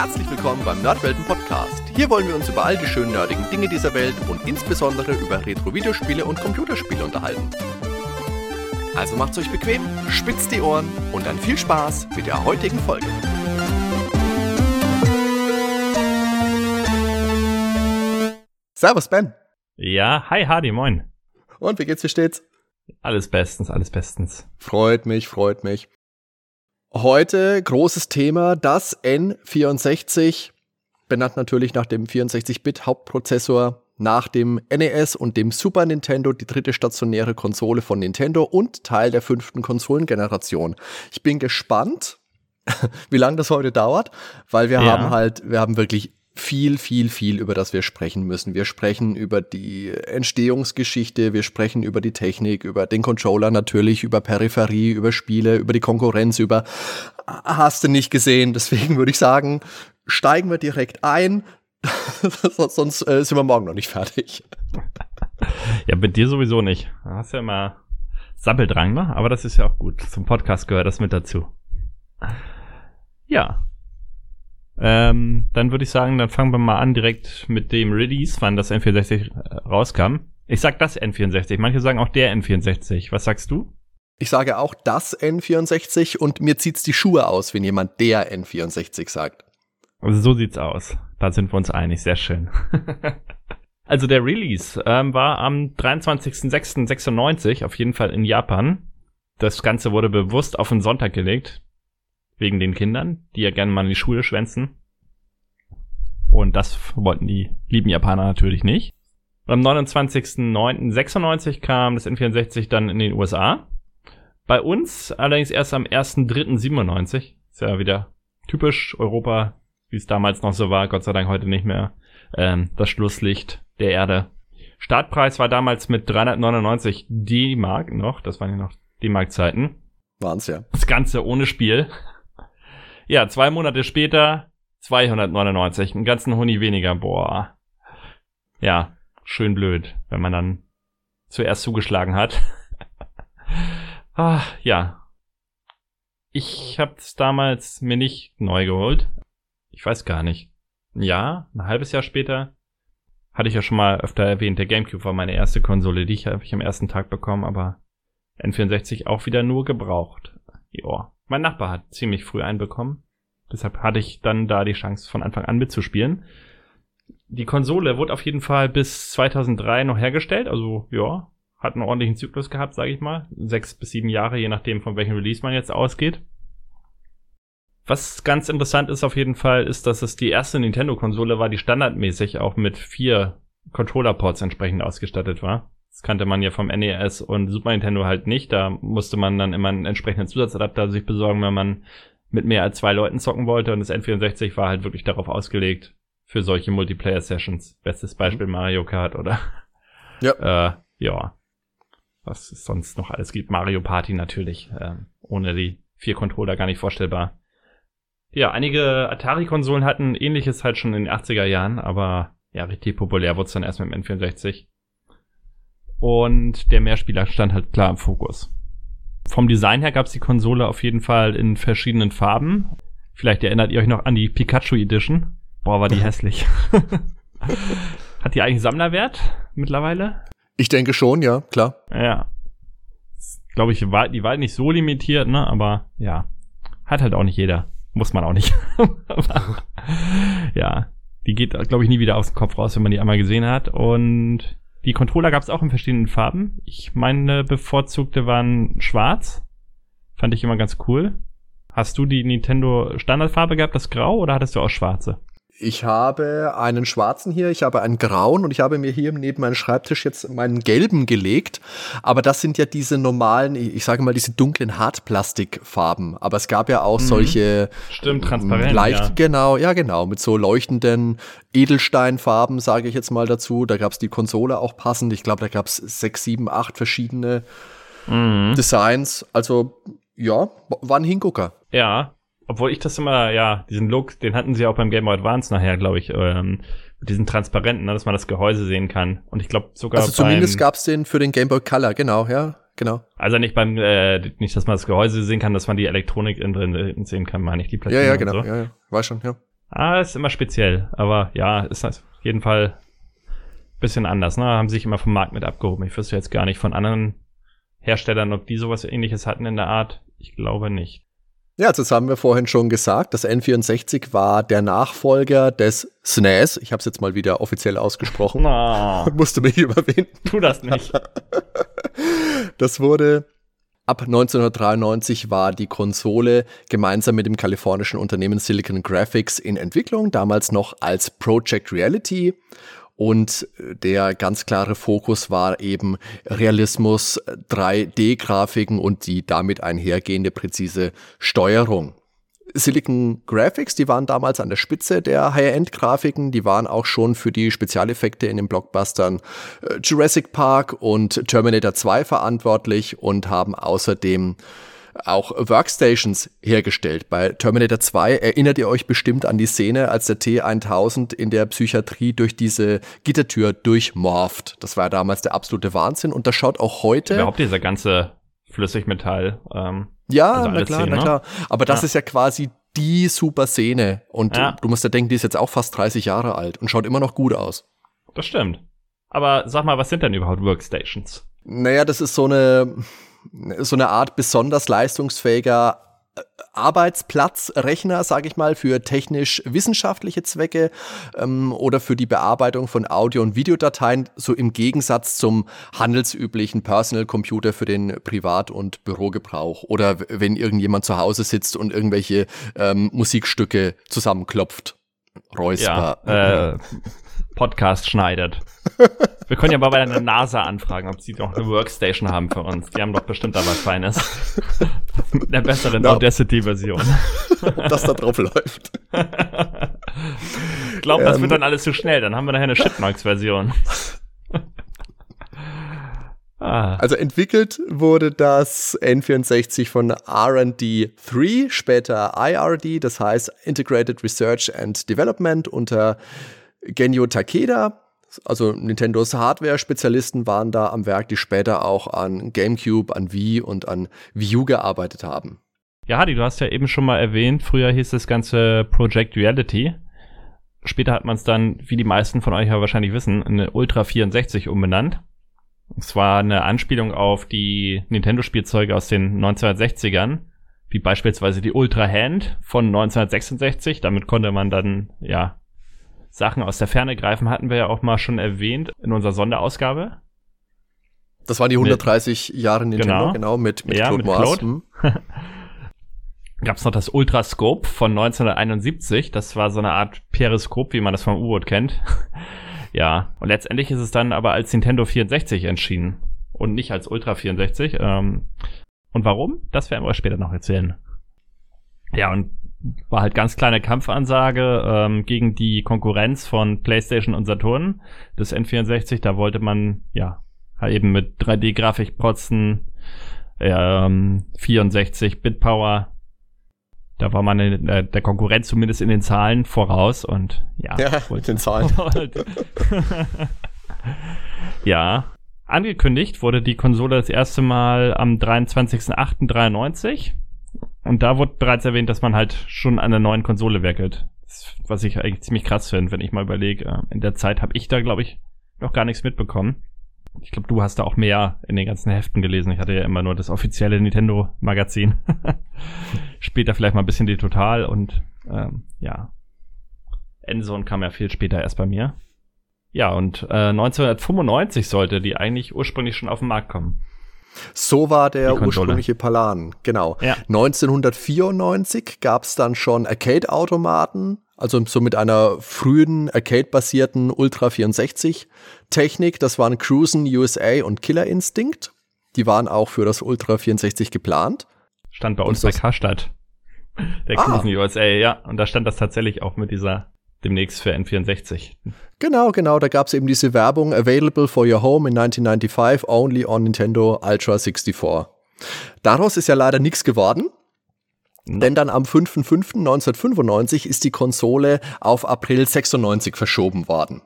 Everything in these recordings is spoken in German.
Herzlich willkommen beim Nerdwelten Podcast. Hier wollen wir uns über all die schönen nerdigen Dinge dieser Welt und insbesondere über Retro-Videospiele und Computerspiele unterhalten. Also macht's euch bequem, spitzt die Ohren und dann viel Spaß mit der heutigen Folge. Servus Ben. Ja, hi Hardy, moin. Und wie geht's, wie steht's? Alles bestens, alles bestens. Freut mich, freut mich. Heute großes Thema, das N64, benannt natürlich nach dem 64-Bit-Hauptprozessor, nach dem NES und dem Super Nintendo die dritte stationäre Konsole von Nintendo und Teil der fünften Konsolengeneration. Ich bin gespannt, wie lange das heute dauert, weil wir ja. haben halt, wir haben wirklich viel, viel, viel, über das wir sprechen müssen. Wir sprechen über die Entstehungsgeschichte, wir sprechen über die Technik, über den Controller natürlich, über Peripherie, über Spiele, über die Konkurrenz, über hast du nicht gesehen. Deswegen würde ich sagen, steigen wir direkt ein. Sonst äh, sind wir morgen noch nicht fertig. Ja, mit dir sowieso nicht. Du hast ja immer Sappeldrang, ne? Aber das ist ja auch gut. Zum Podcast gehört das mit dazu. Ja, ähm, dann würde ich sagen, dann fangen wir mal an direkt mit dem Release, wann das N64 äh, rauskam. Ich sag das N64, manche sagen auch der N64. Was sagst du? Ich sage auch das N64 und mir zieht's die Schuhe aus, wenn jemand der N64 sagt. Also so sieht's aus. Da sind wir uns einig, sehr schön. also der Release ähm, war am 23.06.96, auf jeden Fall in Japan. Das Ganze wurde bewusst auf den Sonntag gelegt, wegen den Kindern, die ja gerne mal in die Schule schwänzen. Und das wollten die lieben Japaner natürlich nicht. Und am 29.09.96 kam das N64 dann in den USA. Bei uns allerdings erst am 1.03.97. Ist ja wieder typisch Europa, wie es damals noch so war. Gott sei Dank heute nicht mehr. Ähm, das Schlusslicht der Erde. Startpreis war damals mit 399 D-Mark noch. Das waren ja noch D-Mark-Zeiten. Waren's ja. Das Ganze ohne Spiel. Ja, zwei Monate später 299, einen ganzen Huni weniger. Boah. Ja, schön blöd, wenn man dann zuerst zugeschlagen hat. ah, ja. Ich hab's damals mir nicht neu geholt. Ich weiß gar nicht. Ja, ein halbes Jahr später hatte ich ja schon mal öfter erwähnt, der GameCube war meine erste Konsole, die ich, ich am ersten Tag bekommen, aber N64 auch wieder nur gebraucht. Ja. Mein Nachbar hat ziemlich früh einbekommen. Deshalb hatte ich dann da die Chance, von Anfang an mitzuspielen. Die Konsole wurde auf jeden Fall bis 2003 noch hergestellt. Also, ja, hat einen ordentlichen Zyklus gehabt, sage ich mal. Sechs bis sieben Jahre, je nachdem, von welchem Release man jetzt ausgeht. Was ganz interessant ist auf jeden Fall, ist, dass es die erste Nintendo-Konsole war, die standardmäßig auch mit vier Controller-Ports entsprechend ausgestattet war. Das kannte man ja vom NES und Super Nintendo halt nicht. Da musste man dann immer einen entsprechenden Zusatzadapter sich besorgen, wenn man mit mehr als zwei Leuten zocken wollte. Und das N64 war halt wirklich darauf ausgelegt für solche Multiplayer-Sessions. Bestes Beispiel mhm. Mario Kart oder ja. Äh, ja. Was es sonst noch alles gibt. Mario Party natürlich. Äh, ohne die vier Controller gar nicht vorstellbar. Ja, einige Atari-Konsolen hatten ähnliches halt schon in den 80er Jahren, aber ja, richtig populär wurde es dann erst mit dem N64. Und der Mehrspieler stand halt klar im Fokus. Vom Design her gab es die Konsole auf jeden Fall in verschiedenen Farben. Vielleicht erinnert ihr euch noch an die Pikachu Edition. Boah, war die hässlich. Hat die eigentlich Sammlerwert mittlerweile? Ich denke schon, ja, klar. Ja. Glaube ich, war, die war nicht so limitiert, ne? Aber ja. Hat halt auch nicht jeder. Muss man auch nicht. ja. Die geht, glaube ich, nie wieder aus dem Kopf raus, wenn man die einmal gesehen hat. Und die Controller gab es auch in verschiedenen Farben. Ich meine, bevorzugte waren schwarz. Fand ich immer ganz cool. Hast du die Nintendo Standardfarbe gehabt, das Grau, oder hattest du auch schwarze? Ich habe einen schwarzen hier, ich habe einen grauen und ich habe mir hier neben meinen Schreibtisch jetzt meinen gelben gelegt. Aber das sind ja diese normalen, ich sage mal, diese dunklen Hartplastikfarben. Aber es gab ja auch mhm. solche. Stimmt, transparent. Leicht, ja. genau, ja, genau, mit so leuchtenden Edelsteinfarben, sage ich jetzt mal dazu. Da gab es die Konsole auch passend. Ich glaube, da gab es sechs, sieben, acht verschiedene mhm. Designs. Also, ja, war ein Hingucker. Ja, obwohl ich das immer, ja, diesen Look, den hatten sie auch beim Game Boy Advance nachher, glaube ich, ähm, mit diesen transparenten, ne, dass man das Gehäuse sehen kann. Und ich glaube sogar. Also zumindest gab's den für den Game Boy Color, genau, ja, genau. Also nicht beim, äh, nicht, dass man das Gehäuse sehen kann, dass man die Elektronik innen drin sehen kann, meine ich, die Platine Ja, ja, genau, so. ja, ja, war schon, ja. Ah, ist immer speziell. Aber ja, ist auf jeden Fall ein bisschen anders. Ne? Haben sich immer vom Markt mit abgehoben. Ich wüsste jetzt gar nicht von anderen Herstellern, ob die sowas ähnliches hatten in der Art. Ich glaube nicht. Ja, das haben wir vorhin schon gesagt. Das N64 war der Nachfolger des SNES. Ich habe es jetzt mal wieder offiziell ausgesprochen. No. Musste mich überwinden. Tu das nicht. Das wurde ab 1993 war die Konsole gemeinsam mit dem kalifornischen Unternehmen Silicon Graphics in Entwicklung, damals noch als Project Reality. Und der ganz klare Fokus war eben Realismus, 3D-Grafiken und die damit einhergehende präzise Steuerung. Silicon Graphics, die waren damals an der Spitze der High-End-Grafiken, die waren auch schon für die Spezialeffekte in den Blockbustern äh, Jurassic Park und Terminator 2 verantwortlich und haben außerdem auch Workstations hergestellt. Bei Terminator 2 erinnert ihr euch bestimmt an die Szene, als der T1000 in der Psychiatrie durch diese Gittertür durchmorpht. Das war damals der absolute Wahnsinn und das schaut auch heute. Überhaupt dieser ganze Flüssigmetall. Ähm, ja, also na klar, Szenen, na ne? klar. Aber das ja. ist ja quasi die super Szene. Und ja. du musst ja denken, die ist jetzt auch fast 30 Jahre alt und schaut immer noch gut aus. Das stimmt. Aber sag mal, was sind denn überhaupt Workstations? Naja, das ist so eine, so eine Art besonders leistungsfähiger äh, Arbeitsplatzrechner, sage ich mal, für technisch-wissenschaftliche Zwecke ähm, oder für die Bearbeitung von Audio- und Videodateien, so im Gegensatz zum handelsüblichen Personal Computer für den Privat- und Bürogebrauch oder wenn irgendjemand zu Hause sitzt und irgendwelche ähm, Musikstücke zusammenklopft. Räusper. Ja, äh, Podcast schneidet. Wir können ja mal bei der NASA anfragen, ob sie doch eine Workstation haben für uns. Die haben doch bestimmt da was Feines. der besseren no. Audacity-Version. Dass da drauf läuft. Ich glaube, das ähm, wird dann alles zu schnell. Dann haben wir nachher eine Chipmunks-Version. ah. Also entwickelt wurde das N64 von R&D 3, später IRD, das heißt Integrated Research and Development unter Genyo Takeda, also Nintendos Hardware-Spezialisten waren da am Werk, die später auch an GameCube, an Wii und an Wii U gearbeitet haben. Ja, Hadi, du hast ja eben schon mal erwähnt, früher hieß das Ganze Project Reality. Später hat man es dann, wie die meisten von euch ja wahrscheinlich wissen, eine Ultra 64 umbenannt. Es war eine Anspielung auf die Nintendo-Spielzeuge aus den 1960ern, wie beispielsweise die Ultra Hand von 1966. Damit konnte man dann, ja, Sachen aus der Ferne greifen, hatten wir ja auch mal schon erwähnt in unserer Sonderausgabe. Das waren die 130 mit, Jahre Nintendo, genau, genau mit, mit ja, Claude mit Claude. Hm. Gab es noch das Ultrascope von 1971. Das war so eine Art Periskop, wie man das vom U-Boot kennt. ja, und letztendlich ist es dann aber als Nintendo 64 entschieden und nicht als Ultra 64. Ähm, und warum? Das werden wir später noch erzählen. Ja, und war halt ganz kleine Kampfansage ähm, gegen die Konkurrenz von PlayStation und Saturn des N64. Da wollte man ja halt eben mit 3D-Grafik protzen, ähm, 64 Bit Power. Da war man in, äh, der Konkurrenz zumindest in den Zahlen voraus und ja, ja mit den Zahlen. ja, angekündigt wurde die Konsole das erste Mal am 23.08.93 und da wurde bereits erwähnt, dass man halt schon an der neuen Konsole werkelt. Was ich eigentlich ziemlich krass finde, wenn ich mal überlege. Äh, in der Zeit habe ich da, glaube ich, noch gar nichts mitbekommen. Ich glaube, du hast da auch mehr in den ganzen Heften gelesen. Ich hatte ja immer nur das offizielle Nintendo-Magazin. später vielleicht mal ein bisschen die Total und ähm, ja. Endzone kam ja viel später erst bei mir. Ja, und äh, 1995 sollte die eigentlich ursprünglich schon auf den Markt kommen. So war der ursprüngliche Palan, genau. Ja. 1994 gab es dann schon Arcade-Automaten, also so mit einer frühen Arcade-basierten Ultra 64-Technik. Das waren Cruisen USA und Killer Instinct. Die waren auch für das Ultra 64 geplant. Stand bei uns bei Karstadt. Der ah. Cruisen USA, ja. Und da stand das tatsächlich auch mit dieser demnächst für N64. Genau, genau, da gab es eben diese Werbung, available for your home in 1995, only on Nintendo Ultra 64. Daraus ist ja leider nichts geworden. No. Denn dann am 5.5.1995 ist die Konsole auf April 96 verschoben worden.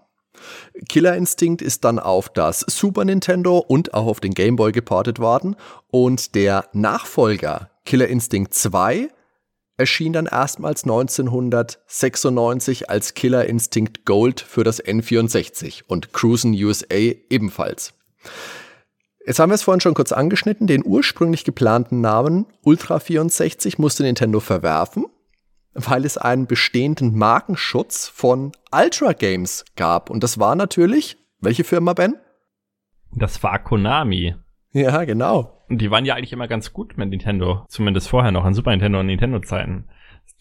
Killer Instinct ist dann auf das Super Nintendo und auch auf den Game Boy geportet worden und der Nachfolger Killer Instinct 2 erschien dann erstmals 1996 als Killer Instinct Gold für das N64 und Cruisen USA ebenfalls. Jetzt haben wir es vorhin schon kurz angeschnitten. Den ursprünglich geplanten Namen Ultra 64 musste Nintendo verwerfen, weil es einen bestehenden Markenschutz von Ultra Games gab. Und das war natürlich, welche Firma, Ben? Das war Konami. Ja, genau. Und die waren ja eigentlich immer ganz gut mit Nintendo. Zumindest vorher noch, in Super Nintendo und Nintendo-Zeiten.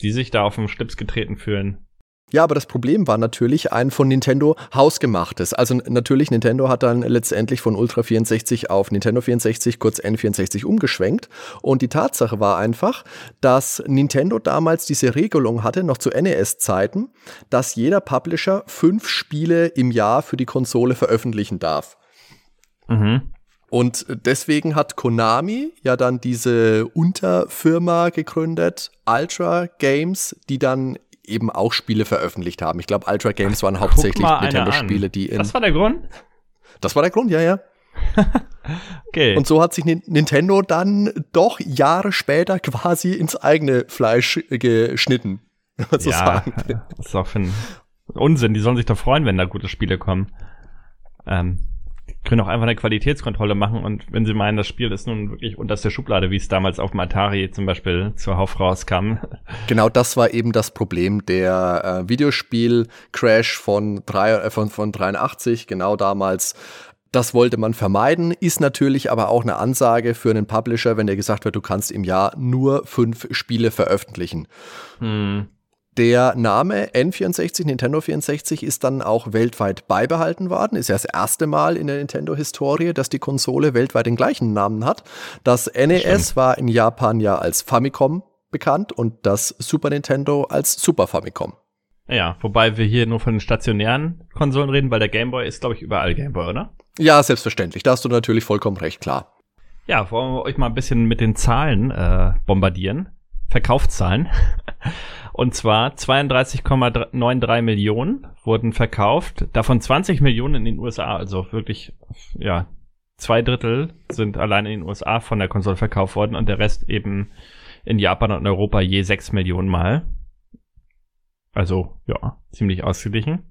Die sich da auf den Schlips getreten fühlen. Ja, aber das Problem war natürlich ein von Nintendo hausgemachtes. Also natürlich, Nintendo hat dann letztendlich von Ultra 64 auf Nintendo 64, kurz N64 umgeschwenkt. Und die Tatsache war einfach, dass Nintendo damals diese Regelung hatte, noch zu NES-Zeiten, dass jeder Publisher fünf Spiele im Jahr für die Konsole veröffentlichen darf. Mhm. Und deswegen hat Konami ja dann diese Unterfirma gegründet, Ultra Games, die dann eben auch Spiele veröffentlicht haben. Ich glaube, Ultra Games waren hauptsächlich Nintendo-Spiele, die in. Das war der Grund? Das war der Grund, ja, ja. okay. Und so hat sich Nintendo dann doch Jahre später quasi ins eigene Fleisch geschnitten. Sozusagen. Ja, das ist auch für ein Unsinn. Die sollen sich doch freuen, wenn da gute Spiele kommen. Ähm, können auch einfach eine Qualitätskontrolle machen und wenn sie meinen, das Spiel ist nun wirklich unterste Schublade, wie es damals auf dem Atari zum Beispiel zur Hauf rauskam. Genau das war eben das Problem. Der äh, Videospiel-Crash von, drei, äh, von, von 83, genau damals, das wollte man vermeiden, ist natürlich aber auch eine Ansage für einen Publisher, wenn der gesagt wird, du kannst im Jahr nur fünf Spiele veröffentlichen. Hm. Der Name N64, Nintendo 64, ist dann auch weltweit beibehalten worden. Ist ja das erste Mal in der Nintendo-Historie, dass die Konsole weltweit den gleichen Namen hat. Das NES Stimmt. war in Japan ja als Famicom bekannt und das Super Nintendo als Super Famicom. Ja, wobei wir hier nur von den stationären Konsolen reden, weil der Game Boy ist, glaube ich, überall Game Boy, oder? Ja, selbstverständlich. Da hast du natürlich vollkommen recht, klar. Ja, wollen wir euch mal ein bisschen mit den Zahlen äh, bombardieren. Verkaufszahlen. Und zwar 32,93 Millionen wurden verkauft, davon 20 Millionen in den USA, also wirklich, ja, zwei Drittel sind allein in den USA von der Konsole verkauft worden und der Rest eben in Japan und Europa je 6 Millionen Mal. Also, ja, ziemlich ausgeglichen.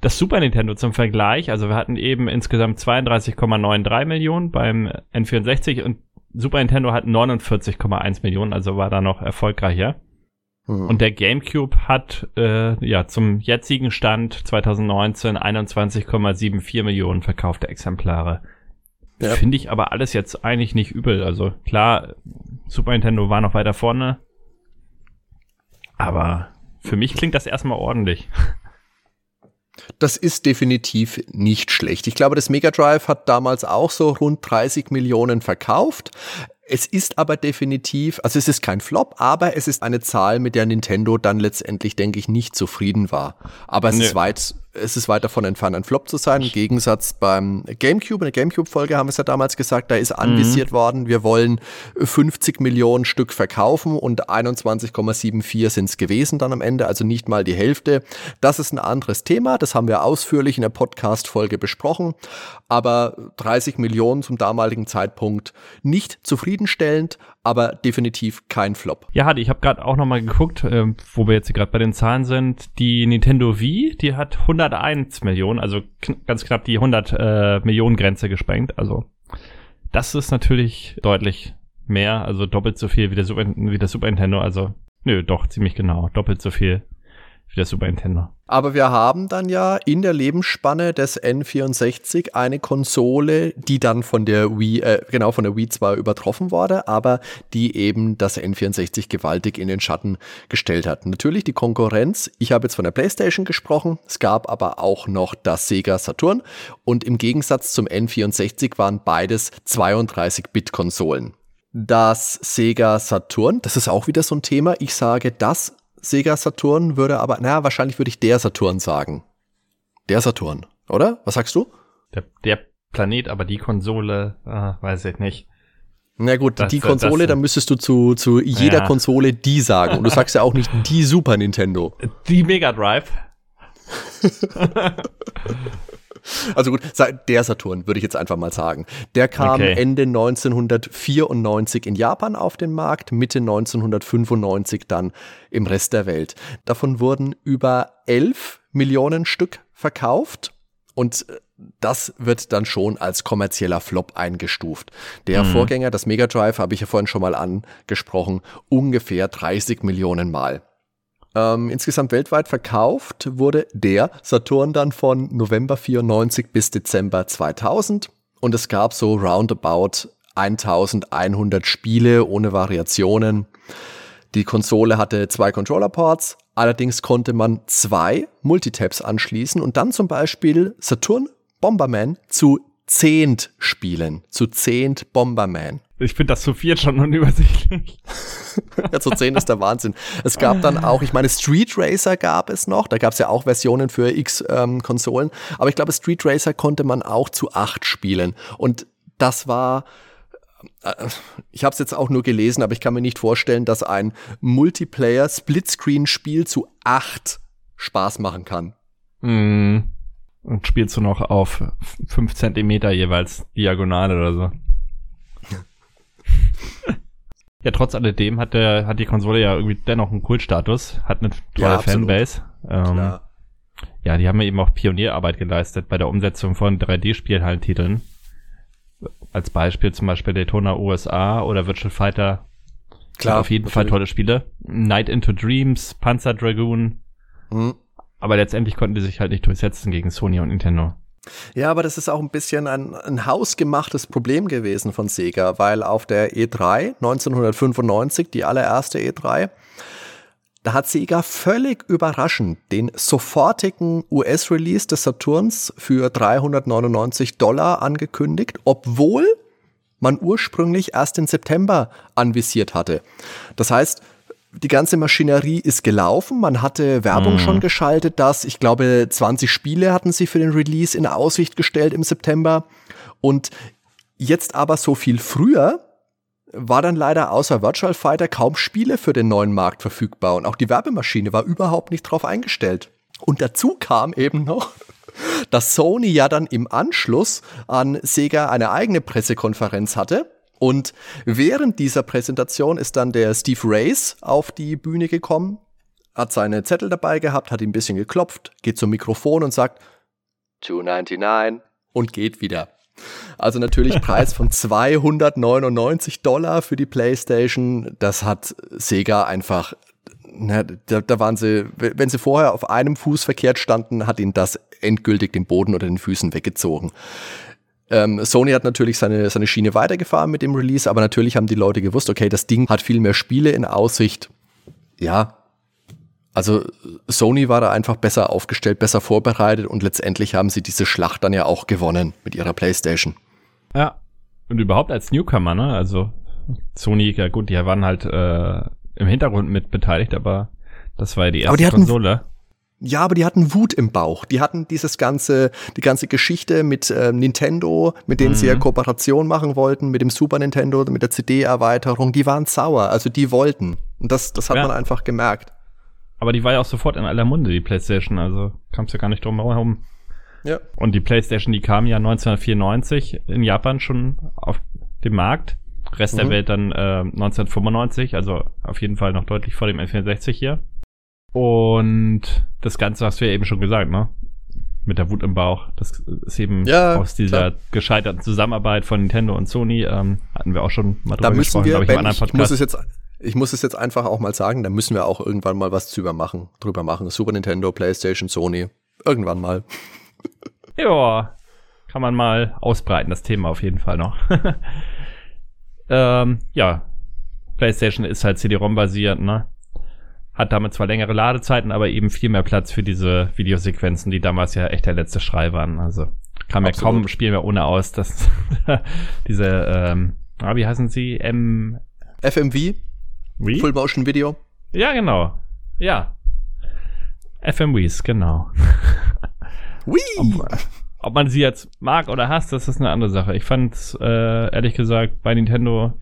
Das Super Nintendo zum Vergleich, also wir hatten eben insgesamt 32,93 Millionen beim N64 und Super Nintendo hat 49,1 Millionen, also war da noch erfolgreicher. Mhm. Und der GameCube hat äh, ja zum jetzigen Stand 2019 21,74 Millionen verkaufte Exemplare. Ja. Finde ich aber alles jetzt eigentlich nicht übel. Also klar, Super Nintendo war noch weiter vorne. Aber für mich klingt das erstmal ordentlich. Das ist definitiv nicht schlecht. Ich glaube, das Mega Drive hat damals auch so rund 30 Millionen verkauft. Es ist aber definitiv, also es ist kein Flop, aber es ist eine Zahl, mit der Nintendo dann letztendlich, denke ich, nicht zufrieden war. Aber es nee. ist weit es ist weit davon entfernt, ein Flop zu sein. Im Gegensatz beim GameCube, in der GameCube-Folge haben wir es ja damals gesagt, da ist anvisiert mhm. worden, wir wollen 50 Millionen Stück verkaufen und 21,74 sind es gewesen dann am Ende, also nicht mal die Hälfte. Das ist ein anderes Thema, das haben wir ausführlich in der Podcast-Folge besprochen, aber 30 Millionen zum damaligen Zeitpunkt nicht zufriedenstellend, aber definitiv kein Flop. Ja, Hadi, ich habe gerade auch nochmal geguckt, äh, wo wir jetzt gerade bei den Zahlen sind. Die Nintendo Wii, die hat 101 Millionen, also kn ganz knapp die 100 äh, Millionen Grenze gesprengt. Also das ist natürlich deutlich mehr, also doppelt so viel wie der Super, wie der Super Nintendo. Also nö, doch ziemlich genau, doppelt so viel wie der Super Nintendo. Aber wir haben dann ja in der Lebensspanne des N64 eine Konsole, die dann von der Wii, äh, genau von der Wii zwar übertroffen wurde, aber die eben das N64 gewaltig in den Schatten gestellt hat. Natürlich die Konkurrenz. Ich habe jetzt von der PlayStation gesprochen. Es gab aber auch noch das Sega Saturn und im Gegensatz zum N64 waren beides 32-Bit-Konsolen das Sega Saturn, das ist auch wieder so ein Thema. Ich sage das Sega Saturn würde aber, naja, wahrscheinlich würde ich der Saturn sagen. Der Saturn, oder? Was sagst du? Der, der Planet, aber die Konsole, äh, weiß ich nicht. Na gut, das, die Konsole, da müsstest du zu, zu jeder ja. Konsole die sagen. Und du sagst ja auch nicht die Super Nintendo. Die Mega Drive. Also gut, der Saturn würde ich jetzt einfach mal sagen. Der kam okay. Ende 1994 in Japan auf den Markt, Mitte 1995 dann im Rest der Welt. Davon wurden über 11 Millionen Stück verkauft und äh, das wird dann schon als kommerzieller Flop eingestuft. Der mhm. Vorgänger, das Mega Drive, habe ich ja vorhin schon mal angesprochen, ungefähr 30 Millionen Mal. Ähm, insgesamt weltweit verkauft wurde der Saturn dann von November 94 bis Dezember 2000 und es gab so roundabout 1100 Spiele ohne Variationen. Die Konsole hatte zwei Controller-Ports, allerdings konnte man zwei Multitabs anschließen und dann zum Beispiel Saturn Bomberman zu zehnt spielen. Zu zehnt Bomberman. Ich finde das zu viert schon unübersichtlich. ja, zu zehn ist der Wahnsinn. Es gab dann auch, ich meine, Street Racer gab es noch. Da gab es ja auch Versionen für X-Konsolen. Ähm, Aber ich glaube, Street Racer konnte man auch zu acht spielen. Und das war äh, ich habe es jetzt auch nur gelesen, aber ich kann mir nicht vorstellen, dass ein Multiplayer-Splitscreen-Spiel zu acht Spaß machen kann. Mm. Und spielst du noch auf fünf Zentimeter jeweils diagonal oder so. ja, trotz alledem hat, der, hat die Konsole ja irgendwie dennoch einen Kultstatus, hat eine tolle ja, Fanbase. Ähm, ja, die haben ja eben auch Pionierarbeit geleistet bei der Umsetzung von 3D-Spielhallentiteln. Als Beispiel zum Beispiel Daytona USA oder Virtual Fighter. Klar. Auf jeden natürlich. Fall tolle Spiele. Night into Dreams, Panzer Dragoon. Mhm. Aber letztendlich konnten die sich halt nicht durchsetzen gegen Sony und Nintendo. Ja, aber das ist auch ein bisschen ein, ein hausgemachtes Problem gewesen von Sega, weil auf der E3 1995, die allererste E3, da hat Sega völlig überraschend den sofortigen US-Release des Saturns für 399 Dollar angekündigt, obwohl man ursprünglich erst den September anvisiert hatte. Das heißt, die ganze Maschinerie ist gelaufen. Man hatte Werbung mm. schon geschaltet, dass ich glaube 20 Spiele hatten sie für den Release in Aussicht gestellt im September. Und jetzt aber so viel früher war dann leider außer Virtual Fighter kaum Spiele für den neuen Markt verfügbar und auch die Werbemaschine war überhaupt nicht drauf eingestellt. Und dazu kam eben noch, dass Sony ja dann im Anschluss an Sega eine eigene Pressekonferenz hatte und während dieser Präsentation ist dann der Steve Race auf die Bühne gekommen, hat seine Zettel dabei gehabt, hat ihn ein bisschen geklopft, geht zum Mikrofon und sagt 299 und geht wieder. Also natürlich Preis von 299 Dollar für die PlayStation. Das hat Sega einfach, na, da, da waren sie, wenn sie vorher auf einem Fuß verkehrt standen, hat ihnen das endgültig den Boden oder den Füßen weggezogen. Ähm, Sony hat natürlich seine, seine Schiene weitergefahren mit dem Release, aber natürlich haben die Leute gewusst, okay, das Ding hat viel mehr Spiele in Aussicht. Ja, also Sony war da einfach besser aufgestellt, besser vorbereitet und letztendlich haben sie diese Schlacht dann ja auch gewonnen mit ihrer PlayStation. Ja, und überhaupt als Newcomer, ne? Also Sony, ja gut, die waren halt äh, im Hintergrund mit beteiligt, aber das war ja die erste Konsole. Ja, aber die hatten Wut im Bauch. Die hatten dieses ganze, die ganze Geschichte mit äh, Nintendo, mit denen mhm. sie ja mhm. Kooperation machen wollten, mit dem Super Nintendo, mit der CD-Erweiterung. Die waren sauer. Also die wollten. Und das, das hat ja. man einfach gemerkt. Aber die war ja auch sofort in aller Munde, die PlayStation. Also kam es ja gar nicht drum herum. Ja. Und die PlayStation, die kam ja 1994 in Japan schon auf den Markt. Rest mhm. der Welt dann äh, 1995, also auf jeden Fall noch deutlich vor dem N64 hier. Und das Ganze hast du ja eben schon gesagt, ne? Mit der Wut im Bauch. Das ist eben ja, aus dieser klar. gescheiterten Zusammenarbeit von Nintendo und Sony, ähm, hatten wir auch schon mal drüber da gesprochen, glaube ich, ben, Podcast. Ich muss, es jetzt, ich muss es jetzt einfach auch mal sagen, da müssen wir auch irgendwann mal was drüber machen. Drüber machen. Super Nintendo, PlayStation, Sony. Irgendwann mal. ja, kann man mal ausbreiten, das Thema auf jeden Fall noch. ähm, ja, PlayStation ist halt CD-ROM basiert, ne? Hat damit zwar längere Ladezeiten, aber eben viel mehr Platz für diese Videosequenzen, die damals ja echt der letzte Schrei waren. Also kam ja kaum ein Spiel mehr ohne aus, dass diese, ähm, ah, wie heißen sie? M FMV? Wie? Full Motion Video? Ja, genau. Ja. FMVs, genau. Wii! Ob, ob, man sie jetzt mag oder hasst, das ist eine andere Sache. Ich fand äh, ehrlich gesagt bei Nintendo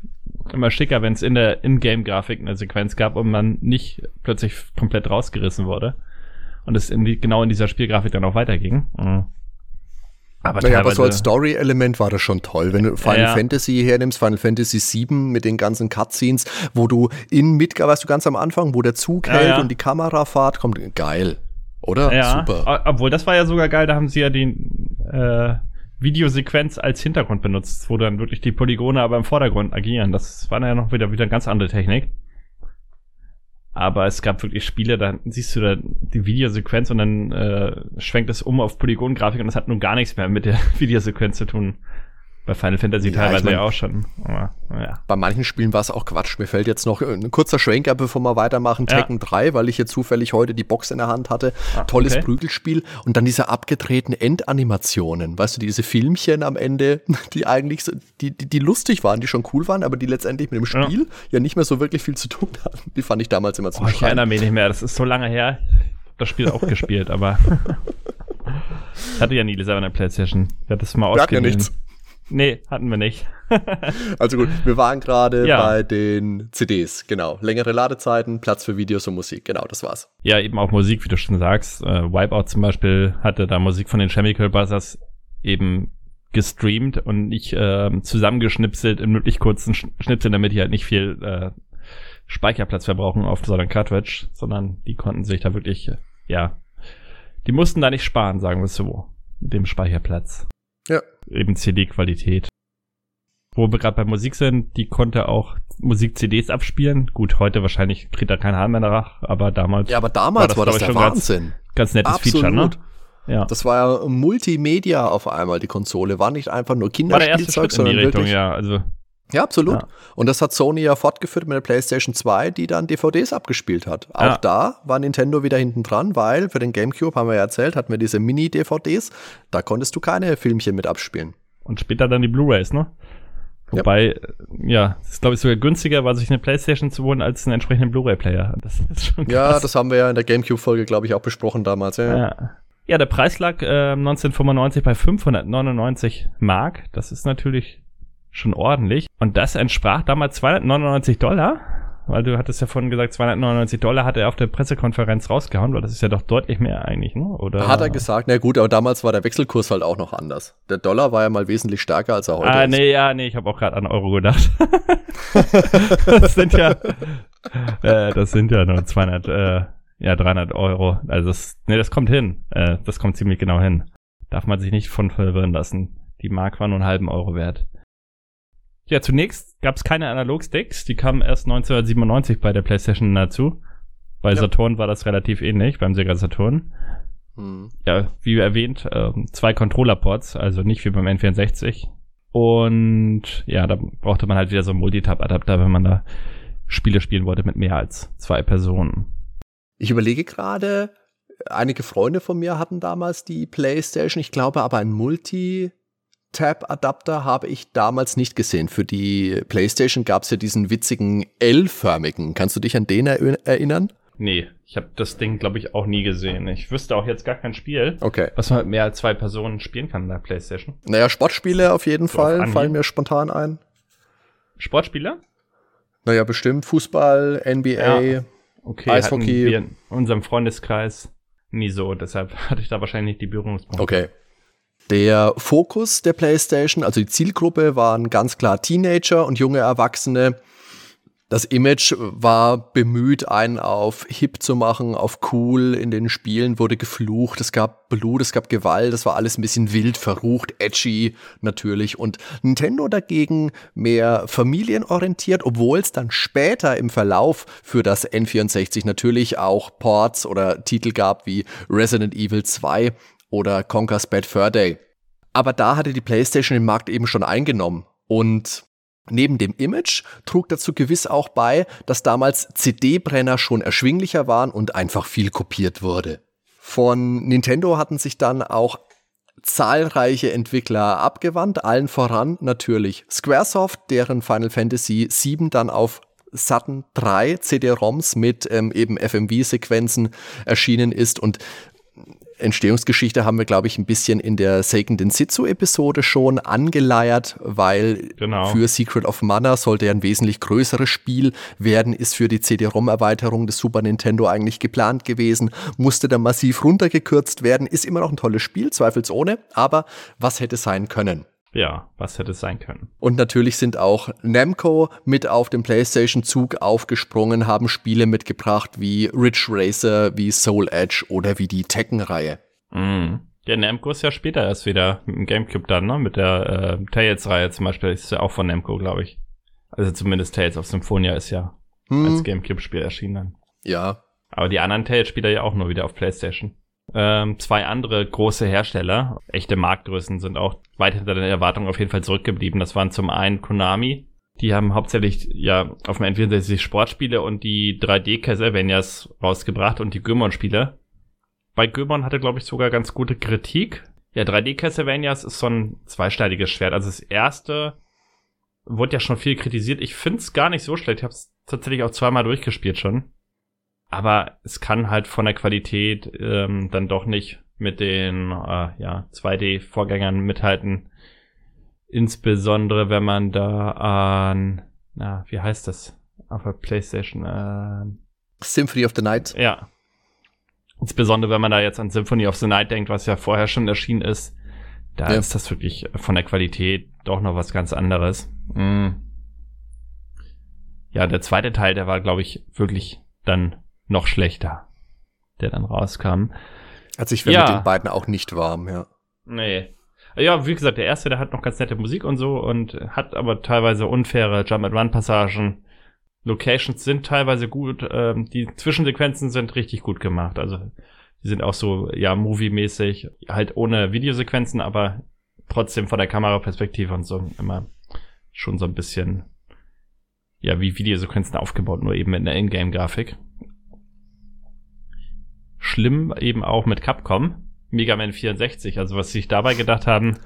immer schicker, wenn es in der Ingame-Grafik eine Sequenz gab und man nicht plötzlich komplett rausgerissen wurde. Und es in die, genau in dieser Spielgrafik dann auch weiterging. Mhm. Aber, naja, aber so als Story-Element war das schon toll. Wenn du Final ja. Fantasy hernimmst, Final Fantasy VII mit den ganzen Cutscenes, wo du in Midgar, weißt du, ganz am Anfang, wo der Zug ja, hält ja. und die Kamerafahrt kommt, geil. Oder? Ja, Super. Obwohl, das war ja sogar geil, da haben sie ja die äh, Videosequenz als Hintergrund benutzt, wo dann wirklich die Polygone aber im Vordergrund agieren. Das war dann ja noch wieder, wieder eine ganz andere Technik. Aber es gab wirklich Spiele, da siehst du da die Videosequenz und dann äh, schwenkt es um auf Polygongrafik und das hat nun gar nichts mehr mit der Videosequenz zu tun. Bei Final Fantasy ja, teilweise ich mein, ja auch schon. Aber, ja. Bei manchen Spielen war es auch Quatsch. Mir fällt jetzt noch ein kurzer Schwenker, bevor wir weitermachen. Ja. Tekken 3, weil ich hier zufällig heute die Box in der Hand hatte. Ah, Tolles okay. Prügelspiel. Und dann diese abgedrehten Endanimationen. Weißt du, diese Filmchen am Ende, die eigentlich so, die, die, die lustig waren, die schon cool waren, aber die letztendlich mit dem Spiel ja. ja nicht mehr so wirklich viel zu tun hatten. Die fand ich damals immer zu oh, Ich erinnere mich nicht mehr. Das ist so lange her. Das Spiel auch gespielt, aber. ich hatte ja nie selber eine Playstation. Ich hatte das mal ausgeliehen. Ja nichts. Nee, hatten wir nicht. also gut, wir waren gerade ja. bei den CDs, genau. Längere Ladezeiten, Platz für Videos und Musik, genau, das war's. Ja, eben auch Musik, wie du schon sagst. Äh, Wipeout zum Beispiel hatte da Musik von den Chemical Brothers eben gestreamt und nicht äh, zusammengeschnipselt in möglich kurzen Schnipseln, damit die halt nicht viel äh, Speicherplatz verbrauchen auf so einer Cartridge, sondern die konnten sich da wirklich, äh, ja, die mussten da nicht sparen, sagen wir es so, mit dem Speicherplatz. Eben CD-Qualität. Wo wir gerade bei Musik sind, die konnte auch Musik-CDs abspielen. Gut, heute wahrscheinlich kriegt da kein Hahn mehr nach, aber damals. Ja, aber damals war das, war das der Wahnsinn. Ganz, ganz nettes Absolut. Feature, ne? Ja. Das war ja Multimedia auf einmal, die Konsole. War nicht einfach nur Kinderspielzeug, sondern in die Richtung. Ja, also ja, absolut. Ja. Und das hat Sony ja fortgeführt mit der PlayStation 2, die dann DVDs abgespielt hat. Auch ja. da war Nintendo wieder hinten dran, weil für den GameCube, haben wir ja erzählt, hatten wir diese Mini-DVDs. Da konntest du keine Filmchen mit abspielen. Und später dann die Blu-Rays, ne? Wobei, ja, ja ist glaube ich sogar günstiger war, sich eine Playstation zu holen, als einen entsprechenden Blu-ray-Player. Das ist schon krass. Ja, das haben wir ja in der GameCube-Folge, glaube ich, auch besprochen damals. Ja, ja. ja der Preis lag äh, 1995 bei 599 Mark. Das ist natürlich schon ordentlich. Und das entsprach damals 299 Dollar. Weil du hattest ja vorhin gesagt, 299 Dollar hat er auf der Pressekonferenz rausgehauen, weil das ist ja doch deutlich mehr eigentlich, ne? Oder? Hat er gesagt, na gut, aber damals war der Wechselkurs halt auch noch anders. Der Dollar war ja mal wesentlich stärker, als er heute ah, ist. nee, ja, nee, ich habe auch gerade an Euro gedacht. das sind ja, äh, das sind ja nur 200, äh, ja, 300 Euro. Also das, nee, das kommt hin. Äh, das kommt ziemlich genau hin. Darf man sich nicht von verwirren lassen. Die Mark war nur einen halben Euro wert. Ja, zunächst gab es keine Analogsticks, die kamen erst 1997 bei der PlayStation dazu. Bei ja. Saturn war das relativ ähnlich, beim Sega Saturn. Hm. Ja, wie erwähnt, äh, zwei Controller-Ports, also nicht wie beim N64. Und ja, da brauchte man halt wieder so einen Multitap-Adapter, wenn man da Spiele spielen wollte mit mehr als zwei Personen. Ich überlege gerade, einige Freunde von mir hatten damals die PlayStation, ich glaube aber ein Multi Tab-Adapter habe ich damals nicht gesehen. Für die PlayStation gab es ja diesen witzigen L-förmigen. Kannst du dich an den erinnern? Nee, ich habe das Ding, glaube ich, auch nie gesehen. Ich wüsste auch jetzt gar kein Spiel, okay. was man mit mehr als zwei Personen spielen kann in der PlayStation. Naja, Sportspiele auf jeden so Fall fallen mir spontan ein. Sportspiele? Naja, bestimmt. Fußball, NBA, ja. okay, Eishockey. Wir in unserem Freundeskreis nie so, deshalb hatte ich da wahrscheinlich die Berührungspunkte. Okay. Der Fokus der PlayStation, also die Zielgruppe, waren ganz klar Teenager und junge Erwachsene. Das Image war bemüht, einen auf hip zu machen, auf cool. In den Spielen wurde geflucht, es gab Blut, es gab Gewalt, das war alles ein bisschen wild, verrucht, edgy natürlich. Und Nintendo dagegen mehr familienorientiert, obwohl es dann später im Verlauf für das N64 natürlich auch Ports oder Titel gab wie Resident Evil 2 oder Conker's Bad Fur Day. Aber da hatte die PlayStation den Markt eben schon eingenommen und Neben dem Image trug dazu gewiss auch bei, dass damals CD-Brenner schon erschwinglicher waren und einfach viel kopiert wurde. Von Nintendo hatten sich dann auch zahlreiche Entwickler abgewandt, allen voran natürlich Squaresoft, deren Final Fantasy VII dann auf Saturn 3 CD-ROMs mit ähm, eben FMV-Sequenzen erschienen ist und Entstehungsgeschichte haben wir, glaube ich, ein bisschen in der Seiken Densetsu-Episode schon angeleiert, weil genau. für Secret of Mana sollte ja ein wesentlich größeres Spiel werden, ist für die CD-ROM-Erweiterung des Super Nintendo eigentlich geplant gewesen, musste dann massiv runtergekürzt werden, ist immer noch ein tolles Spiel, zweifelsohne, aber was hätte sein können? Ja, was hätte es sein können? Und natürlich sind auch Namco mit auf dem PlayStation-Zug aufgesprungen, haben Spiele mitgebracht wie Ridge Racer, wie Soul Edge oder wie die Tekken-Reihe. Mhm. Der Namco ist ja später erst wieder im Gamecube dann, ne? Mit der äh, Tales-Reihe zum Beispiel, ist ja auch von Namco, glaube ich. Also zumindest Tales of Symphonia ist ja hm. als Gamecube-Spiel erschienen dann. Ja. Aber die anderen Tales-Spieler ja auch nur wieder auf PlayStation. Ähm, zwei andere große Hersteller, echte Marktgrößen, sind auch weit hinter den Erwartungen auf jeden Fall zurückgeblieben. Das waren zum einen Konami. Die haben hauptsächlich ja auf dem N64 Sportspiele und die 3D Castlevanias rausgebracht und die Gömon-Spiele. Bei Gömon hatte, glaube ich, sogar ganz gute Kritik. Ja, 3D Castlevanias ist so ein zweischneidiges Schwert. Also das erste wurde ja schon viel kritisiert. Ich finde es gar nicht so schlecht. Ich habe es tatsächlich auch zweimal durchgespielt schon. Aber es kann halt von der Qualität ähm, dann doch nicht mit den äh, ja, 2D-Vorgängern mithalten. Insbesondere wenn man da an, na, wie heißt das? Auf der Playstation. Äh, Symphony of the Night. Ja. Insbesondere wenn man da jetzt an Symphony of the Night denkt, was ja vorher schon erschienen ist. Da ja. ist das wirklich von der Qualität doch noch was ganz anderes. Mm. Ja, der zweite Teil, der war, glaube ich, wirklich dann noch schlechter, der dann rauskam. Also ich wäre ja. mit den beiden auch nicht warm, ja. Nee. Ja, wie gesagt, der erste, der hat noch ganz nette Musik und so und hat aber teilweise unfaire Jump-and-Run-Passagen. Locations sind teilweise gut, ähm, die Zwischensequenzen sind richtig gut gemacht. Also die sind auch so, ja, movie-mäßig, halt ohne Videosequenzen, aber trotzdem von der Kameraperspektive und so immer schon so ein bisschen, ja, wie Videosequenzen aufgebaut, nur eben in der Ingame-Grafik schlimm eben auch mit Capcom. Mega Man 64, also was sie sich dabei gedacht haben.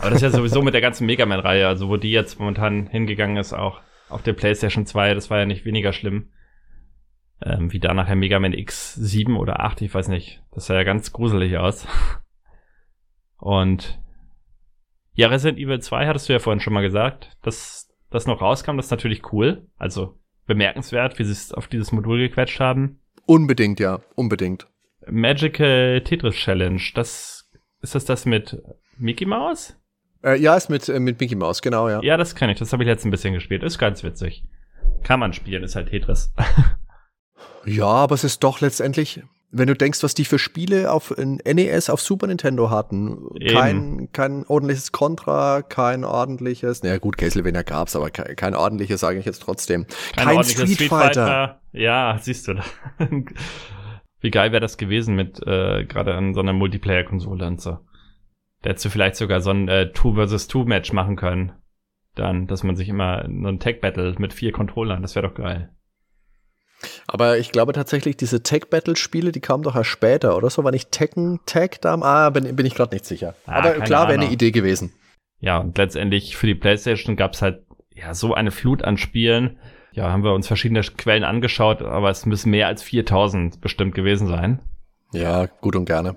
Aber das ist ja sowieso mit der ganzen Mega Man-Reihe, also wo die jetzt momentan hingegangen ist, auch auf der PlayStation 2, das war ja nicht weniger schlimm. Ähm, wie da nachher Mega Man X7 oder 8, ich weiß nicht. Das sah ja ganz gruselig aus. Und ja, Resident Evil 2 hattest du ja vorhin schon mal gesagt, dass das noch rauskam, das ist natürlich cool. Also bemerkenswert, wie sie es auf dieses Modul gequetscht haben. Unbedingt, ja, unbedingt. Magical Tetris Challenge. Das ist das das mit Mickey Mouse? Äh, ja, ist mit, äh, mit Mickey Mouse, genau, ja. Ja, das kann ich. Das habe ich jetzt ein bisschen gespielt. Ist ganz witzig. Kann man spielen, ist halt Tetris. ja, aber es ist doch letztendlich, wenn du denkst, was die für Spiele auf NES, auf Super Nintendo hatten. Kein, kein ordentliches Contra, kein ordentliches, naja gut, Castlevania gab's, aber kein, kein ordentliches, sage ich jetzt trotzdem. Kein, kein Street, Street Fighter. Fighter. Ja, siehst du. Wie geil wäre das gewesen mit äh, gerade an so einer Multiplayer-Konsole und so. Da hättest du vielleicht sogar so ein äh, Two versus Two Match machen können. Dann, dass man sich immer nur ein Tech Battle mit vier Controllern, das wäre doch geil. Aber ich glaube tatsächlich, diese Tech-Battle-Spiele, die kamen doch erst später, oder so? War nicht Tekken Tech da? Ah, bin, bin ich gerade nicht sicher. Ah, Aber klar, wäre eine Idee gewesen. Ja, und letztendlich für die PlayStation gab es halt ja so eine Flut an Spielen ja, haben wir uns verschiedene Quellen angeschaut, aber es müssen mehr als 4000 bestimmt gewesen sein. Ja, gut und gerne.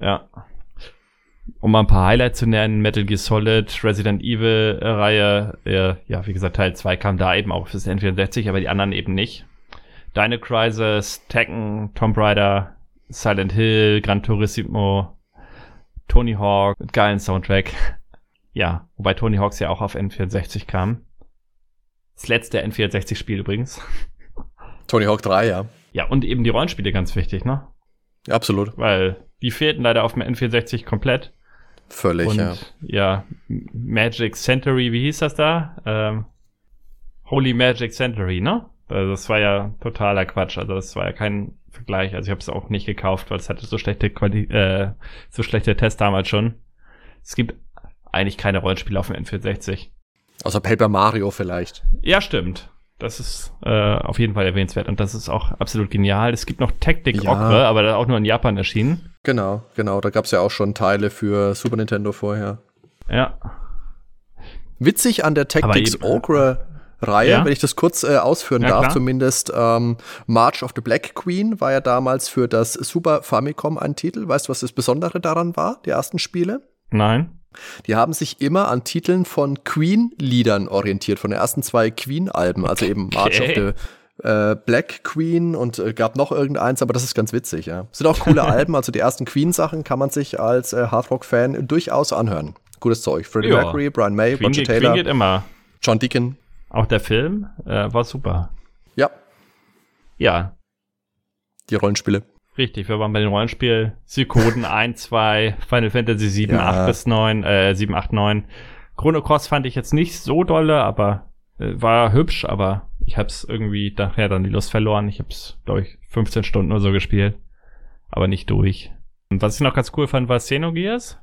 Ja. Um mal ein paar Highlights zu nennen, Metal Gear Solid, Resident Evil Reihe, äh, ja, wie gesagt, Teil 2 kam da eben auch fürs N64, aber die anderen eben nicht. Dino Crisis, Tekken, Tomb Raider, Silent Hill, Gran Turismo, Tony Hawk, mit geilen Soundtrack. Ja, wobei Tony Hawks ja auch auf N64 kam. Das letzte N64-Spiel übrigens. Tony Hawk 3, ja. Ja, und eben die Rollenspiele ganz wichtig, ne? Ja, absolut. Weil die fehlten leider auf dem N64 komplett. Völlig, und, ja. Ja, Magic Century, wie hieß das da? Ähm, Holy Magic Century, ne? Also das war ja totaler Quatsch. Also das war ja kein Vergleich. Also ich habe es auch nicht gekauft, weil es hatte so schlechte Quali äh, so schlechte Tests damals schon. Es gibt eigentlich keine Rollenspiele auf dem N64. Außer Paper Mario vielleicht. Ja, stimmt. Das ist äh, auf jeden Fall erwähnenswert und das ist auch absolut genial. Es gibt noch Tactic ja. Ogre, aber auch nur in Japan erschienen. Genau, genau. Da gab es ja auch schon Teile für Super Nintendo vorher. Ja. Witzig an der Tactics Ogre Reihe, Ja. wenn ich das kurz äh, ausführen Ja, darf, klar. zumindest ähm, March of the Black Queen war ja damals für das Super Famicom ein Titel. Weißt du, was das Besondere daran war, die ersten Spiele? Nein. Die haben sich immer an Titeln von Queen-Liedern orientiert, von den ersten zwei Queen-Alben, also eben March of the äh, Black Queen und äh, gab noch irgendeins, aber das ist ganz witzig, ja. Sind auch coole Alben, also die ersten Queen-Sachen kann man sich als äh, Hardrock-Fan durchaus anhören. Gutes Zeug. Freddie Ja. Mercury, Brian May, Queen, Roger geht, Queen Taylor, geht immer. John Deacon. Auch der Film äh, war super. Ja, Ja, die Rollenspiele. Richtig. Wir waren bei den Rollenspiel Psychoden 1, 2, Final Fantasy 7, Ja. 8 bis 9, äh, 7, 8, 9. Chrono Cross fand ich jetzt nicht so dolle, aber äh, war hübsch, aber ich hab's irgendwie nachher dann die Lust verloren. Ich hab's, glaube ich, 15 Stunden oder so gespielt. Aber nicht durch. Und was ich noch ganz cool fand, war Xenogears.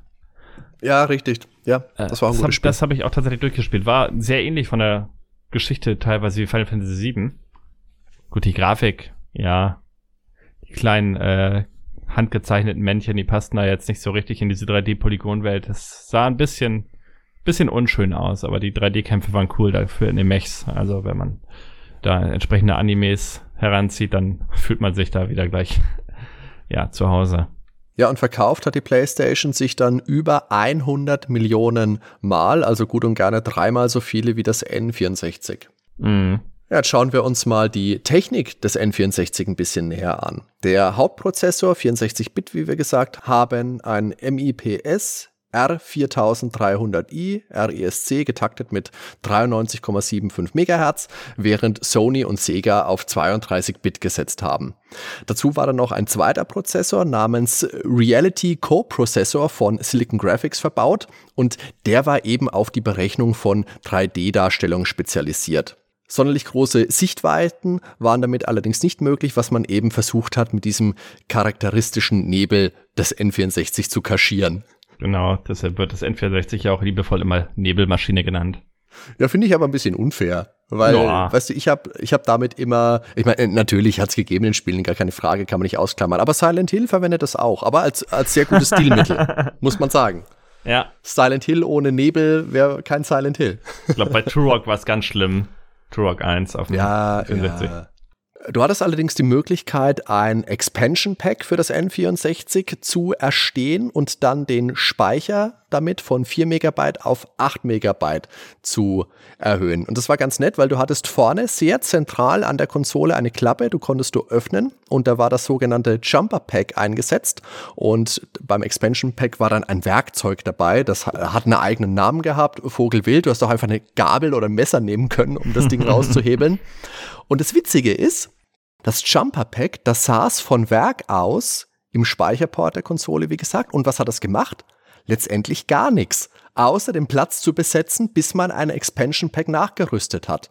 Ja, richtig. Ja, Äh, das war ein das gutes hab, Spiel. Das habe ich auch tatsächlich durchgespielt. War sehr ähnlich von der Geschichte teilweise wie Final Fantasy 7. Gut, die Grafik, ja. Kleinen äh, handgezeichneten Männchen, die passten da jetzt nicht so richtig in diese 3D-Polygon-Welt. Das sah ein bisschen, bisschen unschön aus, aber die 3D-Kämpfe waren cool dafür in den Mechs. Also wenn man da entsprechende Animes heranzieht, dann fühlt man sich da wieder gleich ja zu Hause. Ja, und verkauft hat die PlayStation sich dann über 100 Millionen Mal, also gut und gerne dreimal so viele wie das N64. Mhm. Jetzt schauen wir uns mal die Technik des N64 ein bisschen näher an. Der Hauptprozessor, 64-Bit, wie wir gesagt haben, ein MIPS R4300i RESC getaktet mit 93,75 MHz, während Sony und Sega auf 32-Bit gesetzt haben. Dazu war dann noch ein zweiter Prozessor namens Reality Co-Prozessor von Silicon Graphics verbaut und der war eben auf die Berechnung von 3D-Darstellungen spezialisiert. Sonderlich große Sichtweiten waren damit allerdings nicht möglich, was man eben versucht hat, mit diesem charakteristischen Nebel des N64 zu kaschieren. Genau, deshalb wird das N64 ja auch liebevoll immer Nebelmaschine genannt. Ja, finde ich aber ein bisschen unfair. Weil, Ja. weißt du, ich habe ich hab damit immer, ich meine, natürlich hat es gegeben in Spielen, gar keine Frage, kann man nicht ausklammern. Aber Silent Hill verwendet das auch, aber als, als sehr gutes Stilmittel, muss man sagen. Ja, Silent Hill ohne Nebel wäre kein Silent Hill. ich glaube, bei Turok war es ganz schlimm. Turok 1 auf dem Ja, 64. ja. Du hattest allerdings die Möglichkeit, ein Expansion Pack für das N64 zu erstehen und dann den Speicher damit von 4 Megabyte auf 8 Megabyte zu erhöhen. Und das war ganz nett, weil du hattest vorne sehr zentral an der Konsole eine Klappe, du konntest du öffnen und da war das sogenannte Jumper Pack eingesetzt und beim Expansion Pack war dann ein Werkzeug dabei, das ha- hat einen eigenen Namen gehabt, Vogelwild, du hast doch einfach eine Gabel oder ein Messer nehmen können, um das Ding rauszuhebeln. Und das Witzige ist, das Jumper Pack, das saß von Werk aus im Speicherport der Konsole, wie gesagt. Und was hat es gemacht? Letztendlich gar nichts, außer den Platz zu besetzen, bis man ein Expansion Pack nachgerüstet hat.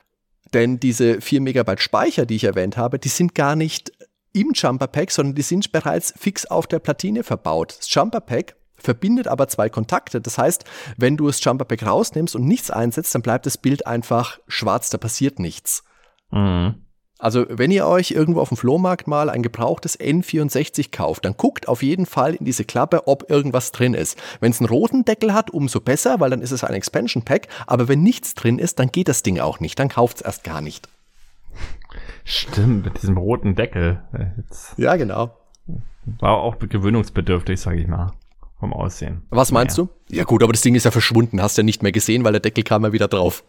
Denn diese 4 Megabyte Speicher, die ich erwähnt habe, die sind gar nicht im Jumper Pack, sondern die sind bereits fix auf der Platine verbaut. Das Jumper Pack verbindet aber zwei Kontakte. Das heißt, wenn du das Jumper Pack rausnimmst und nichts einsetzt, dann bleibt das Bild einfach schwarz, da passiert nichts. Mhm. Also, wenn ihr euch irgendwo auf dem Flohmarkt mal ein gebrauchtes N64 kauft, dann guckt auf jeden Fall in diese Klappe, ob irgendwas drin ist. Wenn es einen roten Deckel hat, umso besser, weil dann ist es ein Expansion Pack. Aber wenn nichts drin ist, dann geht das Ding auch nicht. Dann kauft es erst gar nicht. Stimmt, mit diesem roten Deckel. Äh, Jetzt Ja, genau. war auch gewöhnungsbedürftig, sage ich mal, vom Aussehen. Was meinst du? Ja gut, aber das Ding ist ja verschwunden. Hast ja nicht mehr gesehen, weil der Deckel kam ja wieder drauf.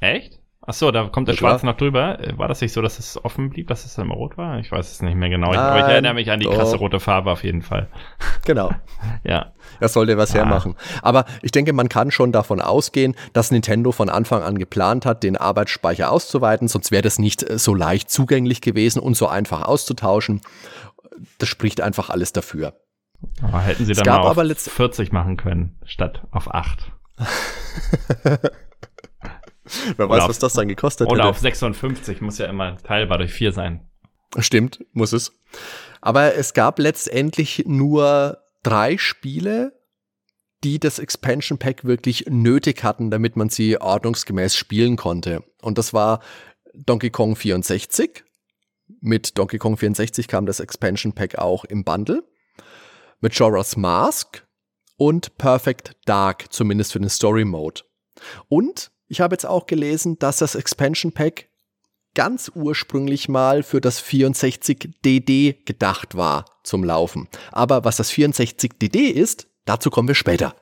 Echt? Ach so, da kommt der Ja, Schwarz klar. noch drüber. Äh, War das nicht so, dass es offen blieb, dass es dann rot war? Ich weiß es nicht mehr genau. Ich, Nein, aber ich erinnere mich an die doch. krasse rote Farbe auf jeden Fall. Genau. Ja. Er sollte was Ah. hermachen. Aber ich denke, man kann schon davon ausgehen, dass Nintendo von Anfang an geplant hat, den Arbeitsspeicher auszuweiten, sonst wäre das nicht äh, so leicht zugänglich gewesen und so einfach auszutauschen. Das spricht einfach alles dafür. Aber hätten sie Es dann gab mal auf aber letzt- 40 machen können, statt auf 8. Wer Oder weiß, auf- was das dann gekostet Oder hätte. auf 56, muss ja immer teilbar durch 4 sein. Stimmt, muss es. Aber es gab letztendlich nur drei Spiele, die das Expansion Pack wirklich nötig hatten, damit man sie ordnungsgemäß spielen konnte. Und das war Donkey Kong 64. Mit Donkey Kong 64 kam das Expansion Pack auch im Bundle. Majora's Mask und Perfect Dark, zumindest für den Story Mode. Und Ich habe jetzt auch gelesen, dass das Expansion Pack ganz ursprünglich mal für das 64DD gedacht war zum Laufen. Aber was das 64DD ist, dazu kommen wir später.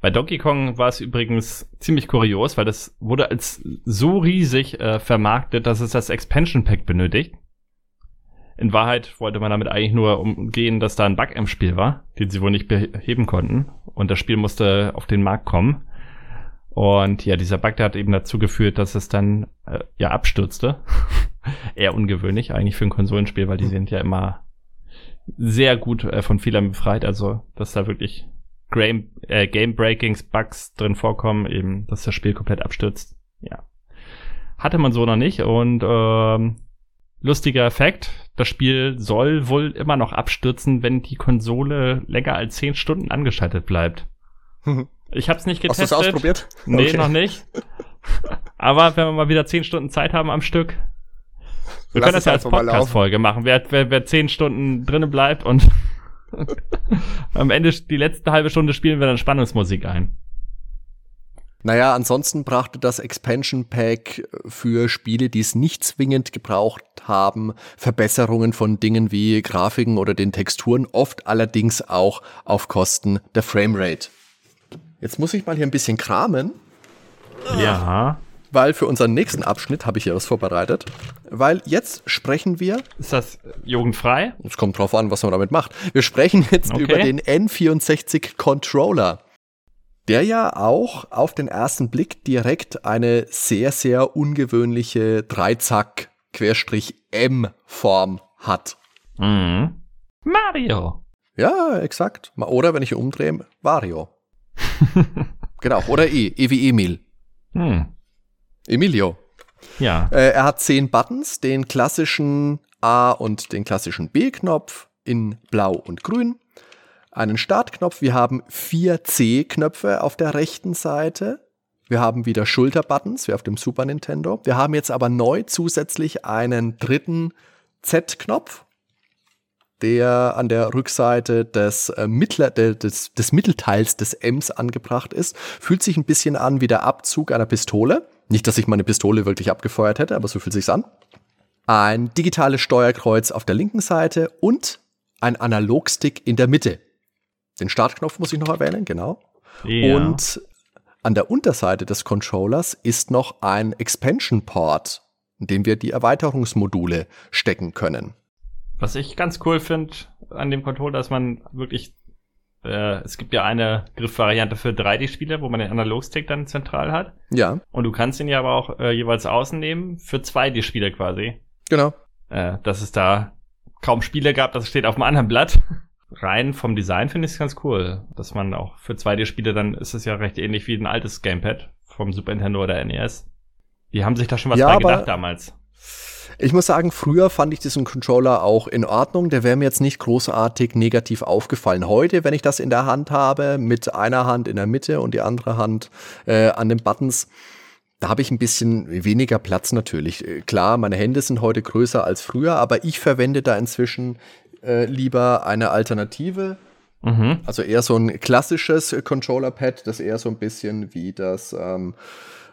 Bei Donkey Kong war es übrigens ziemlich kurios, weil das wurde als so riesig äh, vermarktet, dass es das Expansion Pack benötigt. In Wahrheit wollte man damit eigentlich nur umgehen, dass da ein Bug im Spiel war, den sie wohl nicht beheben konnten. Und das Spiel musste auf den Markt kommen. Und ja, dieser Bug, der hat eben dazu geführt, dass es dann äh, ja abstürzte. Eher ungewöhnlich eigentlich für ein Konsolenspiel, weil die sind ja immer sehr gut äh, von Fehlern befreit. Also, dass da wirklich Game, äh, Game Breakings, Bugs drin vorkommen, eben, dass das Spiel komplett abstürzt. Ja. Hatte man so noch nicht. Und ähm, lustiger Effekt, das Spiel soll wohl immer noch abstürzen, wenn die Konsole länger als 10 Stunden angeschaltet bleibt. Ich habe es nicht getestet. Hast du es ausprobiert? Nee, okay. noch nicht. Aber wenn wir mal wieder zehn Stunden Zeit haben am Stück, wir Lass können das ja als Podcast-Folge machen. Wer, wer, wer zehn Stunden drinnen bleibt und am Ende die letzte halbe Stunde spielen wir dann Spannungsmusik ein. Naja, ansonsten brachte das Expansion Pack für Spiele, die es nicht zwingend gebraucht haben, Verbesserungen von Dingen wie Grafiken oder den Texturen, oft allerdings auch auf Kosten der Framerate. Jetzt muss ich mal hier ein bisschen kramen. Ja. Weil für unseren nächsten Abschnitt habe ich hier was vorbereitet. Weil jetzt sprechen wir. Ist das jugendfrei? Es kommt drauf an, was man damit macht. Wir sprechen jetzt okay. über den N64 Controller. Der ja auch auf den ersten Blick direkt eine sehr, sehr ungewöhnliche Dreizack-M-Form hat. Mhm. Mario. Ja, exakt. Oder wenn ich umdrehe, Mario. genau, oder E, E wie Emil. Hm. Emilio. Ja. Äh, er hat zehn Buttons, den klassischen A und den klassischen B-Knopf in Blau und Grün. Einen Startknopf. Wir haben vier C-Knöpfe auf der rechten Seite. Wir haben wieder Schulterbuttons, wie auf dem Super Nintendo. Wir haben jetzt aber neu zusätzlich einen dritten Z-Knopf der an der Rückseite des, äh, Mittler, des, des Mittelteils des Ms angebracht ist. Fühlt sich ein bisschen an wie der Abzug einer Pistole. Nicht, dass ich meine Pistole wirklich abgefeuert hätte, aber so fühlt sich's an. Ein digitales Steuerkreuz auf der linken Seite und ein Analogstick in der Mitte. Den Startknopf muss ich noch erwähnen, genau. Ja. Und an der Unterseite des Controllers ist noch ein Expansion Port, in dem wir die Erweiterungsmodule stecken können. Was ich ganz cool finde an dem Controller, dass man wirklich, äh, es gibt ja eine Griffvariante für 3D-Spiele, wo man den Analogstick dann zentral hat. Ja. Und du kannst ihn ja aber auch äh, jeweils außen nehmen für 2D-Spiele quasi. Genau. Äh, dass es da kaum Spiele gab, das steht auf dem anderen Blatt. Rein vom Design finde ich es ganz cool, dass man auch für 2D-Spiele dann ist es ja recht ähnlich wie ein altes Gamepad vom Super Nintendo oder NES. Die haben sich da schon was ja, bei gedacht damals. Ich muss sagen, früher fand ich diesen Controller auch in Ordnung. Der wäre mir jetzt nicht großartig negativ aufgefallen. Heute, wenn ich das in der Hand habe, mit einer Hand in der Mitte und die andere Hand äh, an den Buttons, da habe ich ein bisschen weniger Platz natürlich. Äh, klar, meine Hände sind heute größer als früher, aber ich verwende da inzwischen äh, lieber eine Alternative. Mhm. Also eher so ein klassisches Controller-Pad, das eher so ein bisschen wie das ähm,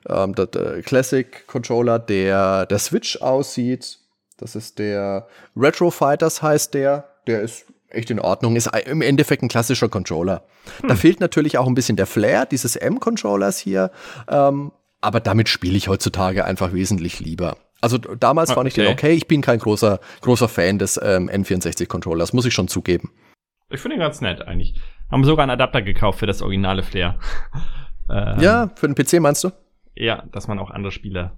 ähm, der, der Classic Controller, der der Switch aussieht. Das ist der Retro Fighters heißt der. Der ist echt in Ordnung. Ist im Endeffekt ein klassischer Controller. Hm. Da fehlt natürlich auch ein bisschen der Flair dieses M-Controllers hier. Ähm, aber damit spiele ich heutzutage einfach wesentlich lieber. Also damals okay. fand ich den okay. Ich bin kein großer, großer Fan des ähm, N64-Controllers, muss ich schon zugeben. Ich finde ihn ganz nett eigentlich. Haben sogar einen Adapter gekauft für das originale Flair. ähm, ja, für den PC meinst du? Ja, dass man auch andere Spiele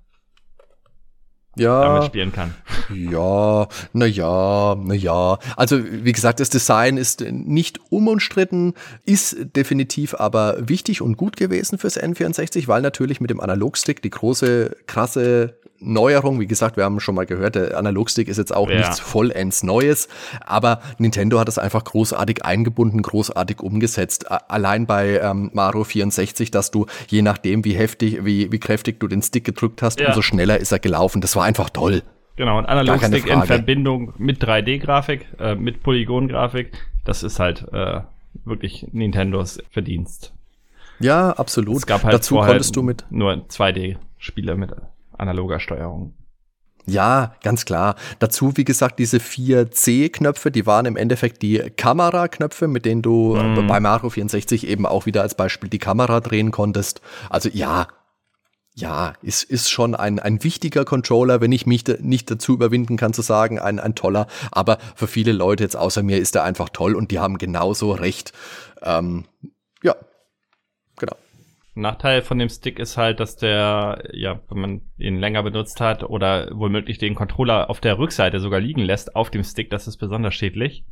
ja, damit spielen kann. Ja, na ja, na ja. Also wie gesagt, das Design ist nicht unumstritten, ist definitiv aber wichtig und gut gewesen fürs N64, weil natürlich mit dem Analogstick die große, krasse Neuerung. Wie gesagt, wir haben schon mal gehört, der Analogstick ist jetzt auch ja. nichts vollends Neues, aber Nintendo hat es einfach großartig eingebunden, großartig umgesetzt. Allein bei ähm, Mario 64, dass du je nachdem, wie heftig, wie, wie kräftig du den Stick gedrückt hast, ja. umso schneller ist er gelaufen. Das war einfach toll. Genau, und Analogstick in Verbindung mit 3D-Grafik, äh, mit Polygon-Grafik, das ist halt äh, wirklich Nintendos Verdienst. Ja, absolut. Es gab halt Dazu konntest du mit nur 2D-Spiele mit analoger Steuerung. Ja, ganz klar. Dazu, wie gesagt, diese vier C-Knöpfe, die waren im Endeffekt die Kameraknöpfe, mit denen du mm. bei Mario 64 eben auch wieder als Beispiel die Kamera drehen konntest. Also ja, ja, ist, ist schon ein, ein wichtiger Controller, wenn ich mich da nicht dazu überwinden kann zu sagen, ein, ein toller. Aber für viele Leute jetzt außer mir ist er einfach toll und die haben genauso recht. Ähm, ja. Nachteil von dem Stick ist halt, dass der, ja, wenn man ihn länger benutzt hat oder womöglich den Controller auf der Rückseite sogar liegen lässt, auf dem Stick, das ist besonders schädlich,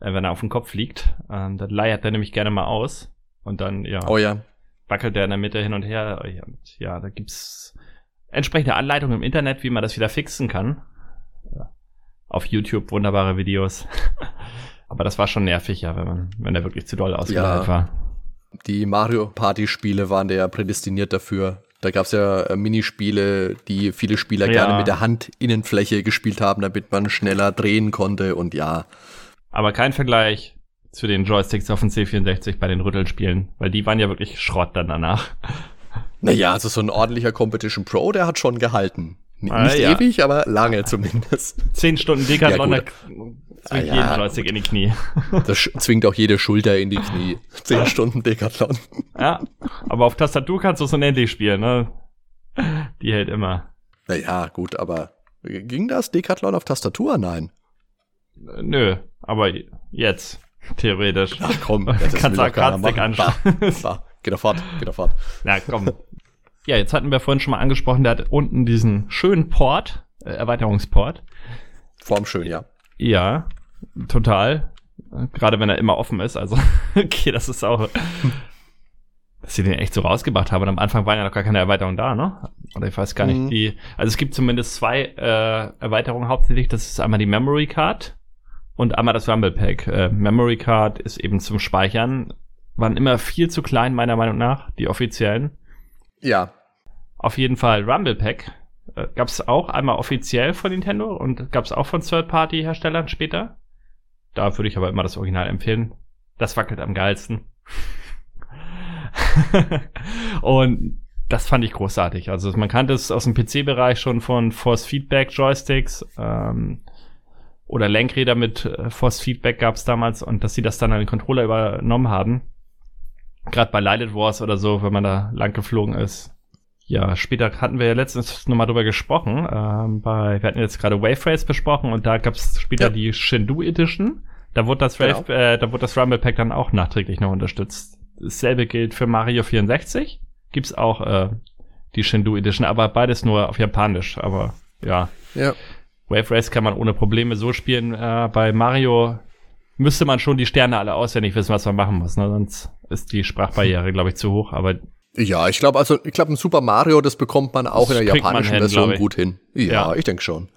äh, wenn er auf dem Kopf liegt. Ähm, dann leiert er nämlich gerne mal aus. Und dann, ja. Oh ja. Wackelt der in der Mitte hin und her. Und ja, da gibt's entsprechende Anleitungen im Internet, wie man das wieder fixen kann. Ja. Auf YouTube wunderbare Videos. Aber das war schon nervig, ja, wenn man, wenn der wirklich zu doll ausgeleiert ja. war. Die Mario Party Spiele waren ja prädestiniert dafür. Da gab es ja äh, Minispiele, die viele Spieler ja. gerne mit der Handinnenfläche gespielt haben, damit man schneller drehen konnte und ja. Aber kein Vergleich zu den Joysticks auf dem C64 bei den Rüttelspielen, weil die waren ja wirklich Schrott dann danach. Naja, also so ein ordentlicher Competition Pro, der hat schon gehalten. Ah, Nicht ja. ewig, aber lange zumindest. Zehn Stunden Decathlon, ja, zwingt ah, jeden Joystick in die Knie. Das zwingt auch jede Schulter in die Knie. Zehn Stunden Decathlon. Ja, aber auf Tastatur kannst du es unendlich spielen, ne? Die hält immer. Naja, gut, aber ging das Decathlon auf Tastatur? Nein. Nö, aber jetzt, theoretisch. Ach komm, das kannst du Kratzdeck anschauen. Geh doch fort, geh doch fort. Na komm. Ja, jetzt hatten wir vorhin schon mal angesprochen, der hat unten diesen schönen Port, äh, Erweiterungsport. Formschön, ja. Ja, total. Gerade wenn er immer offen ist. Also, okay, das ist auch. dass sie den echt so rausgebracht haben. Und am Anfang waren ja noch gar keine Erweiterungen da, ne? Oder ich weiß gar nicht, mhm. die. Also es gibt zumindest zwei äh, Erweiterungen hauptsächlich. Das ist einmal die Memory Card und einmal das Rumble Pack. Äh, Memory Card ist eben zum Speichern. Waren immer viel zu klein, meiner Meinung nach, die offiziellen. Ja. Auf jeden Fall Rumble Pack äh, gab es auch einmal offiziell von Nintendo und gab es auch von Third-Party-Herstellern später. Da würde ich aber immer das Original empfehlen. Das wackelt am geilsten. und das fand ich großartig. Also man kannte es aus dem PC-Bereich schon von Force Feedback Joysticks ähm, oder Lenkräder mit äh, Force Feedback gab es damals und dass sie das dann an den Controller übernommen haben. Gerade bei Lilith Wars oder so, wenn man da lang geflogen ist, ja, später hatten wir ja letztens nochmal drüber gesprochen. Ähm, bei, wir hatten jetzt gerade Wave Race besprochen und da gab es später ja. die Shindu Edition. Da wurde das genau. äh, da wurde das Rumble Pack dann auch nachträglich noch unterstützt. Dasselbe gilt für Mario 64. Gibt's auch äh, die Shindu Edition, aber beides nur auf Japanisch. Aber ja. Ja. Wave Race kann man ohne Probleme so spielen. Äh, bei Mario müsste man schon die Sterne alle auswendig wissen, was man machen muss. Ne? Sonst ist die Sprachbarriere, glaube ich, zu hoch. Aber ja, ich glaube, also ich glaube, ein Super Mario, das bekommt man auch das in der japanischen hin, Version gut hin. Ja, ja. ich denke schon.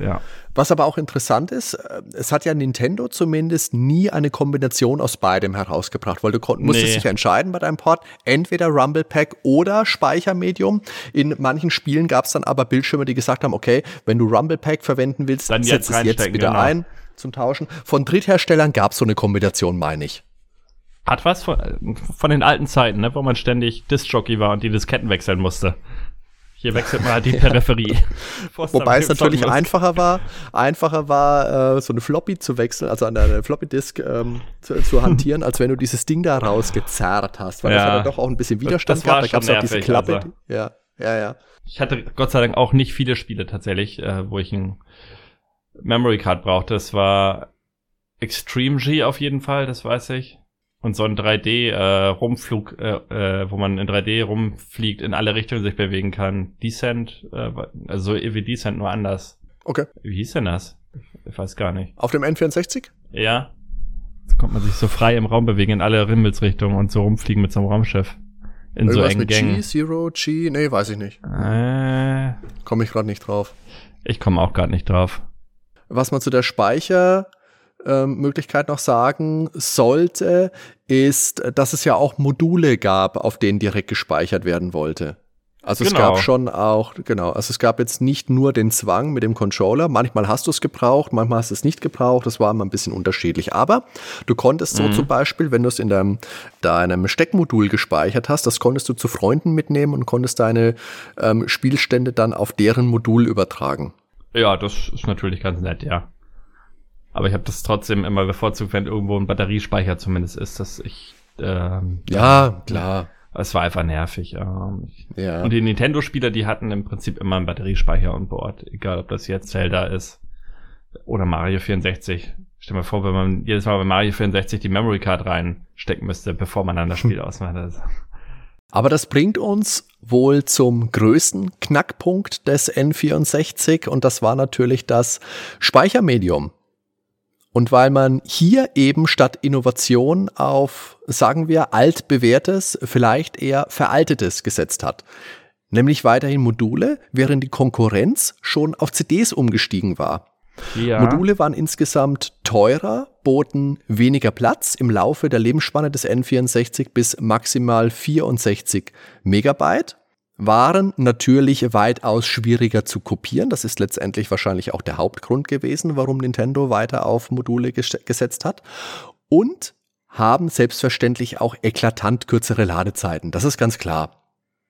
Ja. Was aber auch interessant ist, äh, es hat ja Nintendo zumindest nie eine Kombination aus beidem herausgebracht, weil du musstest nee. dich entscheiden bei deinem Port, entweder Rumble Pack oder Speichermedium. In manchen Spielen gab es dann aber Bildschirme, die gesagt haben, okay, wenn du Rumble Pack verwenden willst, dann setz es jetzt wieder genau. ein zum Tauschen. Von Drittherstellern gab es so eine Kombination, meine ich. Hat was von, von den alten Zeiten, ne, wo man ständig Disc-Jockey war und die Disketten wechseln musste. Hier wechselt man halt die Peripherie. Wobei es natürlich einfacher war, einfacher war, äh, so eine Floppy zu wechsellen, also an der Floppy-Disk ähm, zu, zu, hantieren, als wenn du dieses Ding da rausgezerrt hast, weil ja. das hat dann doch auch ein bisschen Widerstand das, das gehabt. Da gab es auch diese Klappe. Also. Ja, ja, ja. Ich hatte Gott sei Dank auch nicht viele Spiele tatsächlich, äh, wo ich ein Memory Card brauchte. Es war Extreme G auf jeden Fall, das weiß ich. Und so ein 3D-Rumflug, äh, äh, äh, wo man in 3D rumfliegt, in alle Richtungen sich bewegen kann. Descent, äh, also so wie Descent, nur anders. Okay. Wie hieß denn das? Ich weiß gar nicht. Auf dem N64? Ja. Da kommt man sich so frei im Raum bewegen in alle Rimmelsrichtungen und so rumfliegen mit so einem Raumschiff. In Irgendwas so engen mit Gängen. G, Zero, G, nee, weiß ich nicht. Äh, komme ich gerade nicht drauf. Ich komme auch gerade nicht drauf. Was man zu der Speicher ähm, Möglichkeit noch sagen sollte, ist, dass es ja auch Module gab, auf denen direkt gespeichert werden wollte. Also genau. es gab schon auch, genau, also es gab jetzt nicht nur den Zwang mit dem Controller. Manchmal hast du es gebraucht, manchmal hast du es nicht gebraucht. Das war immer ein bisschen unterschiedlich. Aber du konntest so mhm. zum Beispiel, wenn du es in deinem, deinem Steckmodul gespeichert hast, das konntest du zu Freunden mitnehmen und konntest deine ähm, Spielstände dann auf deren Modul übertragen. Ja, das ist natürlich ganz nett, ja. Aber ich habe das trotzdem immer bevorzugt, wenn irgendwo ein Batteriespeicher zumindest ist, dass ich ähm, ja, klar. Es war einfach nervig. Ähm, ja. Und die Nintendo-Spieler, die hatten im Prinzip immer einen Batteriespeicher an Bord. Egal, ob das jetzt Zelda ist oder Mario 64. Stell mir vor, wenn man jedes Mal bei Mario 64 die Memory Card reinstecken müsste, bevor man dann das Spiel ausmacht. Also. Aber das bringt uns wohl zum größten Knackpunkt des N64 und das war natürlich das Speichermedium. Und weil man hier eben statt Innovation auf, sagen wir, altbewährtes, vielleicht eher veraltetes gesetzt hat. Nämlich weiterhin Module, während die Konkurrenz schon auf CDs umgestiegen war. Ja. Module waren insgesamt teurer, boten weniger Platz im Laufe der Lebensspanne des N64 bis maximal 64 Megabyte waren natürlich weitaus schwieriger zu kopieren. Das ist letztendlich wahrscheinlich auch der Hauptgrund gewesen, warum Nintendo weiter auf Module ges gesetzt hat. Und haben selbstverständlich auch eklatant kürzere Ladezeiten. Das ist ganz klar.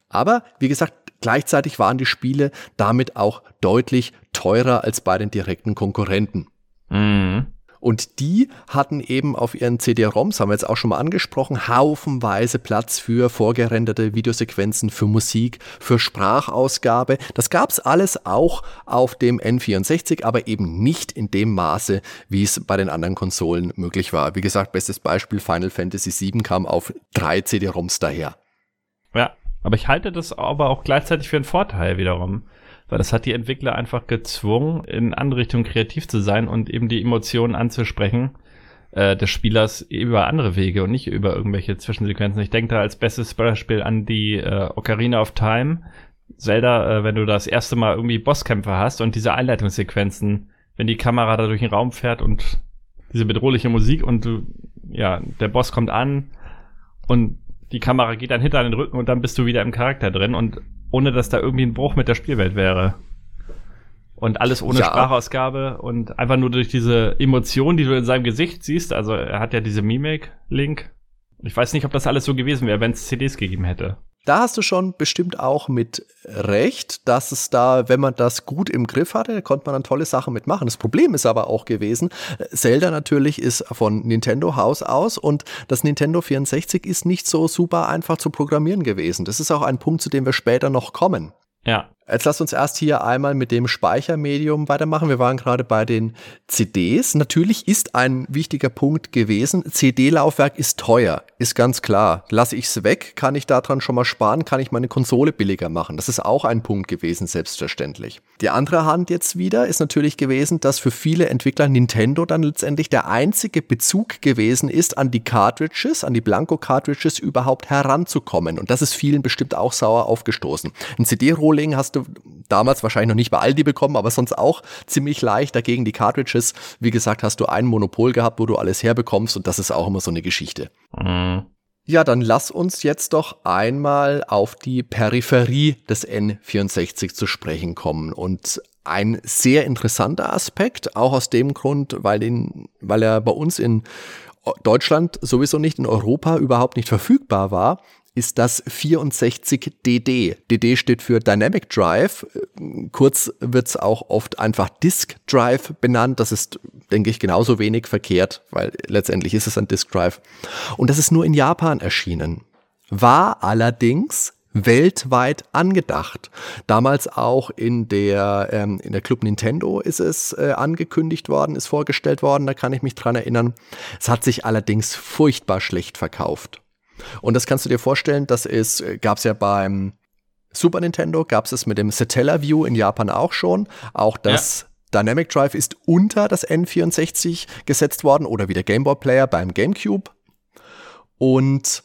Aber wie gesagt, gleichzeitig waren die Spiele damit auch deutlich teurer als bei den direkten Konkurrenten. Mhm. Und die hatten eben auf ihren CD-ROMs, haben wir jetzt auch schon mal angesprochen, haufenweise Platz für vorgerenderte Videosequenzen, für Musik, für Sprachausgabe. Das gab es alles auch auf dem N64, aber eben nicht in dem Maße, wie es bei den anderen Konsolen möglich war. Wie gesagt, bestes Beispiel, Final Fantasy VII kam auf drei CD-ROMs daher. Ja, aber ich halte das aber auch gleichzeitig für einen Vorteil wiederum weil das hat die Entwickler einfach gezwungen, in andere Richtungen kreativ zu sein und eben die Emotionen anzusprechen äh, des Spielers über andere Wege und nicht über irgendwelche Zwischensequenzen. Ich denke da als bestes Beispiel an die äh, Ocarina of Time. Zelda, äh, wenn du das erste Mal irgendwie Bosskämpfe hast und diese Einleitungssequenzen, wenn die Kamera da durch den Raum fährt und diese bedrohliche Musik und du, ja, der Boss kommt an und die Kamera geht dann hinter den Rücken und dann bist du wieder im Charakter drin und ohne dass da irgendwie ein Bruch mit der Spielwelt wäre. Und alles ohne ja. Sprachausgabe und einfach nur durch diese Emotion, die du in seinem Gesicht siehst. Also er hat ja diese Mimik-Link. Ich weiß nicht, ob das alles so gewesen wäre, wenn es CDs gegeben hätte. Da hast du schon bestimmt auch mit recht, dass es da, wenn man das gut im Griff hatte, konnte man dann tolle Sachen mitmachen. Das Problem ist aber auch gewesen, Zelda natürlich ist von Nintendo Haus aus und das Nintendo 64 ist nicht so super einfach zu programmieren gewesen. Das ist auch ein Punkt, zu dem wir später noch kommen. Ja. Jetzt lass uns erst hier einmal mit dem Speichermedium weitermachen. Wir waren gerade bei den CDs. Natürlich ist ein wichtiger Punkt gewesen, CD-Laufwerk ist teuer, ist ganz klar. Lasse ich es weg, kann ich daran schon mal sparen, kann ich meine Konsole billiger machen. Das ist auch ein Punkt gewesen, selbstverständlich. Die andere Hand jetzt wieder ist natürlich gewesen, dass für viele Entwickler Nintendo dann letztendlich der einzige Bezug gewesen ist, an die Cartridges, an die Blanco-Cartridges überhaupt heranzukommen. Und das ist vielen bestimmt auch sauer aufgestoßen. Ein CD-Rolling hast du damals wahrscheinlich noch nicht bei Aldi bekommen, aber sonst auch ziemlich leicht. Dagegen die Cartridges, wie gesagt, hast du ein Monopol gehabt, wo du alles herbekommst und das ist auch immer so eine Geschichte. Mhm. Ja, dann lass uns jetzt doch einmal auf die Peripherie des N64 zu sprechen kommen. Und ein sehr interessanter Aspekt, auch aus dem Grund, weil, ihn, weil er bei uns in Deutschland sowieso nicht in Europa überhaupt nicht verfügbar war, ist das 64DD. DD steht für Dynamic Drive. Kurz wird es auch oft einfach Disk Drive benannt. Das ist, denke ich, genauso wenig verkehrt, weil letztendlich ist es ein Disk Drive. Und das ist nur in Japan erschienen. War allerdings weltweit angedacht. Damals auch in der, ähm, in der Club Nintendo ist es äh, angekündigt worden, ist vorgestellt worden, da kann ich mich dran erinnern. Es hat sich allerdings furchtbar schlecht verkauft. Und das kannst du dir vorstellen, das ist, äh, gab es ja beim Super Nintendo, gab es es mit dem Satellaview in Japan auch schon. Auch das ja. Dynamic Drive ist unter das N64 gesetzt worden oder wie der Game Boy Player beim GameCube. Und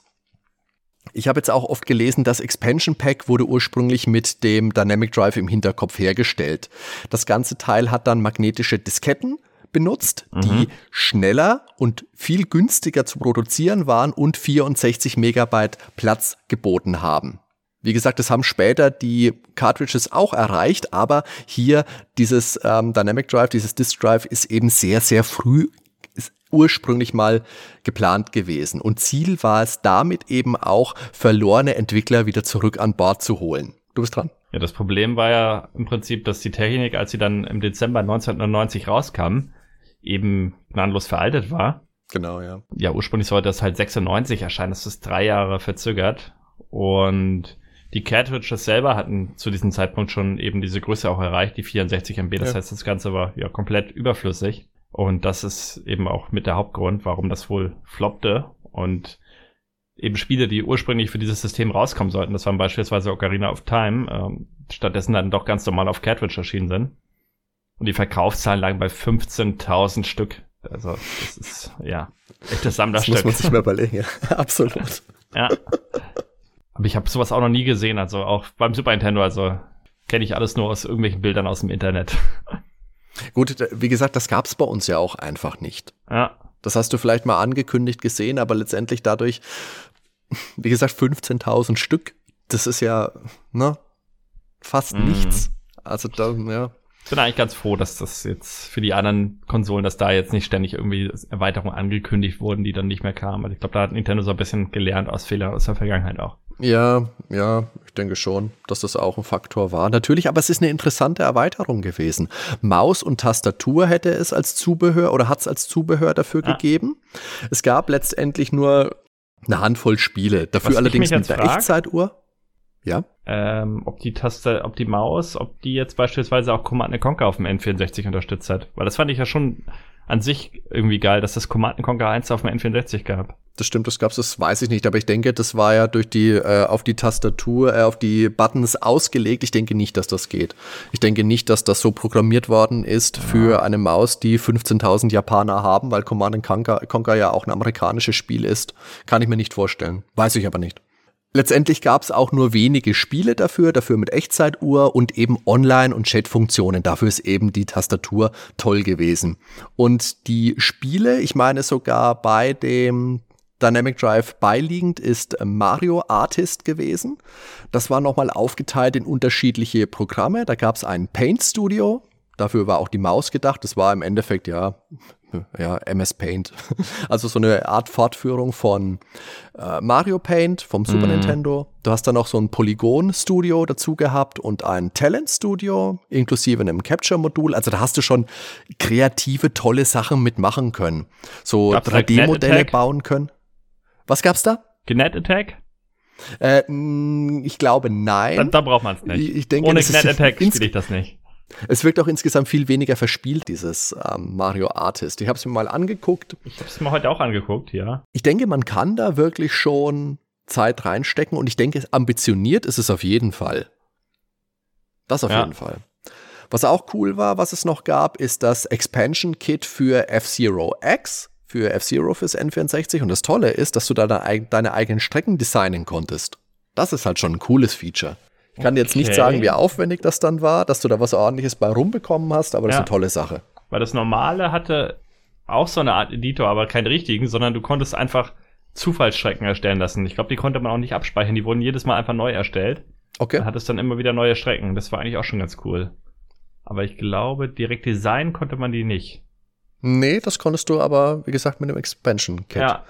ich habe jetzt auch oft gelesen, das Expansion Pack wurde ursprünglich mit dem Dynamic Drive im Hinterkopf hergestellt. Das ganze Teil hat dann magnetische Disketten benutzt, mhm. die schneller und viel günstiger zu produzieren waren und 64 Megabyte Platz geboten haben. Wie gesagt, das haben später die Cartridges auch erreicht, aber hier dieses ähm, Dynamic Drive, dieses Disk Drive ist eben sehr, sehr früh ursprünglich mal geplant gewesen. Und Ziel war es damit eben auch, verlorene Entwickler wieder zurück an Bord zu holen. Du bist dran. Ja, das Problem war ja im Prinzip, dass die Technik, als sie dann im Dezember 1999 rauskam, eben gnadenlos veraltet war. Genau, ja. Ja, ursprünglich sollte das halt 96 erscheinen. Das ist drei Jahre verzögert. Und die Cartridges selber hatten zu diesem Zeitpunkt schon eben diese Größe auch erreicht, die 64 MB. Das ja. heißt, das Ganze war ja komplett überflüssig. Und das ist eben auch mit der Hauptgrund, warum das wohl floppte. Und eben Spiele, die ursprünglich für dieses System rauskommen sollten, das waren beispielsweise Ocarina of Time, ähm, stattdessen dann doch ganz normal auf Cartridge erschienen sind. Und die Verkaufszahlen lagen bei 15.000 Stück. Also, das ist, ja, echtes Sammlerstück. Das muss man sich mal überlegen, ja. Absolut. ja. Aber ich habe sowas auch noch nie gesehen, also auch beim Super Nintendo, also kenne ich alles nur aus irgendwelchen Bildern aus dem Internet. Gut, wie gesagt, das gab's bei uns ja auch einfach nicht. Ja. Das hast du vielleicht mal angekündigt gesehen, aber letztendlich dadurch, wie gesagt, 15.000 Stück, das ist ja, ne, fast mm. nichts. Also da, ja. Ich bin eigentlich ganz froh, dass das jetzt für die anderen Konsolen, dass da jetzt nicht ständig irgendwie Erweiterungen angekündigt wurden, die dann nicht mehr kamen. Also ich glaube, da hat Nintendo so ein bisschen gelernt aus Fehlern aus der Vergangenheit auch. Ja, ja, ich denke schon, dass das auch ein Faktor war. Natürlich, aber es ist eine interessante Erweiterung gewesen. Maus und Tastatur hätte es als Zubehör oder hat es als Zubehör dafür ah. gegeben. Es gab letztendlich nur eine Handvoll Spiele. Dafür allerdings mit der Echtzeituhr. Ja. Ähm, ob die Taste, ob die Maus, ob die jetzt beispielsweise auch Command Conquer auf dem N64 unterstützt hat. Weil das fand ich ja schon an sich irgendwie geil, dass das Command Conquer 1 auf dem N64 gab. Das stimmt, das gab's, das weiß ich nicht, aber ich denke, das war ja durch die äh, auf die Tastatur, äh, auf die Buttons ausgelegt. Ich denke nicht, dass das geht. Ich denke nicht, dass das so programmiert worden ist ja. für eine Maus, die 15.000 Japaner haben, weil Command Conquer, Conquer ja auch ein amerikanisches Spiel ist. Kann ich mir nicht vorstellen. Weiß ich aber nicht. Letztendlich gab es auch nur wenige Spiele dafür, dafür mit Echtzeituhr und eben Online- und Chat-Funktionen. Dafür ist eben die Tastatur toll gewesen. Und die Spiele, ich meine sogar bei dem Dynamic Drive beiliegend ist Mario Artist gewesen. Das war nochmal aufgeteilt in unterschiedliche Programme. Da gab es ein Paint Studio. Dafür war auch die Maus gedacht. Das war im Endeffekt ja ja, MS Paint. Also so eine Art Fortführung von äh, Mario Paint vom Super mm. Nintendo. Du hast dann noch so ein Polygon-Studio dazu gehabt und ein Talent-Studio, inklusive einem Capture-Modul. Also da hast du schon kreative, tolle Sachen mitmachen können. So 3D-Modelle bauen können. Was gab's da? Gnet Attack? Äh, ich glaube, nein. Da, da braucht man es nicht. Ich, ich denke, Ohne Gnet Attack spiele ich das nicht. Es wirkt auch insgesamt viel weniger verspielt, dieses ähm, Mario Artist. Ich habe es mir mal angeguckt. Ich habe es mir heute auch angeguckt, ja. Ich denke, man kann da wirklich schon Zeit reinstecken und ich denke, ambitioniert ist es auf jeden Fall. Das auf ja. jeden Fall. Was auch cool war, was es noch gab, ist das Expansion Kit für F-Zero X, für F-Zero fürs N64. Und das Tolle ist, dass du da deine eigenen Strecken designen konntest. Das ist halt schon ein cooles Feature. Ich kann okay. jetzt nicht sagen, wie aufwendig das dann war, dass du da was ordentliches bei rumbekommen hast, aber das ja. ist eine tolle Sache. Weil das normale hatte auch so eine Art Editor, aber keinen richtigen, sondern du konntest einfach Zufallsstrecken erstellen lassen. Ich glaube, die konnte man auch nicht abspeichern, die wurden jedes Mal einfach neu erstellt. Okay. Dann hat es dann immer wieder neue Strecken. Das war eigentlich auch schon ganz cool. Aber ich glaube, direkt designen konnte man die nicht. Nee, das konntest du aber, wie gesagt, mit dem Expansion Kit. Ja.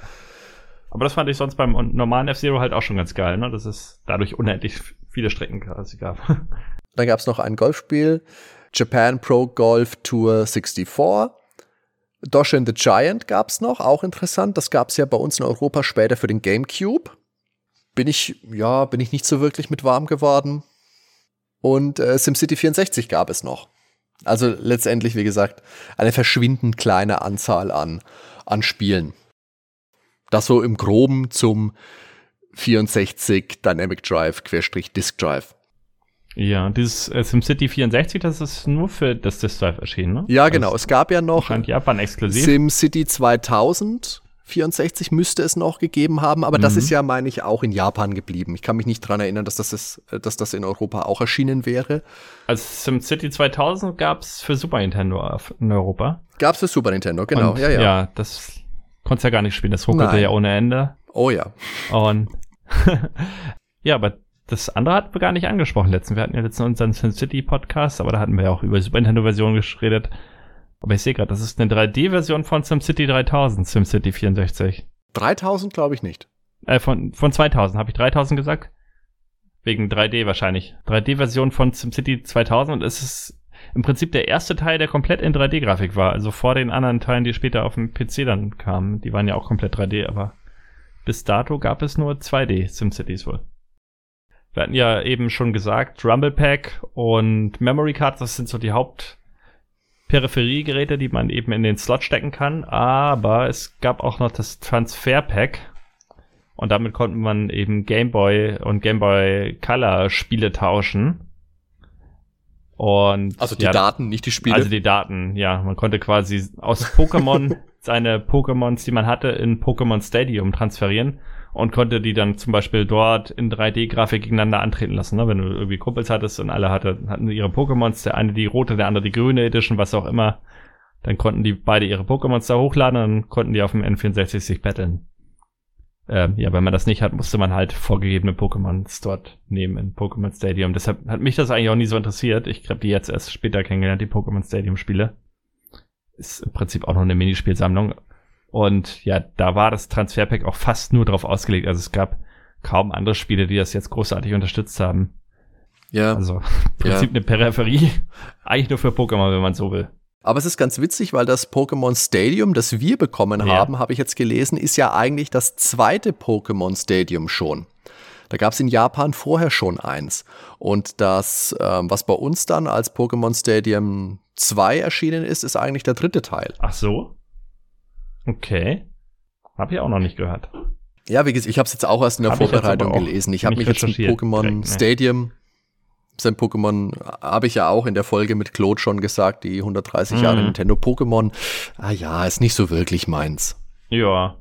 Aber das fand ich sonst beim normalen F-Zero halt auch schon ganz geil, ne? Das ist dadurch unendlich viele Strecken quasi gab. Dann gab es noch ein Golfspiel, Japan Pro Golf Tour 64. Doshin the Giant gab es noch, auch interessant. Das gab es ja bei uns in Europa später für den GameCube. Bin ich, ja, bin ich nicht so wirklich mit warm geworden. Und äh, SimCity 64 gab es noch. Also letztendlich, wie gesagt, eine verschwindend kleine Anzahl an, an Spielen. Das so im Groben zum 64 Dynamic Drive Querstrich Disk Drive. Ja, dieses äh, SimCity 64, das ist nur für das Disk Drive erschienen, ne? Ja, genau. es gab ja noch Japan exklusiv. SimCity 2000 64 müsste es noch gegeben haben, aber mhm. das ist ja, meine ich, auch in Japan geblieben. Ich kann mich nicht dran erinnern, dass das, ist, dass das in Europa auch erschienen wäre. Also SimCity 2000 gab es für Super Nintendo in Europa. Gab es für Super Nintendo, genau. Und, ja, ja. Ja, das konntest ja gar nicht spielen. Das ruckelte ja ohne Ende. Oh ja. Und ja, aber das andere hatten wir gar nicht angesprochen letzten. Wir hatten ja letztens unseren SimCity Podcast, aber da hatten wir ja auch über die Super Nintendo Version geredet. Aber ich sehe gerade, das ist eine 3D-Version von SimCity 3000, SimCity 64. 3000 glaube ich nicht. Äh, von, von 2000, habe ich 3000 gesagt? Wegen 3D wahrscheinlich. 3D-Version von SimCity 2000 und es ist im Prinzip der erste Teil, der komplett in 3D-Grafik war. Also vor den anderen Teilen, die später auf dem PC dann kamen. Die waren ja auch komplett 3D, aber bis dato gab es nur 2D SimCities wohl. Wir hatten ja eben schon gesagt, Rumble Pack und Memory Card, das sind so die Hauptperipheriegeräte, die man eben in den Slot stecken kann. Aber es gab auch noch das Transfer Pack. Und damit konnte man eben Game Boy und Game Boy Color Spiele tauschen. Und also die ja, Daten, nicht die Spiele. Also die Daten, ja. Man konnte quasi aus Pokémon seine Pokémons, die man hatte, in Pokémon Stadium transferieren und konnte die dann zum Beispiel dort in 3D-Grafik gegeneinander antreten lassen. Ne? Wenn du irgendwie Kumpels hattest und alle hatte, hatten ihre Pokémons, der eine die rote, der andere die grüne Edition, was auch immer, dann konnten die beide ihre Pokémons da hochladen und dann konnten die auf dem N64 sich battlen. Ähm, ja, wenn man das nicht hat, musste man halt vorgegebene Pokémons dort nehmen in Pokémon Stadium. Deshalb hat mich das eigentlich auch nie so interessiert. Ich habe die jetzt erst später kennengelernt, die Pokémon Stadium Spiele. Ist im Prinzip auch noch eine Minispielsammlung. Und ja, da war das Transferpack auch fast nur drauf ausgelegt. Also es gab kaum andere Spiele, die das jetzt großartig unterstützt haben. Ja. Also im Prinzip ja. eine Peripherie. Eigentlich nur für Pokémon, wenn man so will. Aber es ist ganz witzig, weil das Pokémon Stadium, das wir bekommen ja. haben, habe ich jetzt gelesen, ist ja eigentlich das zweite Pokémon Stadium schon. Da gab es in Japan vorher schon eins. Und das, ähm, was bei uns dann als Pokémon Stadium 2 erschienen ist, ist eigentlich der dritte Teil. Ach so? Okay. Hab ich auch noch nicht gehört. Ja, wie gesagt, ich habe es jetzt auch erst in der hab Vorbereitung ich gelesen. Ich habe mich jetzt mit Pokémon direkt, ne? Stadium, sein Pokémon habe ich ja auch in der Folge mit Claude schon gesagt, die 130 mhm. Jahre Nintendo Pokémon. Ah ja, ist nicht so wirklich meins. Ja.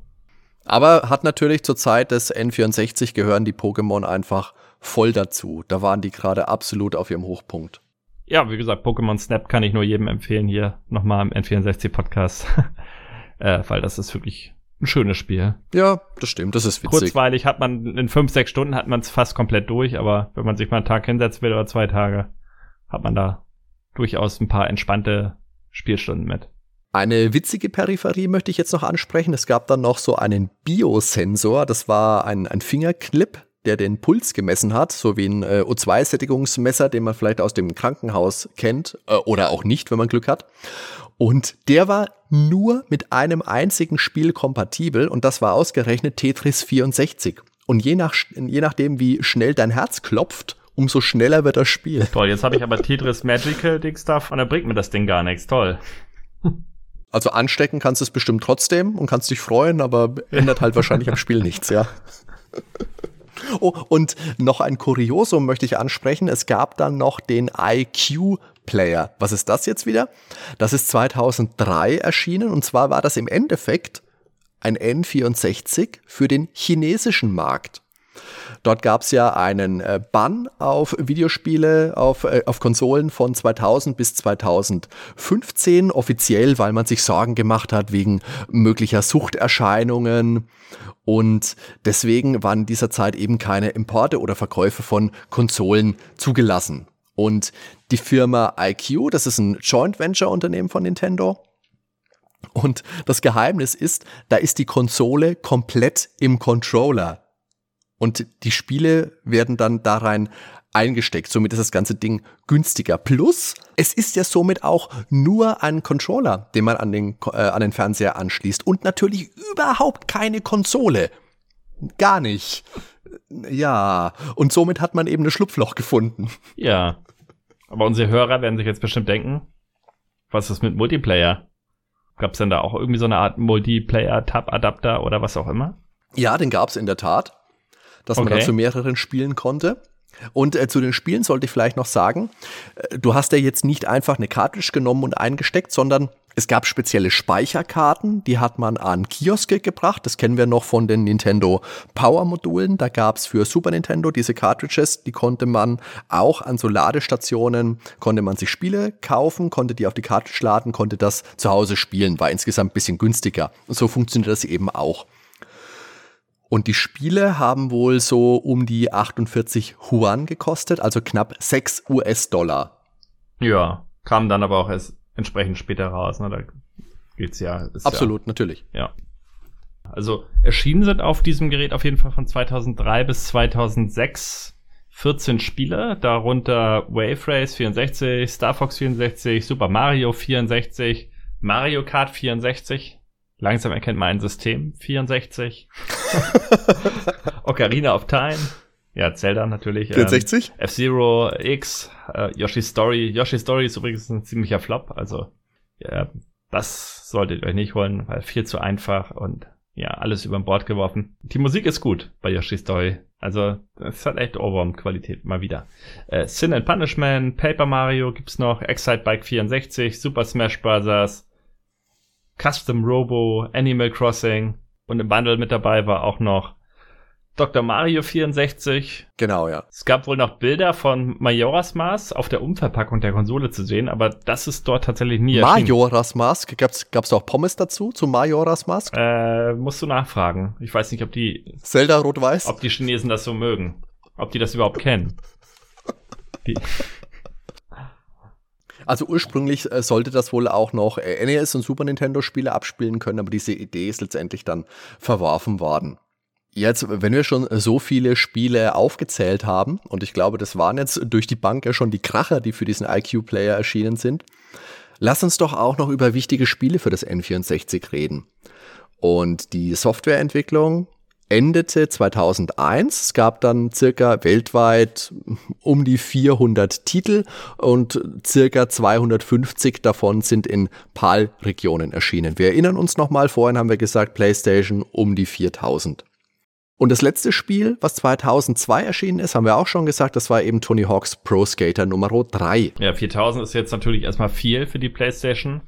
Aber hat natürlich zur Zeit des N64 gehören die Pokémon einfach voll dazu. Da waren die gerade absolut auf ihrem Hochpunkt. Ja, wie gesagt, Pokémon Snap kann ich nur jedem empfehlen hier nochmal im N64 Podcast. äh, weil das ist wirklich ein schönes Spiel. Ja, das stimmt, das ist witzig. Kurzweilig hat man, in fünf, sechs Stunden hat man es fast komplett durch, aber wenn man sich mal einen Tag hinsetzen will oder zwei Tage, hat man da durchaus ein paar entspannte Spielstunden mit. Eine witzige Peripherie möchte ich jetzt noch ansprechen. Es gab dann noch so einen Biosensor, das war ein, ein Fingerclip, der den Puls gemessen hat, so wie ein äh, O2-Sättigungsmesser, den man vielleicht aus dem Krankenhaus kennt äh, oder auch nicht, wenn man Glück hat. Und der war nur mit einem einzigen Spiel kompatibel und das war ausgerechnet Tetris 64. Und je, nach, je nachdem, wie schnell dein Herz klopft, umso schneller wird das Spiel. Toll, jetzt habe ich aber Tetris Magical Dick Stuff und da bringt mir das Ding gar nichts. Toll. Also anstecken kannst du es bestimmt trotzdem und kannst dich freuen, aber ändert halt wahrscheinlich am Spiel nichts, ja. Oh, und noch ein Kuriosum möchte ich ansprechen. Es gab dann noch den IQ Player. Was ist das jetzt wieder? Das ist 2003 erschienen und zwar war das im Endeffekt ein N64 für den chinesischen Markt. Dort gab es ja einen äh, Bann auf Videospiele, auf, äh, auf Konsolen von 2000 bis 2015, offiziell, weil man sich Sorgen gemacht hat wegen möglicher Suchterscheinungen. Und deswegen waren in dieser Zeit eben keine Importe oder Verkäufe von Konsolen zugelassen. Und die Firma IQ, das ist ein Joint Venture Unternehmen von Nintendo. Und das Geheimnis ist, da ist die Konsole komplett im Controller. Und die Spiele werden dann da rein eingesteckt. Somit ist das ganze Ding günstiger. Plus, es ist ja somit auch nur ein Controller, den man an den, äh, an den Fernseher anschließt. Und natürlich überhaupt keine Konsole. Gar nicht. Ja, und somit hat man eben ein Schlupfloch gefunden. Ja. Aber unsere Hörer werden sich jetzt bestimmt denken, was ist mit Multiplayer? Gab es denn da auch irgendwie so eine Art Multiplayer-Tab-Adapter oder was auch immer? Ja, den gab es in der Tat, dass okay. man da zu mehreren spielen konnte. Und äh, zu den Spielen sollte ich vielleicht noch sagen, äh, du hast ja jetzt nicht einfach eine Cartridge genommen und eingesteckt, sondern es gab spezielle Speicherkarten, die hat man an Kioske gebracht. Das kennen wir noch von den Nintendo Power Modulen. Da gab es für Super Nintendo diese Cartridges, die konnte man auch an so Ladestationen, konnte man sich Spiele kaufen, konnte die auf die Cartridge laden, konnte das zu Hause spielen, war insgesamt ein bisschen günstiger. Und so funktioniert das eben auch. Und die Spiele haben wohl so um die 48 Yuan gekostet, also knapp 6 US-Dollar. Ja, kam dann aber auch erst entsprechend später raus. Ne? Da geht's ja. Absolut, ja, natürlich. Ja. Also erschienen sind auf diesem Gerät auf jeden Fall von 2003 bis 2006 14 Spiele, darunter Wave Race 64, Star Fox 64, Super Mario 64, Mario Kart 64. Langsam erkennt man ein System 64. Ocarina of Time. Ja, Zelda natürlich. 64? Ähm, F-Zero X, äh, Yoshi's Story. Yoshi's Story ist übrigens ein ziemlicher Flop. Also, ja, das solltet ihr euch nicht holen, weil viel zu einfach und ja, alles über Bord geworfen. Die Musik ist gut bei Yoshi's Story. Also, es hat echt Ohrwurm-Qualität mal wieder. Äh, Sin and Punishment, Paper Mario gibt's noch, Excite Bike 64, Super Smash Bros., Custom Robo, Animal Crossing und im Bundle mit dabei war auch noch Dr. Mario 64. Genau, ja. Es gab wohl noch Bilder von Majora's Mask auf der Umverpackung der Konsole zu sehen, aber das ist dort tatsächlich nie erschienen. Majora's Mask? Gab's, gab's da auch Pommes dazu, zu Majora's Mask? Äh, musst du nachfragen. Ich weiß nicht, ob die... Zelda Rot-Weiß? Ob die Chinesen das so mögen. Ob die das überhaupt kennen. Die also ursprünglich äh, sollte das wohl auch noch äh, NES und Super Nintendo Spiele abspielen können, aber diese Idee ist letztendlich dann verworfen worden. Jetzt, wenn wir schon so viele Spiele aufgezählt haben, und ich glaube, das waren jetzt durch die Bank ja schon die Kracher, die für diesen IQ-Player erschienen sind, lass uns doch auch noch über wichtige Spiele für das N64 reden. Und die Softwareentwicklung endete 2001. Es gab dann circa weltweit um die 400 Titel und circa 250 davon sind in PAL-Regionen erschienen. Wir erinnern uns nochmal, vorhin haben wir gesagt, PlayStation um die 4000. Und das letzte Spiel, was 2002 erschienen ist, haben wir auch schon gesagt, das war eben Tony Hawk's Pro Skater Nummer 3. Ja, 4000 ist jetzt natürlich erstmal viel für die PlayStation.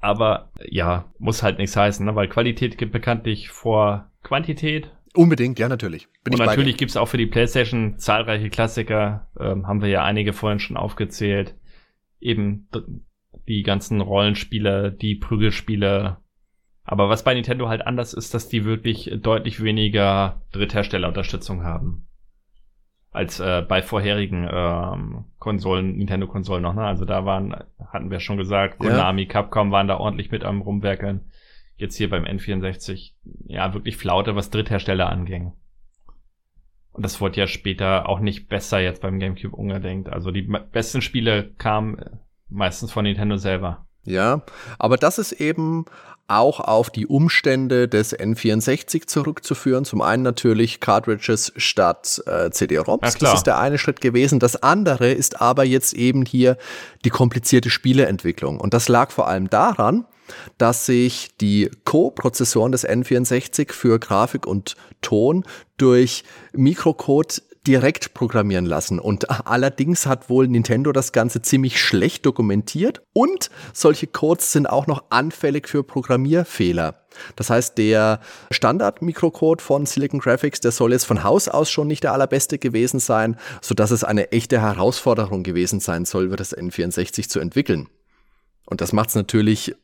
Aber ja, muss halt nichts heißen, ne? weil Qualität gibt bekanntlich vor Quantität. Unbedingt, ja, natürlich. Bin Und natürlich gibt's auch für die PlayStation zahlreiche Klassiker. Ähm, haben wir ja einige vorhin schon aufgezählt. Eben die ganzen Rollenspiele, die Prügelspiele, aber was bei Nintendo halt anders ist, dass die wirklich deutlich weniger Drittherstellerunterstützung haben. Als äh, bei vorherigen ähm, Konsolen, Nintendo-Konsolen noch, ne? Also da waren, hatten wir schon gesagt, Konami, ja. Capcom waren da ordentlich mit am rumwerkeln. Jetzt hier beim N64, ja, wirklich Flaute, was Dritthersteller anging. Und das wurde ja später auch nicht besser jetzt beim GameCube ungedenkt. Also die besten Spiele kamen meistens von Nintendo selber. Ja, aber das ist eben auch auf die Umstände des N64 zurückzuführen. Zum einen natürlich Cartridges statt äh, CD-ROMs. das ist der eine Schritt gewesen. Das andere ist aber jetzt eben hier die komplizierte Spieleentwicklung. Und das lag vor allem daran, dass sich die Co-Prozessoren des N64 für Grafik und Ton durch Mikrocode direkt programmieren lassen. Und allerdings hat wohl Nintendo das Ganze ziemlich schlecht dokumentiert und solche Codes sind auch noch anfällig für Programmierfehler. Das heißt, der Standard-Mikrocode von Silicon Graphics, der soll jetzt von Haus aus schon nicht der allerbeste gewesen sein, sodass es eine echte Herausforderung gewesen sein soll, das N64 zu entwickeln. Und das macht es natürlich äh,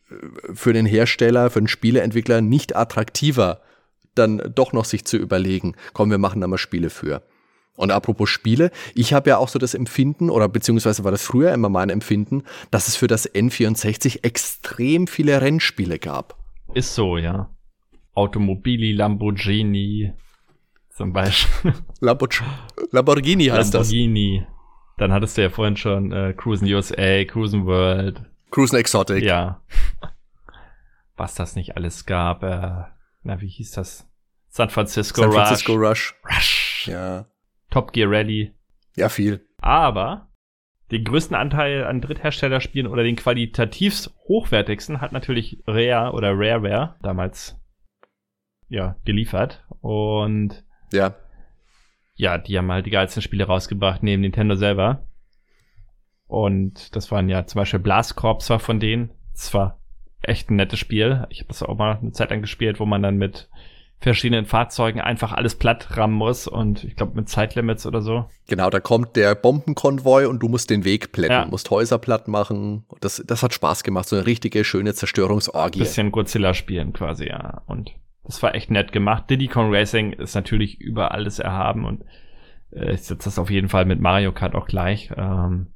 für den Hersteller, für den Spieleentwickler nicht attraktiver, dann doch noch sich zu überlegen, komm, wir machen da mal Spiele für. Und apropos Spiele, ich habe ja auch so das Empfinden, oder beziehungsweise war das früher immer mein Empfinden, dass es für das N64 extrem viele Rennspiele gab. Ist so, ja. Automobili, Lamborghini zum Beispiel. Lamborghini heißt Lamborghini. das. Dann hattest du ja vorhin schon äh, Cruisen USA, Cruisen World. Cruisen Exotic. Ja. Was das nicht alles gab. Äh, na, wie hieß das? San Francisco San Francisco Rush. Rush. Ja. Top Gear Rally. Ja, viel. Aber den größten Anteil an Drittherstellerspielen oder den qualitativ hochwertigsten hat natürlich Rare oder Rareware damals ja geliefert und ja ja die haben halt die geilsten Spiele rausgebracht neben Nintendo selber und das waren ja zum Beispiel Blast Corps war von denen das war echt ein nettes Spiel ich habe das auch mal eine Zeit lang gespielt wo man dann mit verschiedenen Fahrzeugen einfach alles platt rammen muss und ich glaube mit Zeitlimits oder so. Genau, da kommt der Bombenkonvoi und du musst den Weg plätten, ja. musst Häuser platt machen. Das, das hat Spaß gemacht, so eine richtige schöne Zerstörungsorgie. Bisschen Godzilla spielen quasi, ja. Und Das war echt nett gemacht. Diddy Kong Racing ist natürlich über alles erhaben und äh, ich setze das auf jeden Fall mit Mario Kart auch gleich. Ähm,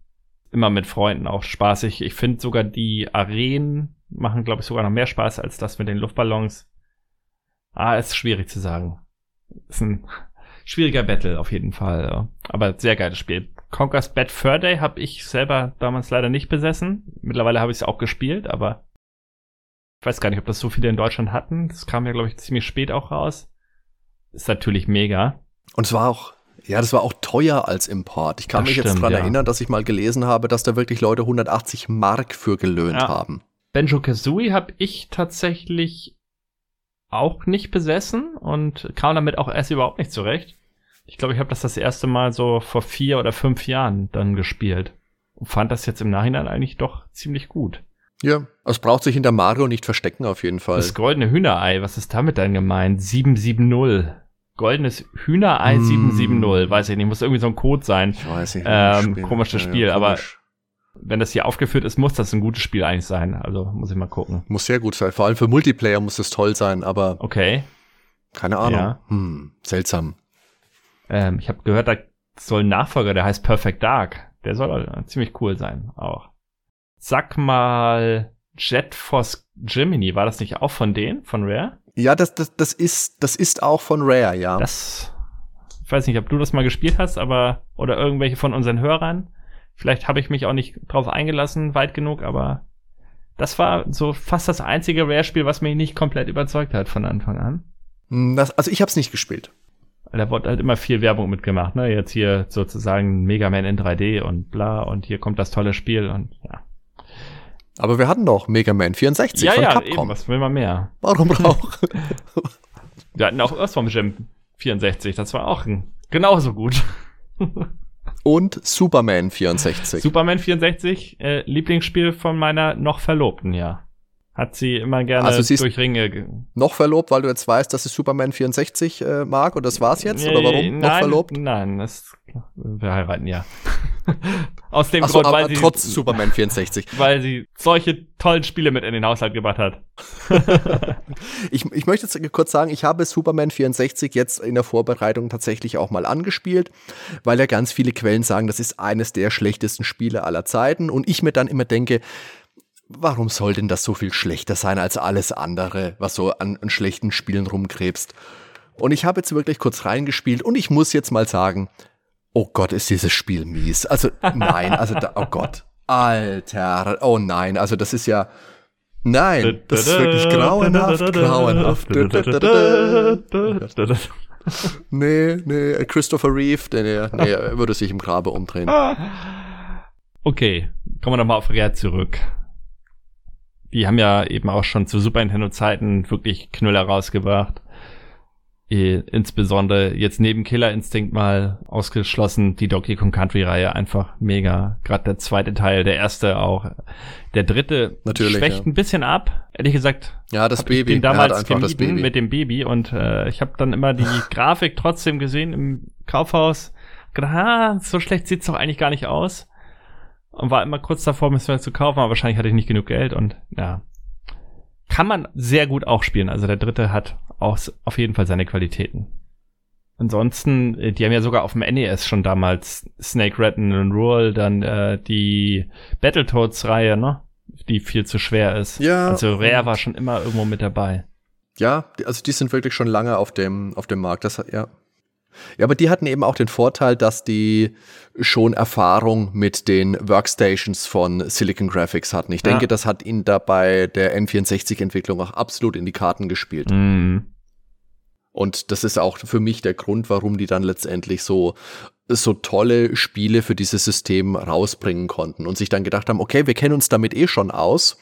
immer mit Freunden auch spaßig. Ich finde sogar die Arenen machen, glaube ich, sogar noch mehr Spaß als das mit den Luftballons. Ah, ist schwierig zu sagen. Ist ein schwieriger Battle auf jeden Fall. Aber sehr geiles Spiel. Conker's Bad Fur Day habe ich selber damals leider nicht besessen. Mittlerweile habe ich es auch gespielt, aber ich weiß gar nicht, ob das so viele in Deutschland hatten. Das kam ja, glaube ich, ziemlich spät auch raus. Ist natürlich mega. Und es war auch, ja, das war auch teuer als Import. Ich kann das mich stimmt, jetzt daran ja. erinnern, dass ich mal gelesen habe, dass da wirklich Leute 180 Mark für gelöhnt ja. haben. Benjo Kazooie habe ich tatsächlich auch nicht besessen und kam damit auch erst überhaupt nicht zurecht. Ich glaube, ich habe das das erste Mal so vor vier oder fünf Jahren dann gespielt und fand das jetzt im Nachhinein eigentlich doch ziemlich gut. Ja, es braucht sich hinter Mario nicht verstecken auf jeden Fall. Das goldene Hühnerei, was ist damit denn gemeint? 770. Goldenes Hühnerei mm. 770, weiß ich nicht, muss irgendwie so ein Code sein. Ich weiß nicht. Ähm, komisches Spiel, ja, aber wenn das hier aufgeführt ist, muss das ein gutes Spiel eigentlich sein. Also muss ich mal gucken. Muss sehr gut sein. Vor allem für Multiplayer muss das toll sein, aber. Okay. Keine Ahnung. Ja. Hm, seltsam. Ähm, ich habe gehört, da soll ein Nachfolger, der heißt Perfect Dark. Der soll ziemlich cool sein, auch. Sag mal, Jet Force Gemini, war das nicht auch von denen, von Rare? Ja, das, das, das, ist, das ist auch von Rare, ja. Das, ich weiß nicht, ob du das mal gespielt hast, aber, oder irgendwelche von unseren Hörern. Vielleicht habe ich mich auch nicht drauf eingelassen, weit genug, aber das war so fast das einzige Rare-Spiel, was mich nicht komplett überzeugt hat von Anfang an. Hm, das, also ich habe es nicht gespielt. Da wurde halt immer viel Werbung mitgemacht, ne? Jetzt hier sozusagen Mega Man in 3D und bla und hier kommt das tolle Spiel und ja. Aber wir hatten doch Mega Man 64 ja, von ja, Capcom. Eben, was will man mehr? Warum auch? wir hatten auch Earthworm Jim 64, das war auch genauso gut. und Superman 64. Superman 64, äh, Lieblingsspiel von meiner noch Verlobten, ja. Hat sie immer gerne also durch Ringe. Noch verlobt, weil du jetzt weißt, dass sie Superman 64 äh, mag und das war's jetzt? Oder warum? Nein, noch verlobt? Nein, das, wir heiraten ja. Aus dem Ach Grund, so, weil sie. Trotz Superman 64. Weil sie solche tollen Spiele mit in den Haushalt gebracht hat. ich, ich möchte jetzt kurz sagen, ich habe Superman 64 jetzt in der Vorbereitung tatsächlich auch mal angespielt, weil ja ganz viele Quellen sagen, das ist eines der schlechtesten Spiele aller Zeiten und ich mir dann immer denke, warum soll denn das so viel schlechter sein als alles andere, was so an, an schlechten Spielen rumkrebst? Und ich habe jetzt wirklich kurz reingespielt und ich muss jetzt mal sagen, oh Gott, ist dieses Spiel mies. Also nein, also da, oh Gott, Alter, oh nein, also das ist ja, nein, das ist wirklich grauenhaft, grauenhaft. nee, nee, Christopher Reeve, nee, nee, er würde sich im Grabe umdrehen. Okay, kommen wir nochmal auf Rare zurück die haben ja eben auch schon zu Super Nintendo Zeiten wirklich Knüller rausgebracht. Insbesondere jetzt neben Killer Instinct mal ausgeschlossen die Donkey Kong Country Reihe einfach mega. Gerade der zweite Teil, der erste auch. Der dritte Natürlich, schwächt ja. ein bisschen ab. Ehrlich gesagt. Ja, das Baby. Ich den damals gemieden mit dem Baby und äh, ich habe dann immer die Grafik trotzdem gesehen im Kaufhaus. Gedacht, ah, so schlecht sieht's doch eigentlich gar nicht aus und war immer kurz davor, mir zu kaufen, aber wahrscheinlich hatte ich nicht genug Geld und ja. Kann man sehr gut auch spielen. Also der dritte hat auch auf jeden Fall seine Qualitäten. Ansonsten, äh, die haben ja sogar auf dem NES schon damals Snake Ratton und Rule, dann äh, die Battletoads-Reihe, ne? Die viel zu schwer ist. Ja. Also Rare war schon immer irgendwo mit dabei. Ja, also die sind wirklich schon lange auf dem, auf dem Markt. Das, ja. Ja, aber die hatten eben auch den Vorteil, dass die schon Erfahrung mit den Workstations von Silicon Graphics hatten. Ich denke, das hat ihnen dabei der N64-Entwicklung auch absolut in die Karten gespielt. Mhm. Und das ist auch für mich der Grund, warum die dann letztendlich so, so tolle Spiele für dieses System rausbringen konnten und sich dann gedacht haben, okay, wir kennen uns damit eh schon aus.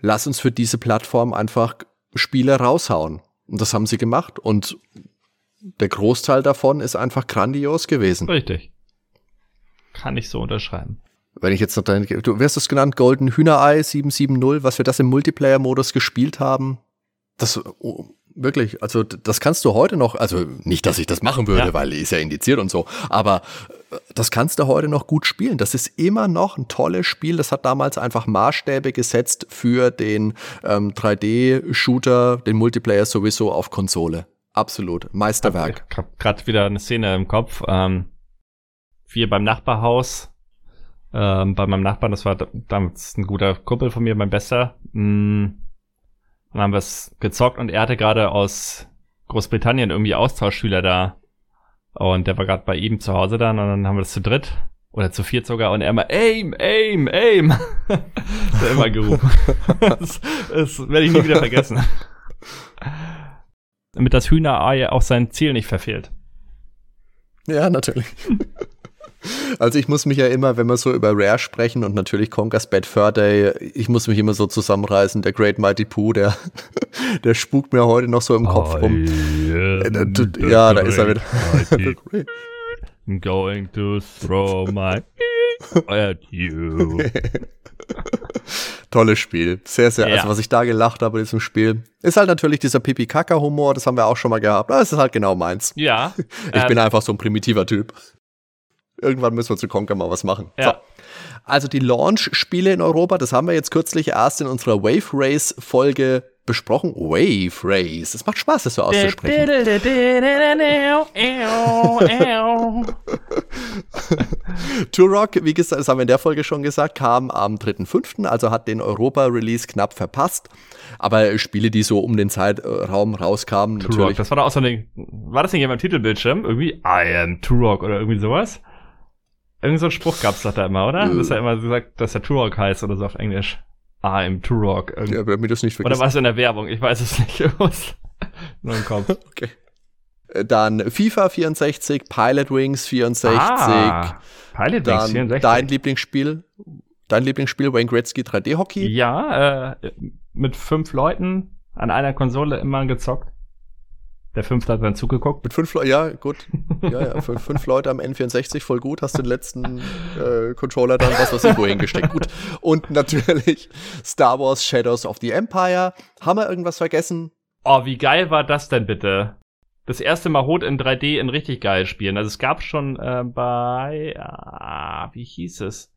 Lass uns für diese Plattform einfach Spiele raushauen. Und das haben sie gemacht. Und der Großteil davon ist einfach grandios gewesen. Richtig. Kann ich so unterschreiben. Wenn ich jetzt noch dein, du wirst es genannt, Golden Hühnerei 770, was wir das im Multiplayer-Modus gespielt haben. Das, oh, wirklich, also das kannst du heute noch, also nicht, dass ich das machen würde, ja. weil ist ja indiziert und so, aber das kannst du heute noch gut spielen. Das ist immer noch ein tolles Spiel. Das hat damals einfach Maßstäbe gesetzt für den ähm, 3D-Shooter, den Multiplayer sowieso auf Konsole. Absolut. Meisterwerk. Ich hab gerade wieder eine Szene im Kopf. Ähm, wir beim Nachbarhaus, ähm, bei meinem Nachbarn, das war damals ein guter Kumpel von mir, mein Bester. Mm, dann haben wir es gezockt und er hatte gerade aus Großbritannien irgendwie Austauschschüler da. Und der war gerade bei ihm zu Hause dann und dann haben wir das zu dritt oder zu viert sogar und er immer aim, aim, aim. immer gerufen. das, das werde ich nie wieder vergessen. Damit das Hühnerei auch sein Ziel nicht verfehlt. Ja, natürlich. Also ich muss mich ja immer, wenn wir so über Rare sprechen und natürlich Conker's Bad Fur Day, ich muss mich immer so zusammenreißen. Der Great Mighty Pooh, der, der spukt mir heute noch so im Kopf rum. Äh, ja, da ist er wieder. I'm going to throw my at you. Tolles Spiel. Sehr, sehr. Also ja. Also, was ich da gelacht habe in diesem Spiel, ist halt natürlich dieser Pipi-Kaka-Humor. Das haben wir auch schon mal gehabt. Das ist halt genau meins. Ja. Ich ähm, bin einfach so ein primitiver Typ. Irgendwann müssen wir zu Conker mal was machen. Ja. So. Also die Launch-Spiele in Europa, das haben wir jetzt kürzlich erst in unserer Wave Race-Folge besprochen. Wave Race. Es macht Spaß, das so auszusprechen. Turok, wie gesagt, das haben wir in der Folge schon gesagt, kam am 3.5., also hat den Europa-Release knapp verpasst. Aber Spiele, die so um den Zeitraum rauskamen, Turok, natürlich. Das war doch auch so eine, war das nicht jemand Titelbildschirm? Irgendwie I am Turok oder irgendwie sowas? Irgend so ein Spruch gab's doch da immer, oder? Äh. Das ist ja immer gesagt, dass der Turok heißt oder so auf Englisch. Ah, im Turok. Ja, aber mir das nicht vergessen. Oder war es in der Werbung? Ich weiß es nicht. Nur im Kopf. okay. Äh, dann FIFA 64, Pilot Wings 64. Ah, Pilot Wings 64. Dein Lieblingsspiel, dein Lieblingsspiel Wayne Gretzky 3D Hockey? Ja, äh, mit fünf Leuten an einer Konsole immer gezockt. Der fünfte hat dann zugeguckt. Mit fünf Leuten, ja, gut. Ja, ja, fünf, fünf Leute am N64, voll gut. Hast den letzten äh, Controller dann was was irgendwo hingesteckt. Gut. Und natürlich Star Wars Shadows of the Empire. Haben wir irgendwas vergessen? Oh, wie geil war das denn bitte? Das erste Mal Rot in 3D in richtig geil spielen. Also es gab schon äh, bei, ah, wie hieß es?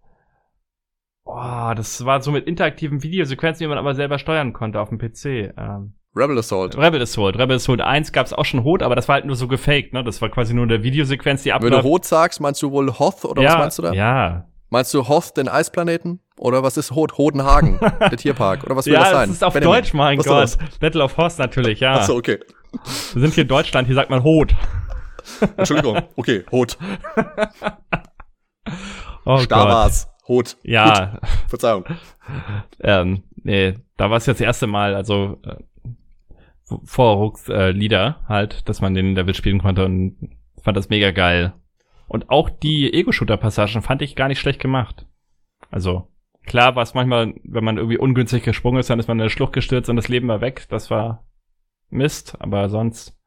Oh, das war so mit interaktiven Videosequenzen, die man aber selber steuern konnte auf dem PC. Ähm. Rebel Assault. Rebel Assault. Rebel Assault 1 gab es auch schon Hot, aber das war halt nur so gefaked, ne? Das war quasi nur eine Videosequenz, die abläuft. Wenn du Hot sagst, meinst du wohl Hoth oder ja, was meinst du da? Ja. Meinst du Hoth, den Eisplaneten? Oder was ist Hot? Hodenhagen, der Tierpark? Oder was will ja, das sein? Ja, das ist auf Benjamin. Deutsch, mein was Gott. Battle of Hoth natürlich, ja. Achso, okay. Wir sind hier in Deutschland, hier sagt man Hot. Entschuldigung, okay, Hot. oh Star Wars, Hot. Ja. Gut. Verzeihung. ähm, nee, da war es jetzt das erste Mal, also Vorrucks-Lieder äh, halt, dass man den Level spielen konnte und fand das mega geil. Und auch die Ego-Shooter-Passagen fand ich gar nicht schlecht gemacht. Also, klar war es manchmal, wenn man irgendwie ungünstig gesprungen ist, dann ist man in der Schlucht gestürzt und das Leben war weg. Das war Mist, aber sonst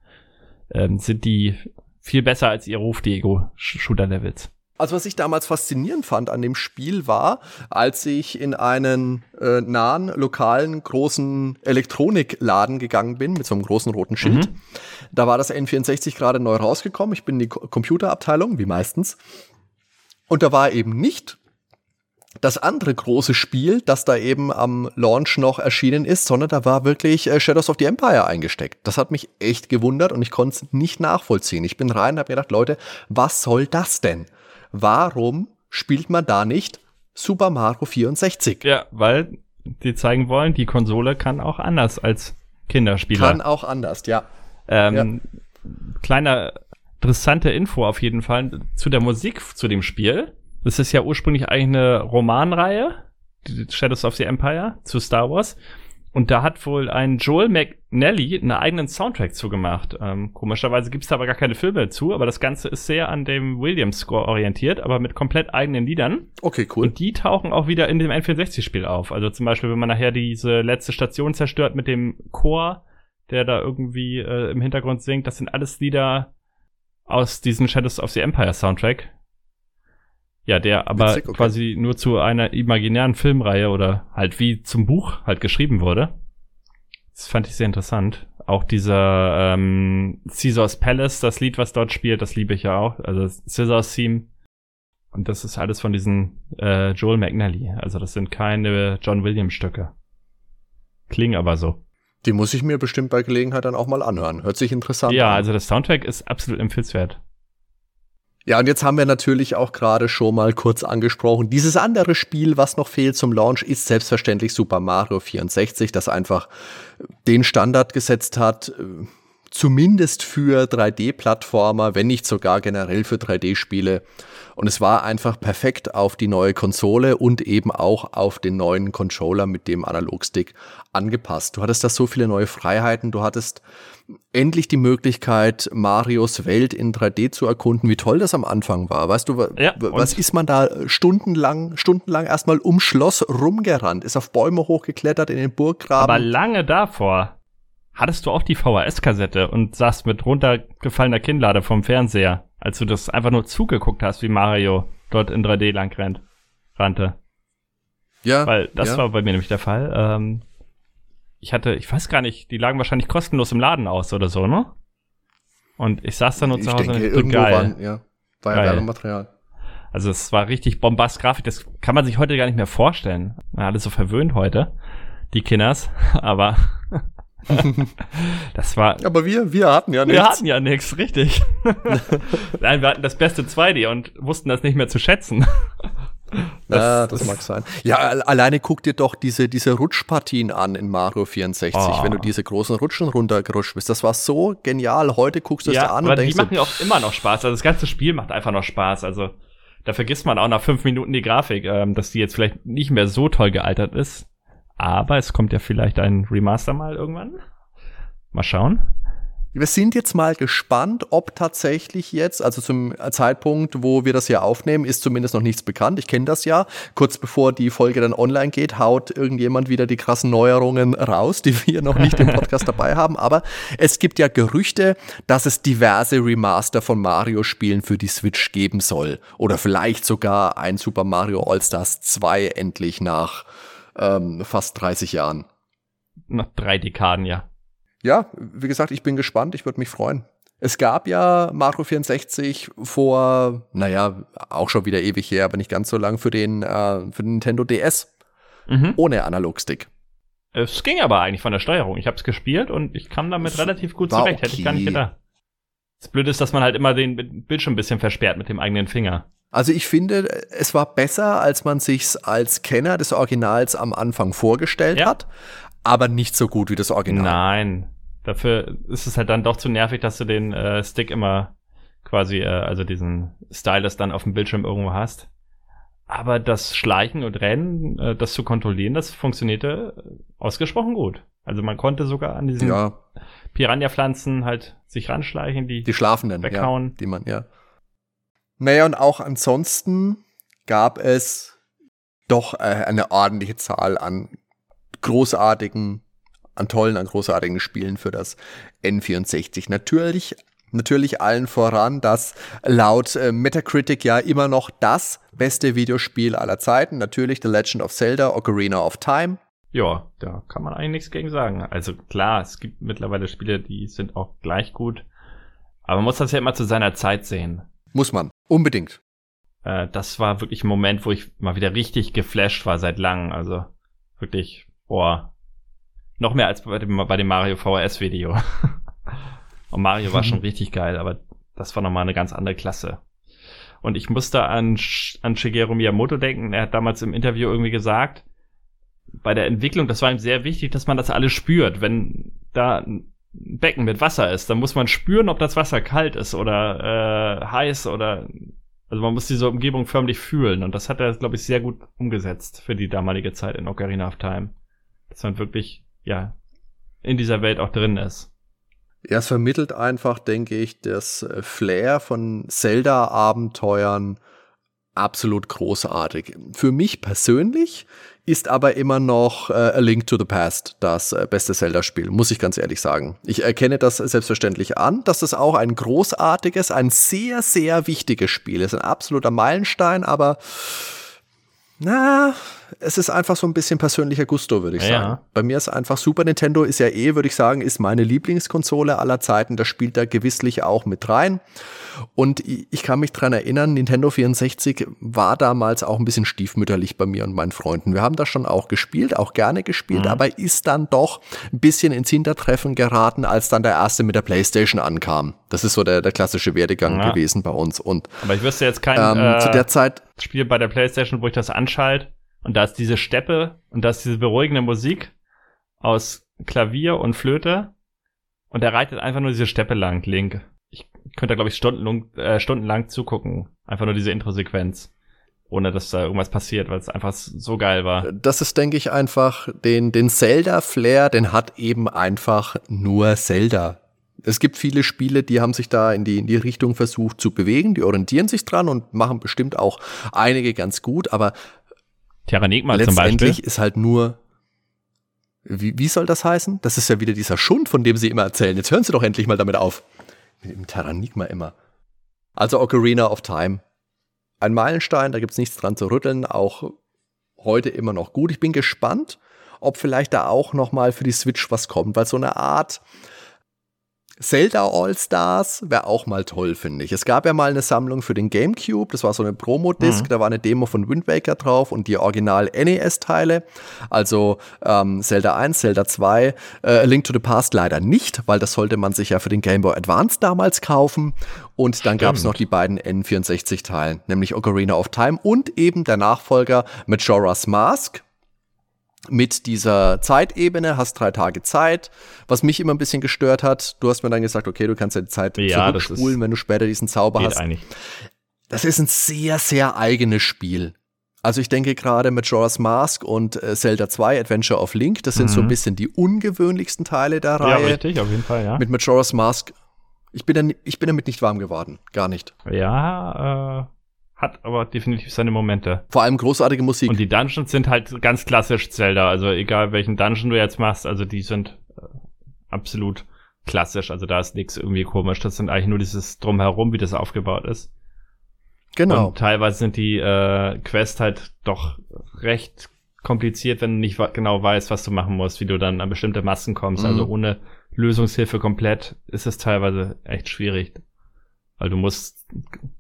ähm, sind die viel besser als ihr Ruf, die Ego-Shooter-Levels. Also was ich damals faszinierend fand an dem Spiel war, als ich in einen äh, nahen, lokalen, großen Elektronikladen gegangen bin mit so einem großen roten Schild. Mhm. Da war das N64 gerade neu rausgekommen. Ich bin in die Computerabteilung, wie meistens. Und da war eben nicht das andere große Spiel, das da eben am Launch noch erschienen ist, sondern da war wirklich äh, Shadows of the Empire eingesteckt. Das hat mich echt gewundert und ich konnte es nicht nachvollziehen. Ich bin rein und habe mir gedacht, Leute, was soll das denn? Warum spielt man da nicht Super Mario 64? Ja, weil die zeigen wollen, die Konsole kann auch anders als Kinderspieler. Kann auch anders, ja. Ähm, ja. Kleine interessante Info auf jeden Fall zu der Musik zu dem Spiel. Das ist ja ursprünglich eigentlich eine Romanreihe, Shadows of the Empire zu Star Wars. Und da hat wohl ein Joel McNally einen eigenen Soundtrack zugemacht. Ähm, komischerweise gibt es da aber gar keine Filme zu, aber das Ganze ist sehr an dem Williams-Score orientiert, aber mit komplett eigenen Liedern. Okay, cool. Und die tauchen auch wieder in dem N64-Spiel auf. Also zum Beispiel, wenn man nachher diese letzte Station zerstört mit dem Chor, der da irgendwie äh, im Hintergrund singt, das sind alles Lieder aus diesem Shadows of the Empire Soundtrack. Ja, der aber Witzig, okay. quasi nur zu einer imaginären Filmreihe oder halt wie zum Buch halt geschrieben wurde. Das fand ich sehr interessant. Auch dieser ähm, Caesar's Palace, das Lied, was dort spielt, das liebe ich ja auch. Also Caesar's Theme Und das ist alles von diesen äh, Joel McNally. Also das sind keine John Williams Stücke. Klingen aber so. Die muss ich mir bestimmt bei Gelegenheit dann auch mal anhören. Hört sich interessant ja, an. Ja, also das Soundtrack ist absolut empfehlenswert. Ja, und jetzt haben wir natürlich auch gerade schon mal kurz angesprochen. Dieses andere Spiel, was noch fehlt zum Launch, ist selbstverständlich Super Mario 64, das einfach den Standard gesetzt hat, äh, zumindest für 3D-Plattformer, wenn nicht sogar generell für 3D-Spiele. Und es war einfach perfekt auf die neue Konsole und eben auch auf den neuen Controller mit dem Analogstick angepasst. Du hattest da so viele neue Freiheiten, du hattest endlich die Möglichkeit, Marios Welt in 3D zu erkunden, wie toll das am Anfang war. Weißt du, ja, was ist man da stundenlang, stundenlang erstmal um Schloss rumgerannt, ist auf Bäume hochgeklettert in den Burggraben. Aber lange davor hattest du auch die VHS-Kassette und saßt mit runtergefallener Kinnlade vom Fernseher als du das einfach nur zugeguckt hast, wie Mario dort in 3D lang rennt, rannte. Ja. Weil das ja. war bei mir nämlich der Fall. Ähm, ich hatte, ich weiß gar nicht, die lagen wahrscheinlich kostenlos im Laden aus oder so, ne? Und ich saß da nur ich zu Hause denke, und irgendwo geil. Waren, ja, war ja Werbematerial. Also es war richtig Bombast-Grafik, das kann man sich heute gar nicht mehr vorstellen. Alles so verwöhnt heute, die Kinders, aber das war. Aber wir, wir hatten ja nichts. Wir hatten ja nichts, richtig. Nein, wir hatten das beste 2D und wussten das nicht mehr zu schätzen. Das, ja, das, mag sein. Ja, alleine guck dir doch diese, diese Rutschpartien an in Mario 64, oh. wenn du diese großen Rutschen runtergerutscht bist. Das war so genial. Heute guckst du es ja, dir an aber und denkst. Die machen auch immer noch Spaß. Also das ganze Spiel macht einfach noch Spaß. Also da vergisst man auch nach fünf Minuten die Grafik, ähm, dass die jetzt vielleicht nicht mehr so toll gealtert ist. Aber es kommt ja vielleicht ein Remaster mal irgendwann. Mal schauen. Wir sind jetzt mal gespannt, ob tatsächlich jetzt, also zum Zeitpunkt, wo wir das hier aufnehmen, ist zumindest noch nichts bekannt. Ich kenne das ja. Kurz bevor die Folge dann online geht, haut irgendjemand wieder die krassen Neuerungen raus, die wir noch nicht im Podcast dabei haben. Aber es gibt ja Gerüchte, dass es diverse Remaster von Mario-Spielen für die Switch geben soll. Oder vielleicht sogar ein Super Mario All-Stars 2 endlich nach ähm, fast 30 Jahren. Nach drei Dekaden, ja. Ja, wie gesagt, ich bin gespannt, ich würde mich freuen. Es gab ja Mario 64 vor, naja, auch schon wieder ewig her, aber nicht ganz so lang für den, äh, für den Nintendo DS. Mhm. Ohne Analogstick. Es ging aber eigentlich von der Steuerung. Ich habe es gespielt und ich kam damit relativ gut zurecht. Okay. Hätte ich gar nicht gedacht. Das Blöde ist, dass man halt immer den Bildschirm ein bisschen versperrt mit dem eigenen Finger. Also ich finde, es war besser, als man sich's als Kenner des Originals am Anfang vorgestellt ja. hat, aber nicht so gut wie das Original. Nein, dafür ist es halt dann doch zu nervig, dass du den äh, Stick immer quasi, äh, also diesen Stylus dann auf dem Bildschirm irgendwo hast. Aber das Schleichen und Rennen, äh, das zu kontrollieren, das funktionierte ausgesprochen gut. Also man konnte sogar an diesen ja. Piranha-Pflanzen halt sich ranschleichen, die, die schlafenden, weghauen. Ja, die man, ja. Naja, und auch ansonsten gab es doch äh, eine ordentliche Zahl an großartigen, an tollen, an großartigen Spielen für das N64. Natürlich, natürlich allen voran, dass laut äh, Metacritic ja immer noch das beste Videospiel aller Zeiten, natürlich The Legend of Zelda Ocarina of Time. Ja, da kann man eigentlich nichts gegen sagen. Also klar, es gibt mittlerweile Spiele, die sind auch gleich gut. Aber man muss das ja immer zu seiner Zeit sehen. Muss man. Unbedingt. Äh, das war wirklich ein Moment, wo ich mal wieder richtig geflasht war seit langem. Also wirklich, boah. Noch mehr als bei dem, bei dem Mario VHS Video. Und Mario war schon richtig geil, aber das war nochmal eine ganz andere Klasse. Und ich musste an, an Shigeru Miyamoto denken. Er hat damals im Interview irgendwie gesagt, bei der Entwicklung, das war ihm sehr wichtig, dass man das alles spürt. Wenn da Becken mit Wasser ist, dann muss man spüren, ob das Wasser kalt ist oder äh, heiß oder also man muss diese Umgebung förmlich fühlen und das hat er, glaube ich, sehr gut umgesetzt für die damalige Zeit in Ocarina of Time. Dass man wirklich, ja, in dieser Welt auch drin ist. Ja, es vermittelt einfach, denke ich, das Flair von Zelda-Abenteuern absolut großartig. Für mich persönlich ist aber immer noch äh, A Link to the Past das äh, beste Zelda-Spiel, muss ich ganz ehrlich sagen. Ich erkenne das selbstverständlich an, dass das auch ein großartiges, ein sehr, sehr wichtiges Spiel ist. Ein absoluter Meilenstein, aber na, es ist einfach so ein bisschen persönlicher Gusto, würde ich Ja. sagen. Bei mir ist einfach Super Nintendo ist ja eh, würde ich sagen, ist meine Lieblingskonsole aller Zeiten. Das spielt da gewisslich auch mit rein. Und ich kann mich dran erinnern, Nintendo 64 war damals auch ein bisschen stiefmütterlich bei mir und meinen Freunden. Wir haben das schon auch gespielt, auch gerne gespielt, aber ist dann doch ein bisschen ins Hintertreffen geraten, als dann der erste mit der Playstation ankam. Das ist so der, der klassische Werdegang Ja. gewesen bei uns. Und Aber ich wüsste jetzt kein ähm, äh, zu der Zeit Spiel bei der Playstation, wo ich das anschalte und da ist diese Steppe und da ist diese beruhigende Musik aus Klavier und Flöte und er reitet einfach nur diese Steppe lang, Link. Ich könnte da, glaube ich, stundenlang, äh, stundenlang zugucken. Einfach nur diese Intro-Sequenz. Ohne dass da irgendwas passiert, weil es einfach so geil war. Das ist, denke ich, einfach den, den Zelda-Flair, den hat eben einfach nur Zelda. Es gibt viele Spiele, die haben sich da in die, in die Richtung versucht zu bewegen, die orientieren sich dran und machen bestimmt auch einige ganz gut, aber Terranigma zum Beispiel. letztendlich ist halt nur. Wie, wie soll das heißen? Das ist ja wieder dieser Schund, von dem Sie immer erzählen. Jetzt hören Sie doch endlich mal damit auf. Im Terranigma immer. Also Ocarina of Time. Ein Meilenstein, da gibt's nichts dran zu rütteln. Auch heute immer noch gut. Ich bin gespannt, ob vielleicht da auch noch mal für die Switch was kommt, weil so eine Art Zelda All-Stars wäre auch mal toll, finde ich. Es gab ja mal eine Sammlung für den GameCube, das war so eine Promo-Disc, Mhm. da war eine Demo von Wind Waker drauf und die Original NES-Teile, also ähm, Zelda 1, Zelda 2, äh, A Link to the Past leider nicht, weil das sollte man sich ja für den Game Boy Advance damals kaufen. Und dann gab es noch die beiden N64-Teilen, nämlich Ocarina of Time und eben der Nachfolger Majora's Mask mit dieser Zeitebene, hast drei Tage Zeit. Was mich immer ein bisschen gestört hat, du hast mir dann gesagt, okay, du kannst ja die Zeit Ja, zurückspulen, wenn du später diesen Zauber hast. eigentlich. Das ist ein sehr, sehr eigenes Spiel. Also ich denke gerade Majora's Mask und äh, Zelda 2 Adventure of Link, das sind so ein Mhm. bisschen die ungewöhnlichsten Teile der Ja, Reihe. richtig, auf jeden Fall, ja. Mit Majora's Mask, ich bin, dann, ich bin damit nicht warm geworden. Gar nicht. Ja, äh, hat aber definitiv seine Momente. Vor allem großartige Musik. Und die Dungeons sind halt ganz klassisch Zelda. Also egal welchen Dungeon du jetzt machst, also die sind äh, absolut klassisch. Also da ist nichts irgendwie komisch. Das sind eigentlich nur dieses Drumherum, wie das aufgebaut ist. genau. Und teilweise sind die äh, Quests halt doch recht kompliziert, wenn du nicht genau weißt, was du machen musst, wie du dann an bestimmte Massen kommst. Mhm. Also ohne Lösungshilfe komplett ist es teilweise echt schwierig. Weil du musst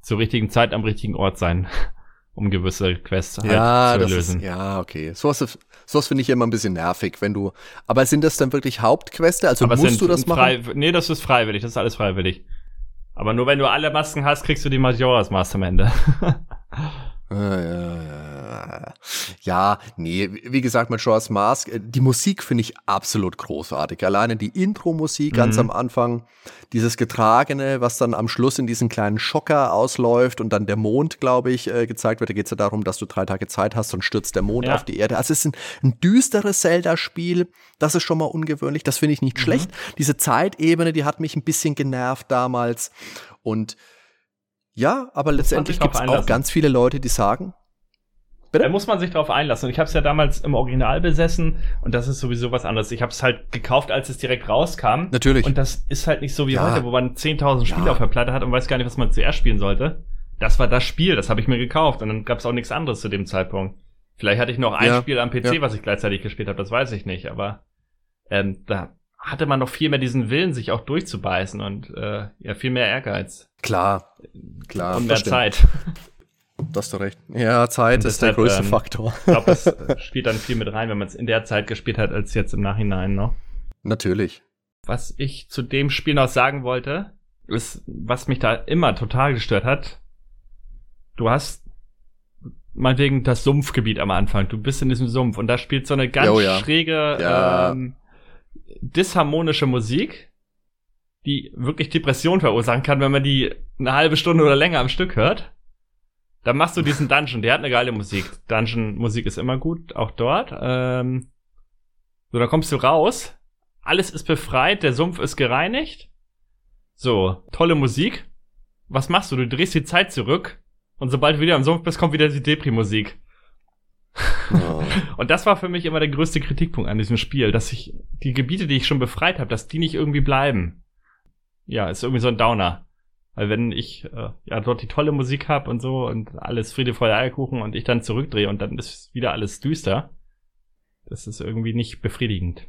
zur richtigen Zeit am richtigen Ort sein, um gewisse Quests halt ja, zu das lösen. ist, ja, okay. Sowas, sowas finde ich immer ein bisschen nervig, wenn du. Aber sind das dann wirklich Hauptqueste? Also Aber musst du das machen? frei, Nee, das ist freiwillig, das ist alles freiwillig. Aber nur wenn du alle Masken hast, kriegst du die Majora's Mask am Ende. Ja, ja, nee, wie gesagt, Majora's Mask, äh, die Musik finde ich absolut großartig. Alleine die Intro-Musik ganz Mhm. am Anfang, dieses Getragene, was dann am Schluss in diesen kleinen Schocker ausläuft und dann der Mond, glaube ich, äh, gezeigt wird. Da geht es ja darum, dass du drei Tage Zeit hast und stürzt der Mond Ja. auf die Erde. Also es ist ein, ein düsteres Zelda-Spiel. Das ist schon mal ungewöhnlich. Das finde ich nicht Mhm. schlecht. Diese Zeitebene, die hat mich ein bisschen genervt damals. Und ja, aber letztendlich gibt es auch ganz viele Leute, die sagen, Da muss man sich drauf einlassen. Und ich habe es ja damals im Original besessen und das ist sowieso was anderes. Ich habe es halt gekauft, als es direkt rauskam. Natürlich. Und das ist halt nicht so wie Ja. heute, wo man 10.000 Spiele Ja. auf der Platte hat und weiß gar nicht, was man zuerst spielen sollte. Das war das Spiel, das habe ich mir gekauft und dann gab es auch nichts anderes zu dem Zeitpunkt. Vielleicht hatte ich noch ein Ja. Spiel am PC, was ich gleichzeitig gespielt habe, das weiß ich nicht, aber ähm, da hatte man noch viel mehr diesen Willen, sich auch durchzubeißen und äh, ja, viel mehr Ehrgeiz Klar, klar. und das mehr stimmt. Zeit. Da hast du recht. Ja, Zeit ist der größte ähm, Faktor. Ich glaube, das äh, spielt dann viel mit rein, wenn man es in der Zeit gespielt hat, als jetzt im Nachhinein noch. Natürlich. Was ich zu dem Spiel noch sagen wollte, ist, was mich da immer total gestört hat. Du hast meinetwegen das Sumpfgebiet am Anfang. Du bist in diesem Sumpf und da spielt so eine ganz Jo, ja. schräge, Ja. ähm, disharmonische Musik, die wirklich Depression verursachen kann, wenn man die eine halbe Stunde oder länger am Stück hört. Dann machst du diesen Dungeon, der hat eine geile Musik. Dungeon-Musik ist immer gut, auch dort. Ähm, so, dann kommst du raus, alles ist befreit, der Sumpf ist gereinigt. So, tolle Musik. Was machst du? Du drehst die Zeit zurück und sobald du wieder am Sumpf bist, kommt wieder die Depri-Musik. Und das war für mich immer der größte Kritikpunkt an diesem Spiel, dass ich die Gebiete, die ich schon befreit habe, dass die nicht irgendwie bleiben. Ja, ist irgendwie so ein Downer. Weil wenn ich äh, ja dort die tolle Musik hab und so und alles Friede, Freude, Eierkuchen und ich dann zurückdrehe und dann ist wieder alles düster, das ist irgendwie nicht befriedigend.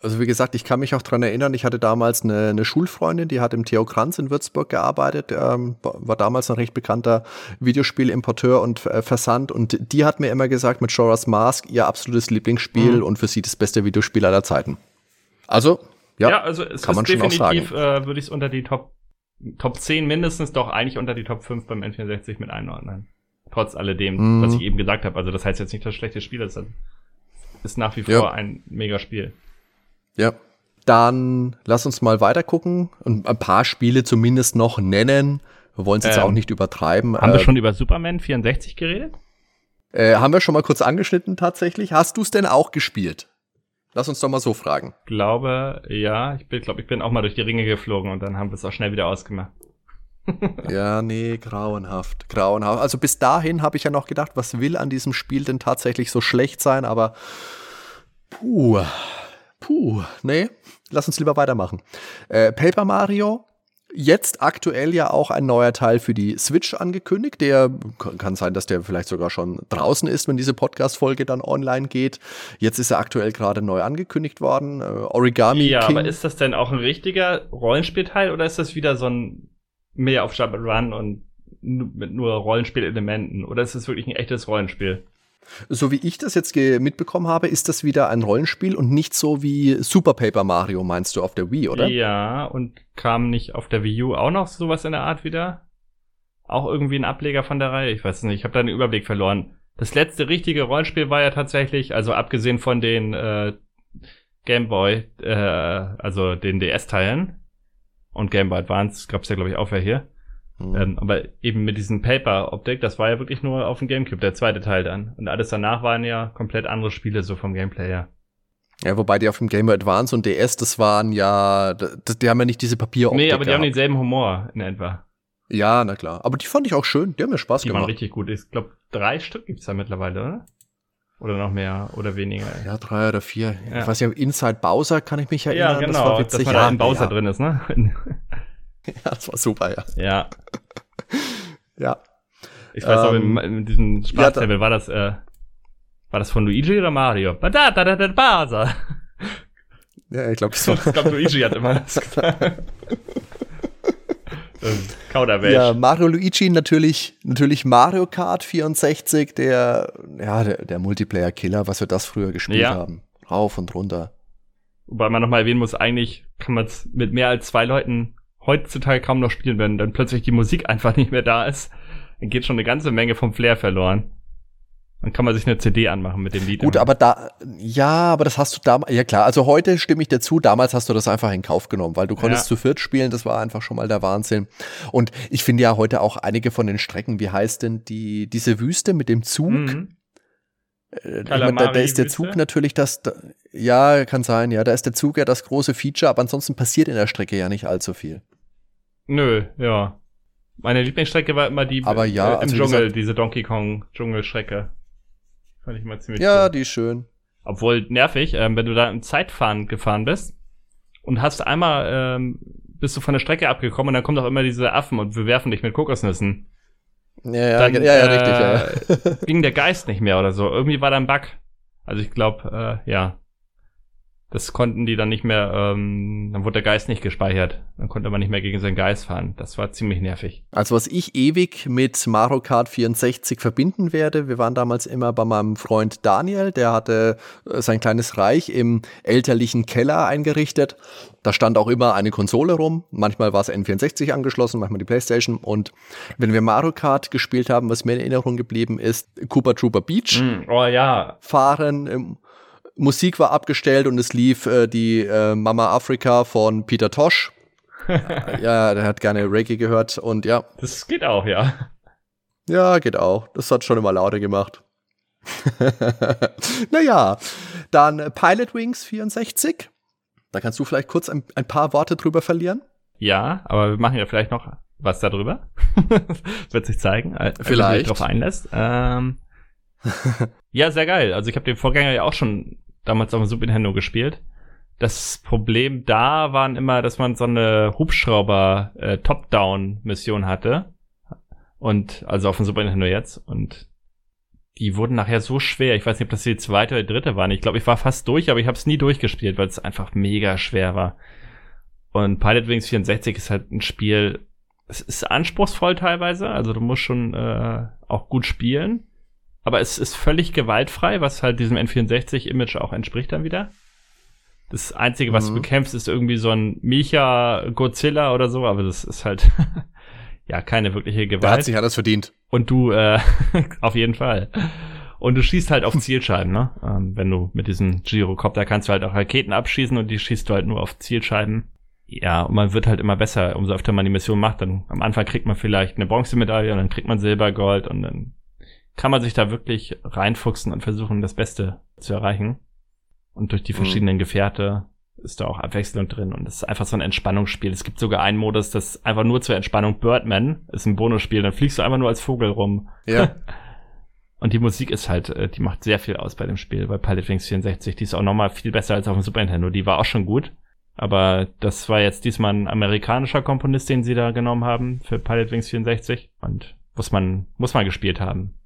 Also wie gesagt, ich kann mich auch dran erinnern, ich hatte damals eine, eine Schulfreundin, die hat im Theo Kranz in Würzburg gearbeitet, ähm, war damals ein recht bekannter Videospielimporteur und äh, Versand und die hat mir immer gesagt, mit Shoras Mask ihr absolutes Lieblingsspiel mhm. und für sie das beste Videospiel aller Zeiten. Also, ja, ja also es kann man schon definitiv, äh, würde ich es unter die Top, Top 10 mindestens, doch eigentlich unter die Top 5 beim N64 mit einordnen. Trotz alledem, mhm. was ich eben gesagt habe. Also das heißt jetzt nicht, dass schlechtes Spiel ist. Das ist nach wie vor ja. ein mega Spiel. Ja. Dann lass uns mal weiter gucken und ein paar Spiele zumindest noch nennen. Wir wollen es jetzt ähm, auch nicht übertreiben. Haben äh, wir schon über Superman 64 geredet? Äh, haben wir schon mal kurz angeschnitten tatsächlich. Hast du es denn auch gespielt? Lass uns doch mal so fragen. Glaube, ja. Ich glaube, ich bin auch mal durch die Ringe geflogen und dann haben wir es auch schnell wieder ausgemacht. ja, nee, grauenhaft, grauenhaft. Also bis dahin habe ich ja noch gedacht, was will an diesem Spiel denn tatsächlich so schlecht sein, aber puh, Puh, nee, lass uns lieber weitermachen. Äh, Paper Mario, jetzt aktuell ja auch ein neuer Teil für die Switch angekündigt. Der kann sein, dass der vielleicht sogar schon draußen ist, wenn diese Podcast-Folge dann online geht. Jetzt ist er aktuell gerade neu angekündigt worden. Äh, Origami. Ja, King. aber ist das denn auch ein richtiger Rollenspielteil oder ist das wieder so ein mehr auf Jump Run und mit nur Rollenspielelementen? Oder ist das wirklich ein echtes Rollenspiel? So wie ich das jetzt mitbekommen habe, ist das wieder ein Rollenspiel und nicht so wie Super Paper Mario, meinst du, auf der Wii, oder? Ja, und kam nicht auf der Wii U auch noch sowas in der Art wieder? Auch irgendwie ein Ableger von der Reihe? Ich weiß nicht, ich habe da den Überblick verloren. Das letzte richtige Rollenspiel war ja tatsächlich, also abgesehen von den äh, Game Boy, äh, also den DS-Teilen und Game Boy Advance, gab's ja glaube ich auch wer hier Mhm. Ähm, aber eben mit diesem Paper-Optik, das war ja wirklich nur auf dem Gamecube, der zweite Teil dann. Und alles danach waren ja komplett andere Spiele so vom Gameplay her. Ja, wobei die auf dem Game Boy Advance und DS, das waren ja, das, die haben ja nicht diese Papieroptik. Nee, aber die gehabt. haben denselben Humor in etwa. Ja, na klar. Aber die fand ich auch schön, die haben mir Spaß die gemacht. Die waren richtig gut. Ich glaube, drei Stück gibt's da mittlerweile, oder? Oder noch mehr oder weniger. Ja, drei oder vier. Ja. Ich weiß nicht, Inside Bowser kann ich mich erinnern. Ja, genau, das war witzig. dass man ja, da ein Bowser ja. drin ist, ne? ja, das war super, ja. Ja. ja. Ich weiß auch, in, ähm, in diesem Spaßlevel ja, war das, äh, war das von Luigi oder Mario? Da, da, da, da, Bowser. Ja, ich glaube, so. ich glaube, Luigi hat immer das gesagt. Kauderwelsch. Ja, Mario Luigi natürlich, natürlich Mario Kart 64, der, ja, der, der Multiplayer-Killer, was wir das früher gespielt ja. haben. Rauf und runter. Wobei man nochmal erwähnen muss, eigentlich kann man es mit mehr als zwei Leuten heutzutage kaum noch spielen, wenn dann plötzlich die Musik einfach nicht mehr da ist, dann geht schon eine ganze Menge vom Flair verloren. Dann kann man sich eine CD anmachen mit dem Lied. Gut, immer. aber da, ja, aber das hast du damals, ja klar, also heute stimme ich dir zu, damals hast du das einfach in Kauf genommen, weil du konntest ja. zu viert spielen, das war einfach schon mal der Wahnsinn. Und ich finde ja heute auch einige von den Strecken, wie heißt denn die, diese Wüste mit dem Zug? Mhm. Äh, meine, da, da, ist der Zug natürlich das, da, ja, kann sein, ja, da ist der Zug ja das große Feature, aber ansonsten passiert in der Strecke ja nicht allzu viel. Nö, ja. Meine Lieblingsstrecke war immer die Aber ja, äh, im also Dschungel, gesagt, diese Donkey Kong Dschungelstrecke. Fand ich mal ziemlich Ja, cool. die ist schön. Obwohl nervig, ähm, wenn du da im Zeitfahren gefahren bist und hast einmal ähm, bist du von der Strecke abgekommen und dann kommen doch immer diese Affen und bewerfen dich mit Kokosnüssen. Ja, ja, dann, ja, ja, äh, richtig, ja. ging der Geist nicht mehr oder so. Irgendwie war da ein Bug. Also ich glaube, äh, ja. Das konnten die dann nicht mehr, ähm, dann wurde der Geist nicht gespeichert. Dann konnte man nicht mehr gegen seinen Geist fahren. Das war ziemlich nervig. Also was ich ewig mit Mario Kart 64 verbinden werde, wir waren damals immer bei meinem Freund Daniel, der hatte äh, sein kleines Reich im elterlichen Keller eingerichtet. Da stand auch immer eine Konsole rum. Manchmal war es N64 angeschlossen, manchmal die Playstation. Und wenn wir Mario Kart gespielt haben, was mir in Erinnerung geblieben ist, Cooper Trooper Beach. Mm, oh ja. Fahren Musik war abgestellt und es lief äh, die äh, Mama Afrika von Peter Tosh. ja, der hat gerne Reggae gehört und ja. Das geht auch, ja. Ja, geht auch. Das hat schon immer lauter gemacht. naja, dann Pilot Wings 64. Da kannst du vielleicht kurz ein, ein, paar Worte drüber verlieren. Ja, aber wir machen ja vielleicht noch was darüber. Wird sich zeigen, äh, vielleicht. wenn du dich drauf einlässt. Ähm, ja, sehr geil. Also ich habe den Vorgänger ja auch schon damals auf dem Super Nintendo gespielt. das Problem da waren immer, dass man so eine Hubschrauber äh, hatte. Und also auf dem Super Nintendo jetzt. Und die wurden nachher so schwer. Ich weiß nicht, ob das die zweite oder dritte waren. Ich glaube, ich war fast durch, aber ich habe es nie durchgespielt, weil es einfach mega schwer war. Und Pilot Wings 64 ist halt ein Spiel, es ist anspruchsvoll teilweise, also du musst schon äh, auch gut spielen. Aber es ist völlig gewaltfrei, was halt diesem N64-Image auch entspricht dann wieder. Das Einzige, was mhm. du bekämpfst, ist irgendwie so ein Micha Godzilla oder so, aber das ist halt ja keine wirkliche Gewalt. Der hat sich alles verdient. Und du, äh, auf jeden Fall. Und du schießt halt auf Zielscheiben, ne? Ähm, wenn du mit diesem Gyrocopter kannst du halt auch Raketen abschießen und die schießt du halt nur auf Zielscheiben. Ja, und man wird halt immer besser, umso öfter man die Mission macht. Dann am Anfang kriegt man vielleicht eine Bronzemedaille und dann kriegt man Silber, Gold und dann kann man sich da wirklich reinfuchsen und versuchen, das Beste zu erreichen. Und durch die mhm. verschiedenen mhm. Gefährte ist da auch Abwechslung drin und es ist einfach so ein Entspannungsspiel. Es gibt sogar einen Modus, das einfach nur zur Entspannung Birdman ist ein Bonusspiel, dann fliegst du einfach nur als Vogel rum. Ja. und die Musik ist halt, äh, die macht sehr viel aus bei dem Spiel, bei Pilot Wings 64. Die ist auch nochmal viel besser als auf dem Super Nintendo. Die war auch schon gut. Aber das war jetzt diesmal ein amerikanischer Komponist, den sie da genommen haben für Pilot Wings 64. Und muss man, muss man gespielt haben.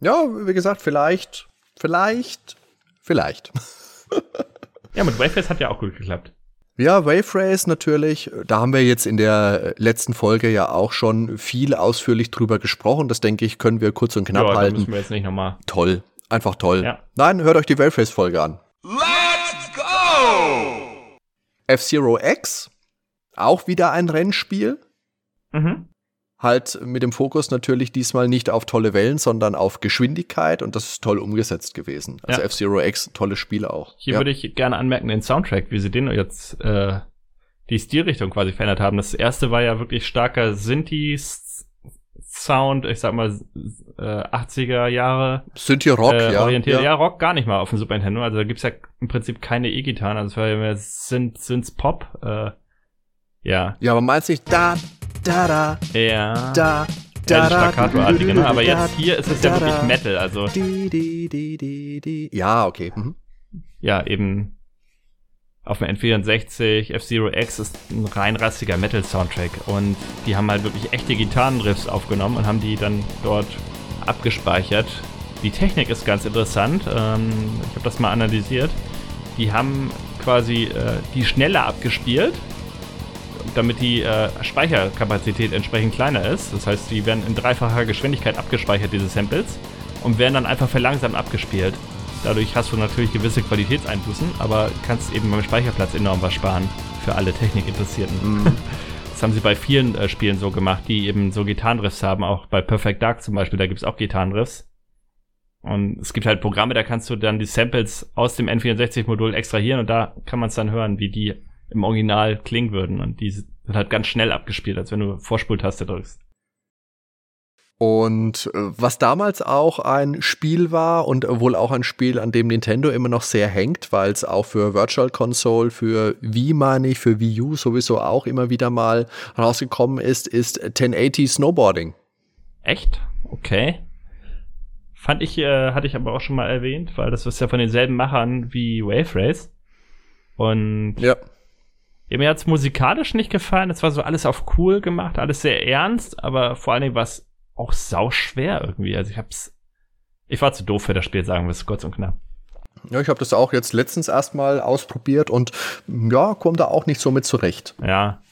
Ja, wie gesagt, vielleicht, vielleicht, vielleicht. ja, mit Wave Race hat ja auch gut geklappt. Ja, Wave Race natürlich. Da haben wir jetzt in der letzten Folge ja auch schon viel ausführlich drüber gesprochen. Das denke ich, können wir kurz und knapp ja, halten. müssen wir jetzt nicht nochmal. Toll. Einfach toll. Ja. Nein, hört euch die Wave Race Folge an. Let's go! F-Zero X, auch wieder ein Rennspiel. Mhm. Halt mit dem Fokus natürlich diesmal nicht auf tolle Wellen, sondern auf Geschwindigkeit und das ist toll umgesetzt gewesen. Also ja. F-Zero X, tolles Spiel auch. Hier ja. würde ich gerne anmerken, den Soundtrack, wie sie den jetzt äh, die Stilrichtung quasi verändert haben. Das erste war ja wirklich starker Synthes Sound, ich sag mal äh, 80er Jahre. Sind hier Rock, äh, ja. Orientiert. Ja. Rock gar nicht mal auf dem Super Nintendo. Also da gibt's ja im Prinzip keine E-Gitarren. Also es war ja mehr Synth, Synth Pop. Äh, ja. Ja, aber meinst du nicht da, da, da, ja. da, da, da, staccato-artige, ne? Aber jetzt hier ist es ja wirklich Metal, also. Ja, okay. Mhm. Ja, eben auf dem N64, F-Zero X ist ein rein rassiger Metal-Soundtrack und die haben halt wirklich echte Gitarrenriffs aufgenommen und haben die dann dort abgespeichert. Die Technik ist ganz interessant, ähm, ich habe das mal analysiert. Die haben quasi äh, die schneller abgespielt, damit die äh, Speicherkapazität entsprechend kleiner ist. Das heißt, die werden in dreifacher Geschwindigkeit abgespeichert, diese Samples, und werden dann einfach verlangsamt abgespielt. Dadurch hast du natürlich gewisse Qualitätseinbußen, aber kannst eben beim Speicherplatz enorm was sparen für alle Technikinteressierten. Mhm. Das haben sie bei vielen äh, Spielen so gemacht, die eben so Gitarrenriffs haben. Auch bei Perfect Dark zum Beispiel, da gibt's auch Gitarrenriffs. Und es gibt halt Programme, da kannst du dann die Samples aus dem N64-Modul extrahieren und da kann man es dann hören, wie die im Original klingen würden. Und die sind halt ganz schnell abgespielt, als wenn du Vorspultaste drückst. Und äh, was damals auch ein Spiel war und wohl auch ein Spiel, an dem Nintendo immer noch sehr hängt, weil es auch für Virtual Console, für Wii meine ich, für Wii U sowieso auch immer wieder mal rausgekommen ist, ist 1080 Snowboarding. Echt? Okay. Fand ich, äh, hatte ich aber auch schon mal erwähnt, weil das ist ja von denselben Machern wie Wave Race. Und ja. Mir hat's musikalisch nicht gefallen. Es war so alles auf cool gemacht, alles sehr ernst, aber vor allen Dingen was auch sau schwer irgendwie. Also ich hab's. Ich war zu doof für das Spiel, sagen wir es kurz und knapp. Ja, ich habe das auch jetzt letztens erstmal ausprobiert und ja, komme da auch nicht so mit zurecht. Ja.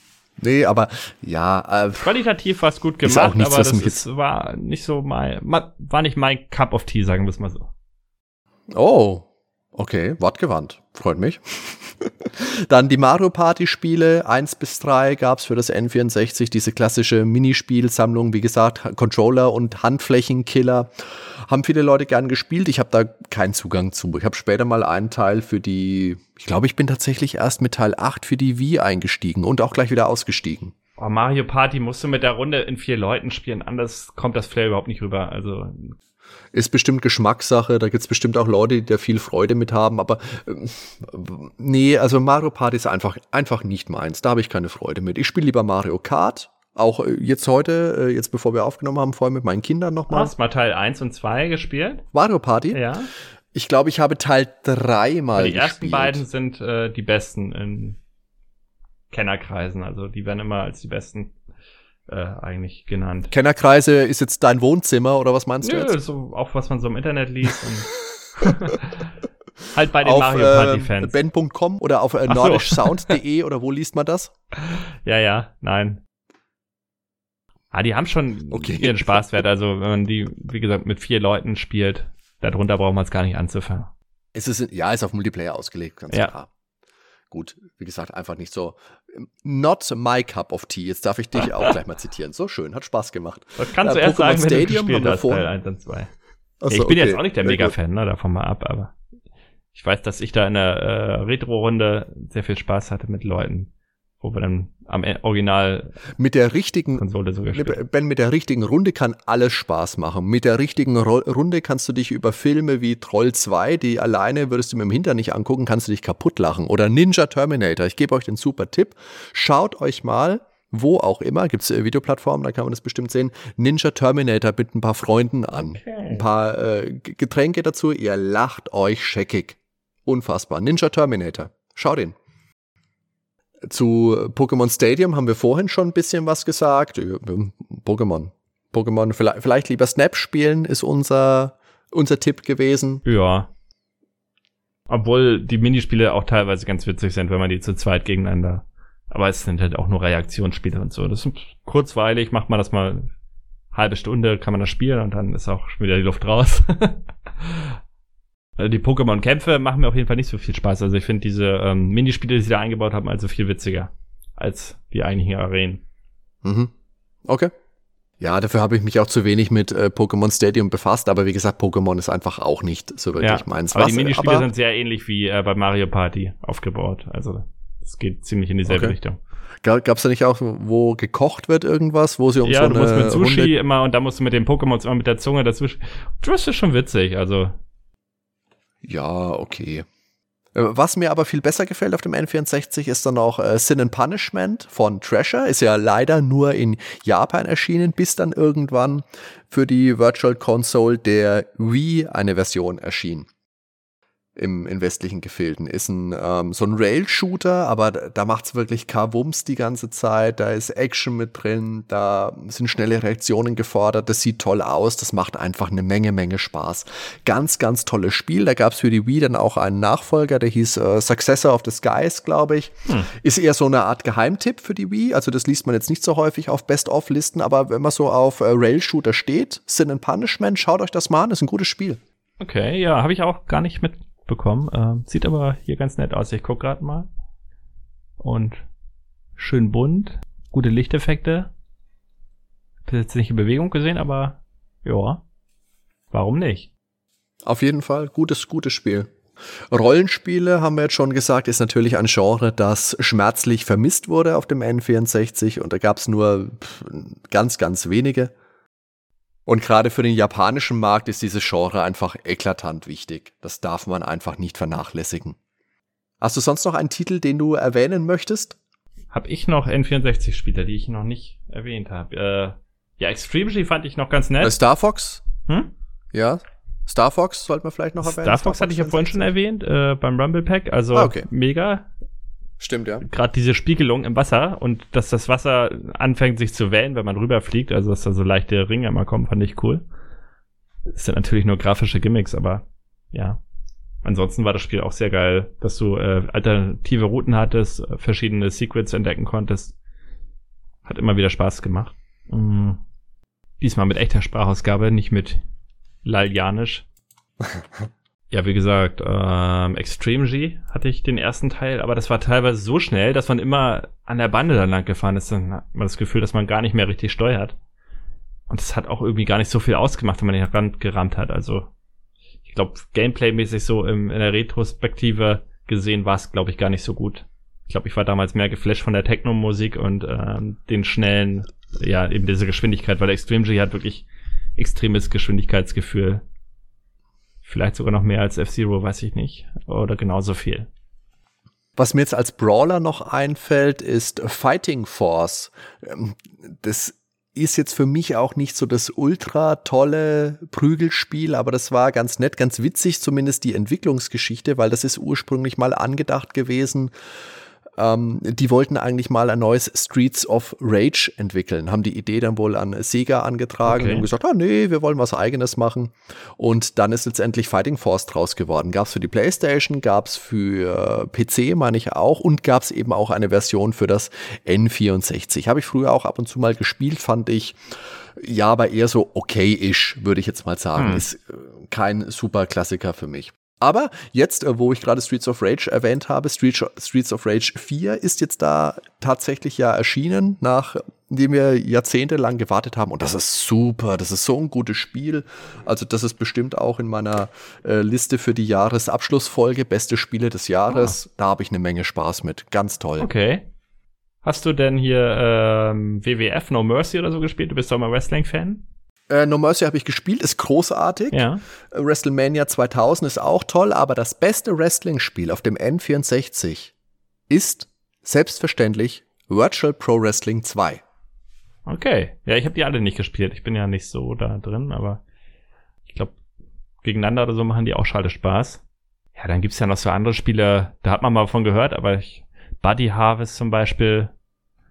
Nee, aber ja. Äh, Qualitativ war es gut gemacht, aber nichts, das ist, war nicht so mein, war nicht mein Cup of Tea, sagen wir es mal so. Oh, okay, wortgewandt. Freut mich. Dann die Mario Party Spiele 1 bis 3 gab es für das N64, diese klassische Minispielsammlung, wie gesagt, Controller und Handflächenkiller. Haben viele Leute gern gespielt. Ich habe da keinen Zugang zu. Ich habe später mal einen Teil für die, ich glaube, ich bin tatsächlich erst mit Teil 8 für die Wii eingestiegen und auch gleich wieder ausgestiegen. Oh, Mario Party musst du mit der Runde in vier Leuten spielen, anders kommt das Flair überhaupt nicht rüber. Also ist bestimmt Geschmackssache, da gibt es bestimmt auch Leute, die da viel Freude mit haben, aber äh, nee, also Mario Party ist einfach, einfach nicht meins. Da habe ich keine Freude mit. Ich spiele lieber Mario Kart. Auch äh, jetzt heute, äh, jetzt bevor wir aufgenommen haben, vorher mit meinen Kindern nochmal. Hast du mal Teil 1 und 2 gespielt? Mario Party? Ja. Ich glaube, ich habe Teil 3 mal Die ersten beiden sind äh, die besten in Kennerkreisen. Also die werden immer als die besten äh, eigentlich genannt. Kennerkreise ist jetzt dein Wohnzimmer oder was meinst Nö, du jetzt? So, auch was man so im Internet liest. halt bei den auf, Mario Party Fans. Äh, ben.com oder auf äh, nordischsound.de oder wo liest man das? Ja, ja, nein. Ah, die haben schon Okay. ihren Spaßwert. Also wenn man die, wie gesagt, mit vier Leuten spielt, darunter braucht man es gar nicht anzufangen. Es ist, ja, ist auf Multiplayer ausgelegt, ganz Ja. klar. Gut, wie gesagt, einfach nicht so. Not my cup of tea. Jetzt darf ich dich auch gleich mal zitieren. So schön, hat Spaß gemacht. Das kannst Ja, du erst sagen, wenn du Stadium gespielt hast, vor- Teil 1 und 2. Achso, ich bin jetzt okay. auch nicht der. Mega-Fan, ne, davon mal ab, aber ich weiß, dass ich da in der äh, Retro-Runde sehr viel Spaß hatte mit Leuten, wo wir dann am E- Original-Konsole Mit der richtigen sogar gespielt haben. Ben, mit der richtigen Runde kann alles Spaß machen. Mit der richtigen Ro Runde kannst du dich über Filme wie Troll 2, die alleine würdest du mit dem Hintern nicht angucken, kannst du dich kaputt lachen. Oder Ninja Terminator. Ich gebe euch den super Tipp. Schaut euch mal, wo auch immer, gibt es Videoplattformen, da kann man das bestimmt sehen, Ninja Terminator mit ein paar Freunden an. Okay. Ein paar äh, Getränke dazu, ihr lacht euch scheckig. Unfassbar. Ninja Terminator. Schaut ihn. Zu Pokémon Stadium haben wir vorhin schon ein bisschen was gesagt. Ja, Pokémon. Pokémon, vielleicht, vielleicht lieber Snap spielen, ist unser, unser Tipp gewesen. Ja. Obwohl die Minispiele auch teilweise ganz witzig sind, wenn man die zu zweit gegeneinander. Aber es sind halt auch nur Reaktionsspiele und so. Das ist kurzweilig, macht man das mal halbe Stunde, kann man das spielen und dann ist auch schon wieder die Luft raus. Also die Pokémon-Kämpfe machen mir auf jeden Fall nicht so viel Spaß. Also ich finde diese ähm, Minispiele, die sie da eingebaut haben, also viel witziger als die eigentlichen Arenen. Mhm. Okay. Ja, dafür habe ich mich auch zu wenig mit äh, Pokémon Stadium befasst, aber wie gesagt, Pokémon ist einfach auch nicht so wirklich Ja, meins. aber Was- die Minispiele aber- sind sehr ähnlich wie äh, bei Mario Party aufgebaut. Also es geht ziemlich in dieselbe Okay. Richtung. Gab es da nicht auch, wo gekocht wird irgendwas, wo sie um ja, so du eine musst mit Sushi Runde immer und da musst du mit den Pokémons immer mit der Zunge dazwischen. Das ist schon witzig, also. Ja, okay. Äh, Was mir aber viel besser gefällt auf dem N64 ist dann auch äh, Sin and Punishment von Treasure. Ist ja leider nur in Japan erschienen, bis dann irgendwann für die Virtual Console der Wii eine Version erschien. Im, in westlichen Gefilden. Ist ein, ähm, so ein Rail-Shooter, aber da, da macht's wirklich K-Wumms die ganze Zeit. Da ist Action mit drin, da sind schnelle Reaktionen gefordert. Das sieht toll aus. Das macht einfach eine Menge, Menge Spaß. Ganz, ganz tolles Spiel. Da gab's für die Wii dann auch einen Nachfolger, der hieß äh, Successor of the Skies, glaube ich. Hm. Ist eher so eine Art Geheimtipp für die Wii. Also das liest man jetzt nicht so häufig auf Best-of-Listen, aber wenn man so auf äh, Rail-Shooter steht, Sin and Punishment, schaut euch das mal an. ist ein gutes Spiel. Okay, ja, habe ich auch gar nicht mitbekommen. Ähm, sieht aber hier ganz nett aus. Ich guck gerade mal. Und schön bunt, gute Lichteffekte. Hab jetzt nicht in Bewegung gesehen, aber ja, warum nicht? Auf jeden Fall gutes, gutes Spiel. Rollenspiele, haben wir jetzt schon gesagt, ist natürlich ein Genre, das schmerzlich vermisst wurde auf dem N64 und da gab es nur ganz, ganz wenige. Und gerade für den japanischen Markt ist dieses Genre einfach eklatant wichtig. Das darf man einfach nicht vernachlässigen. Hast du sonst noch einen Titel, den du erwähnen möchtest? Hab ich noch N64-Spieler, die ich noch nicht erwähnt habe. Äh, ja, Extreme G fand ich noch ganz Äh, nett. Star Fox? Hm? Ja. Star Fox sollte man vielleicht noch erwähnen. Star Fox hatte ich ja vorhin schon 64. erwähnt, äh, beim Rumble Pack. Also Ah, okay. mega. Stimmt, ja. Gerade diese Spiegelung im Wasser und dass das Wasser anfängt sich zu wellen, wenn man rüberfliegt, also dass da so leichte Ringe immer kommen, fand ich cool. Das sind natürlich nur grafische Gimmicks, aber ja. Ansonsten war das Spiel auch sehr geil, dass du äh, alternative Routen hattest, äh, verschiedene Secrets entdecken konntest. Hat immer wieder Spaß gemacht. Mm. Diesmal mit echter Sprachausgabe, nicht mit Laljanisch. Ja, wie gesagt, ähm, Extreme G hatte ich den ersten Teil, aber das war teilweise so schnell, dass man immer an der Bande dann lang gefahren ist. Dann hat man das Gefühl, dass man gar nicht mehr richtig steuert. Und es hat auch irgendwie gar nicht so viel ausgemacht, wenn man den Rand gerammt hat. Also, ich glaube, Gameplay-mäßig so im, in der Retrospektive gesehen war es, glaube ich, gar nicht so gut. Ich glaube, ich war damals mehr geflasht von der Techno-Musik und ähm, den schnellen, ja, eben diese Geschwindigkeit, weil Extreme G hat wirklich extremes Geschwindigkeitsgefühl. Vielleicht sogar noch mehr als F-Zero, weiß ich nicht. Oder genauso viel. Was mir jetzt als Brawler noch einfällt, ist Fighting Force. Ähm, Das ist jetzt für mich auch nicht so das ultra tolle Prügelspiel, aber das war ganz nett, ganz witzig, zumindest die Entwicklungsgeschichte, weil das ist ursprünglich mal angedacht gewesen ähm, die wollten eigentlich mal ein neues Streets of Rage entwickeln, haben die Idee dann wohl an Sega angetragen okay. und gesagt, ah nee, wir wollen was eigenes machen. Und dann ist letztendlich Fighting Force draus geworden. Gab es für die Playstation, gab es für PC, meine ich auch, und gab es eben auch eine Version für das N64. Habe ich früher auch ab und zu mal gespielt, fand ich ja, aber eher so okay-ish, würde ich jetzt mal sagen. Hm. Ist äh, kein super Klassiker für mich. Aber jetzt, äh, wo ich gerade Streets of Rage erwähnt habe, Streets of Rage 4 ist jetzt da tatsächlich ja erschienen, nachdem wir jahrzehntelang gewartet haben. Und das ist super, das ist so ein gutes Spiel. Also das ist bestimmt auch in meiner äh, Liste für die Jahresabschlussfolge, beste Spiele des Jahres. Ah. Da habe ich eine Menge Spaß mit. Ganz toll. Okay. Hast du denn hier ähm, WWF No Mercy oder so gespielt? Du bist doch mal Wrestling-Fan? Äh, no Mercy habe ich gespielt, ist großartig. Ja. Äh, WrestleMania 2000 ist auch toll, aber das beste Wrestling-Spiel auf dem N64 ist selbstverständlich Virtual Pro Wrestling 2. Okay. Ja, ich habe die alle nicht gespielt. Ich bin ja nicht so da drin, aber ich glaube, gegeneinander oder so machen die auch schade Spaß. Ja, dann gibt's ja noch so andere Spiele, da hat man mal von gehört, aber ich, Buddy Harvest zum Beispiel,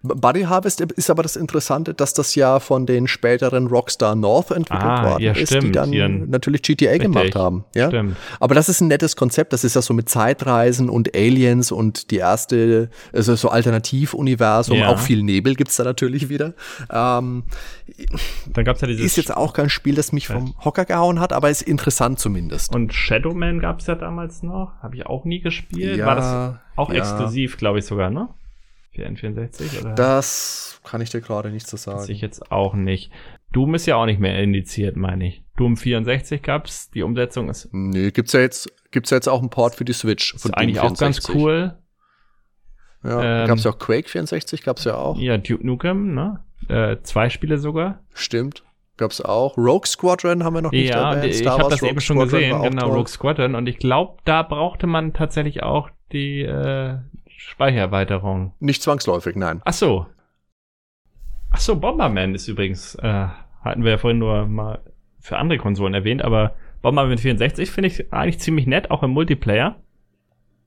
Buddy Harvest ist aber das Interessante, dass das ja von den späteren Rockstar North entwickelt ah, worden ja, ist, stimmt. die dann die natürlich GTA Richtig. gemacht haben. Ja? Stimmt. Aber das ist ein nettes Konzept. Das ist ja so mit Zeitreisen und Aliens und die erste, also so Alternativuniversum. Ja. Auch viel Nebel gibt's da natürlich wieder. Ähm, dann gab's ja dieses. Ist jetzt auch kein Spiel, das mich vom Hocker gehauen hat, aber ist interessant zumindest. Und Shadowman gab's ja damals noch. Habe ich auch nie gespielt. Ja, War das auch exklusiv, glaube ich sogar, ne? Für N64? Oder? Das kann ich dir gerade nicht so sagen. Weiß ich jetzt auch nicht. Doom ist ja auch nicht mehr indiziert, meine ich. Doom 64 gab's, die Umsetzung ist. Nee, gibt's ja jetzt, gibt's ja jetzt auch einen Port für die Switch. Ist eigentlich auch ganz cool. Ja, ähm, gab's ja auch Quake 64, gab's ja auch. Ja, Duke Nukem, ne? Äh, zwei Spiele sogar. Stimmt. Gab's auch. Rogue Squadron haben wir noch nicht ja, erwähnt. Ich habe das Rogue eben schon Squadron gesehen, genau. Rogue Squadron. Und ich glaube, da brauchte man tatsächlich auch die äh, Speichererweiterung. Nicht zwangsläufig, nein. Ach so. Ach so, Bomberman ist übrigens, äh, hatten wir ja vorhin nur mal für andere Konsolen erwähnt, aber Bomberman 64 finde ich eigentlich ziemlich nett, auch im Multiplayer.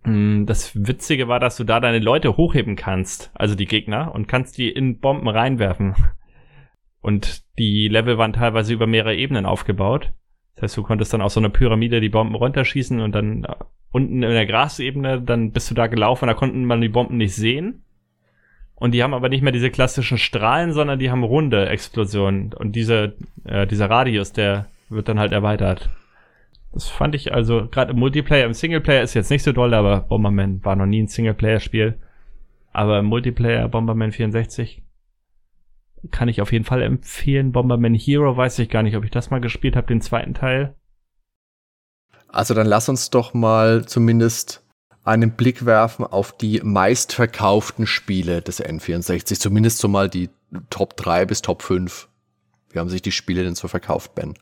Mm, das Witzige war, dass du da deine Leute hochheben kannst, also die Gegner, und kannst die in Bomben reinwerfen. Und die Level waren teilweise über mehrere Ebenen aufgebaut. Das heißt, du konntest dann aus so einer Pyramide die Bomben runterschießen und dann unten in der Grasebene, dann bist du da gelaufen, da konnten man die Bomben nicht sehen. Und die haben aber nicht mehr diese klassischen Strahlen, sondern die haben runde Explosionen. Und diese, äh, dieser Radius, der wird dann halt erweitert. Das fand ich also, gerade im Multiplayer, im Singleplayer ist jetzt nicht so doll, aber Bomberman war noch nie ein Singleplayer-Spiel. Aber im Multiplayer Bomberman 64 kann ich auf jeden Fall empfehlen. Bomberman Hero weiß ich gar nicht, ob ich das mal gespielt habe, den zweiten Teil. Also dann lass uns doch mal zumindest einen Blick werfen auf die meistverkauften Spiele des N64. Zumindest so mal die Top 3 bis Top 5. Wie haben sich die Spiele denn so verkauft, Ben?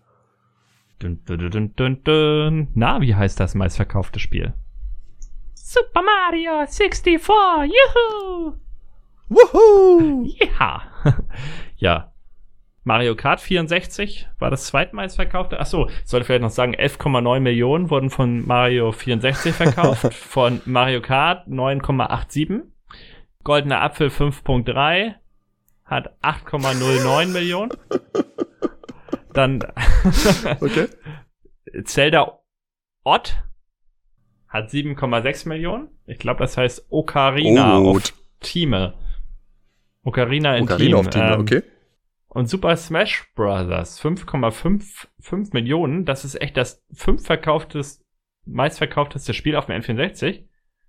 Dun, dun, dun, Na, wie heißt das meistverkaufte Spiel? Super Mario 64, juhu! Wuhu! Ja. ja, Mario Kart 64 war das zweitmeistverkaufte. Achso, ich sollte vielleicht noch sagen, 11,9 Millionen wurden von Mario 64 verkauft, von Mario Kart 9,87. Goldener Apfel 5.3 hat 8,09 Millionen. Dann okay. Zelda Ott hat 7,6 Millionen. Ich glaube, das heißt Ocarina oh. auf Team. Ocarina in Ocarina Team. auf Team, ähm, okay. Und Super Smash Bros. 5,55 Millionen, das ist echt das fünf verkauftes, meistverkaufteste Spiel auf dem N64.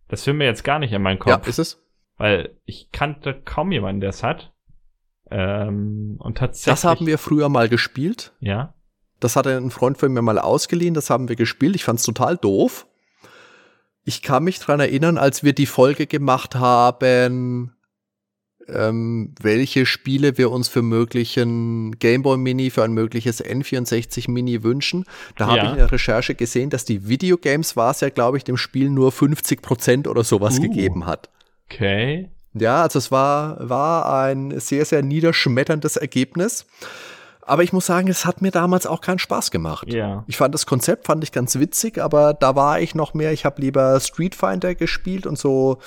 Das führen wir jetzt gar nicht in meinen Kopf. Ja, ist es. Weil ich kannte kaum jemanden, der es hat. Ähm, und tatsächlich. Das haben wir früher mal gespielt. Ja. Das hatte ein Freund von mir mal ausgeliehen, das haben wir gespielt. Ich fand's total doof. Ich kann mich dran erinnern, als wir die Folge gemacht haben, ähm, welche Spiele wir uns für möglichen Gameboy Mini, für ein mögliches N64 Mini wünschen. Da habe ja. ich in der Recherche gesehen, dass die Videogames war es ja, glaube ich, dem Spiel nur 50 Prozent oder sowas uh. gegeben hat. Okay. Ja, also es war, war ein sehr, sehr niederschmetterndes Ergebnis. Aber ich muss sagen, es hat mir damals auch keinen Spaß gemacht. Ja. Ich fand das Konzept, fand ich ganz witzig, aber da war ich noch mehr, ich habe lieber Street Fighter gespielt und so,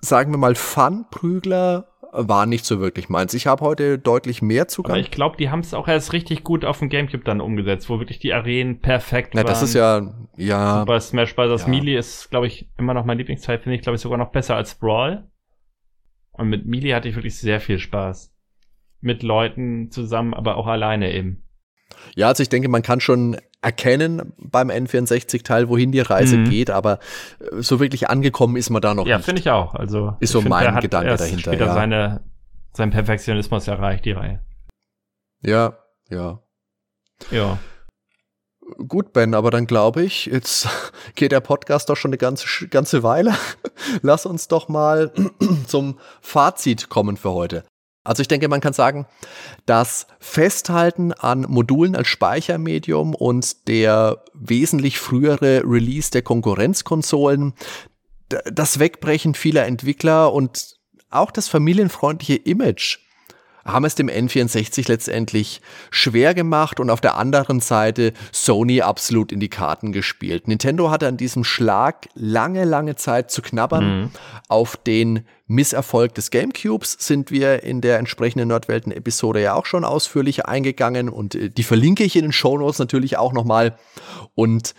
sagen wir mal, Fun-Prügler war nicht so wirklich meins. Ich habe heute deutlich mehr Zugang. Aber ich glaube, die haben es auch erst richtig gut auf dem Gamecube dann umgesetzt, wo wirklich die Arenen perfekt Na, waren. das ist ja, ja, Super Smash Bros. Ja. Melee ist, glaube ich, immer noch mein Lieblingsteil, finde ich, glaube ich, sogar noch besser als Brawl. Und mit Melee hatte ich wirklich sehr viel Spaß. Mit Leuten zusammen, aber auch alleine eben. ja, also ich denke, man kann schon erkennen beim N64-Teil, wohin die Reise Mhm. geht, aber äh, so wirklich angekommen ist man da noch Ja, nicht. finde ich auch. Also Ist so find, mein Gedanke dahinter, Später ja. seine, seinen Perfektionismus erreicht, die Reihe. Ja, ja. Ja. Gut, Ben, aber dann glaube ich, jetzt geht der Podcast doch schon eine ganze, ganze Weile. Lass uns doch mal zum Fazit kommen für heute. Also ich denke, man kann sagen, das Festhalten an Modulen als Speichermedium und der wesentlich frühere Release der Konkurrenzkonsolen, das Wegbrechen vieler Entwickler und auch das familienfreundliche Image haben es dem N64 letztendlich schwer gemacht und auf der anderen Seite Sony absolut in die Karten gespielt. Nintendo hatte an diesem Schlag lange, lange Zeit zu knabbern. Mhm. Auf den Misserfolg des Gamecubes sind wir in der entsprechenden Nordwelten-Episode ja auch schon ausführlich eingegangen und äh, die verlinke ich in den Shownotes natürlich auch nochmal. Und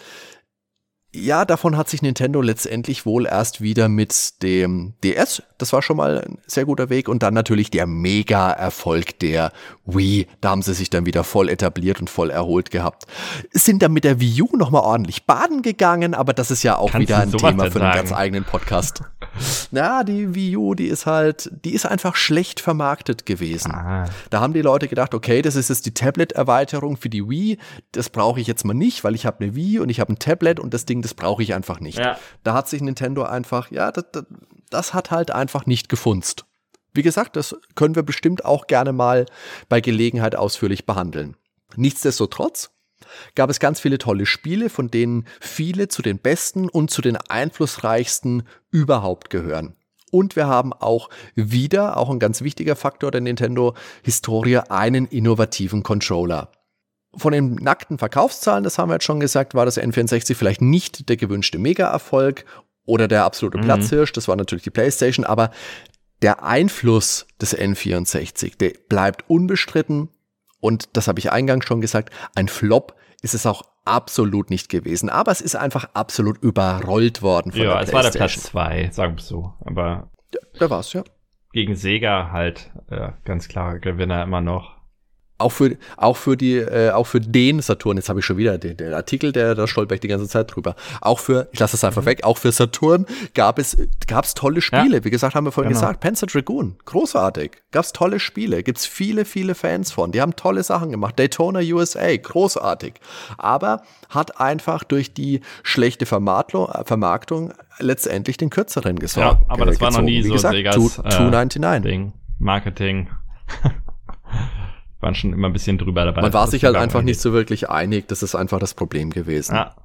ja, davon hat sich Nintendo letztendlich wohl erst wieder mit dem DS, das war schon mal ein sehr guter Weg, und dann natürlich der Mega-Erfolg der Wii. Da haben sie sich dann wieder voll etabliert und voll erholt gehabt. Sind dann mit der Wii U nochmal ordentlich baden gegangen, aber das ist ja auch Kannst wieder ein Thema für einen ganz eigenen Podcast. Na, die Wii U, die ist halt, die ist einfach schlecht vermarktet gewesen. Ah. Da haben die Leute gedacht, okay, das ist jetzt die Tablet-Erweiterung für die Wii. Das brauche ich jetzt mal nicht, weil ich habe eine Wii und ich habe ein Tablet und das Ding, das brauche ich einfach nicht. Ja. Da hat sich Nintendo einfach, ja, das, das, das hat halt einfach nicht gefunzt. Wie gesagt, das können wir bestimmt auch gerne mal bei Gelegenheit ausführlich behandeln. Nichtsdestotrotz gab es ganz viele tolle Spiele, von denen viele zu den besten und zu den einflussreichsten überhaupt gehören. Und wir haben auch wieder, auch ein ganz wichtiger Faktor der Nintendo-Historie, einen innovativen Controller. Von den nackten Verkaufszahlen, das haben wir jetzt schon gesagt, war das N64 vielleicht nicht der gewünschte Mega-Erfolg oder der absolute Mhm. Platzhirsch, das war natürlich die PlayStation, aber der Einfluss des N64, der bleibt unbestritten und das habe ich eingangs schon gesagt, ein Flop ist es auch absolut nicht gewesen, aber es ist einfach absolut überrollt worden von Ja, der es war der PlayStation. Platz zwei, sagen wir so. Aber Da war's, ja. gegen Sega halt äh, ganz klarer Gewinner immer noch. Auch für, auch für die, äh, auch für den Saturn, jetzt habe ich schon wieder den, den Artikel, der da stolper ich die ganze Zeit drüber. Auch für, ich lasse es einfach weg, auch für Saturn gab es, gab's tolle Spiele. Wie gesagt, haben wir vorhin Genau. gesagt, Panzer Dragoon, großartig. Gab's tolle Spiele, gibt's viele, viele Fans von. Die haben tolle Sachen gemacht. Daytona USA, großartig. Aber hat einfach durch die schlechte Vermarktung, Vermarktung letztendlich den kürzeren gesorgt. Ja, aber das war noch nie Wie so gesagt, two- äh, 299. Ding. Marketing. Waren schon immer ein bisschen drüber dabei. Man war sich halt einfach nicht so wirklich einig. Das ist einfach das Problem gewesen. Ja.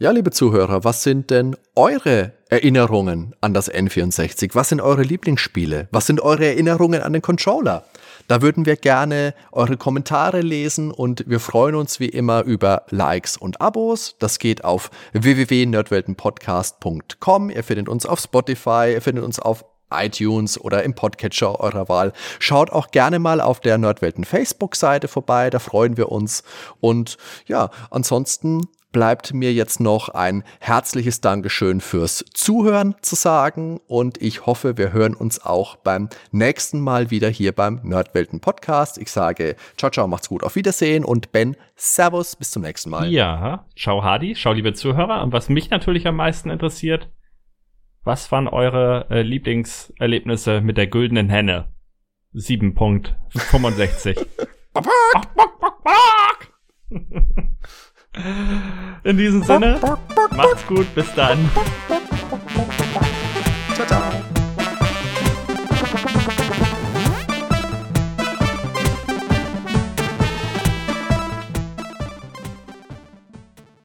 Ja, liebe Zuhörer, was sind denn eure Erinnerungen an das N64? Was sind eure Lieblingsspiele? Was sind eure Erinnerungen an den Controller? Da würden wir gerne eure Kommentare lesen und wir freuen uns wie immer über Likes und Abos. Das geht auf www.nerdweltenpodcast.com. Ihr findet uns auf Spotify, ihr findet uns auf iTunes oder im Podcatcher eurer Wahl. Schaut auch gerne mal auf der Nerdwelten Facebook-Seite vorbei, da freuen wir uns. Und ja, ansonsten bleibt mir jetzt noch ein herzliches Dankeschön fürs Zuhören zu sagen und ich hoffe, wir hören uns auch beim nächsten Mal wieder hier beim Nerdwelten Podcast. Ich sage ciao, ciao, macht's gut, auf Wiedersehen und Ben, Servus, bis zum nächsten Mal. Ja, ciao Hardy, ciao liebe Zuhörer. Und was mich natürlich am meisten interessiert, was waren eure äh, Lieblingserlebnisse mit der güldenen Henne? 7.65. In diesem Sinne, macht's gut, bis dann. Ciao, ciao.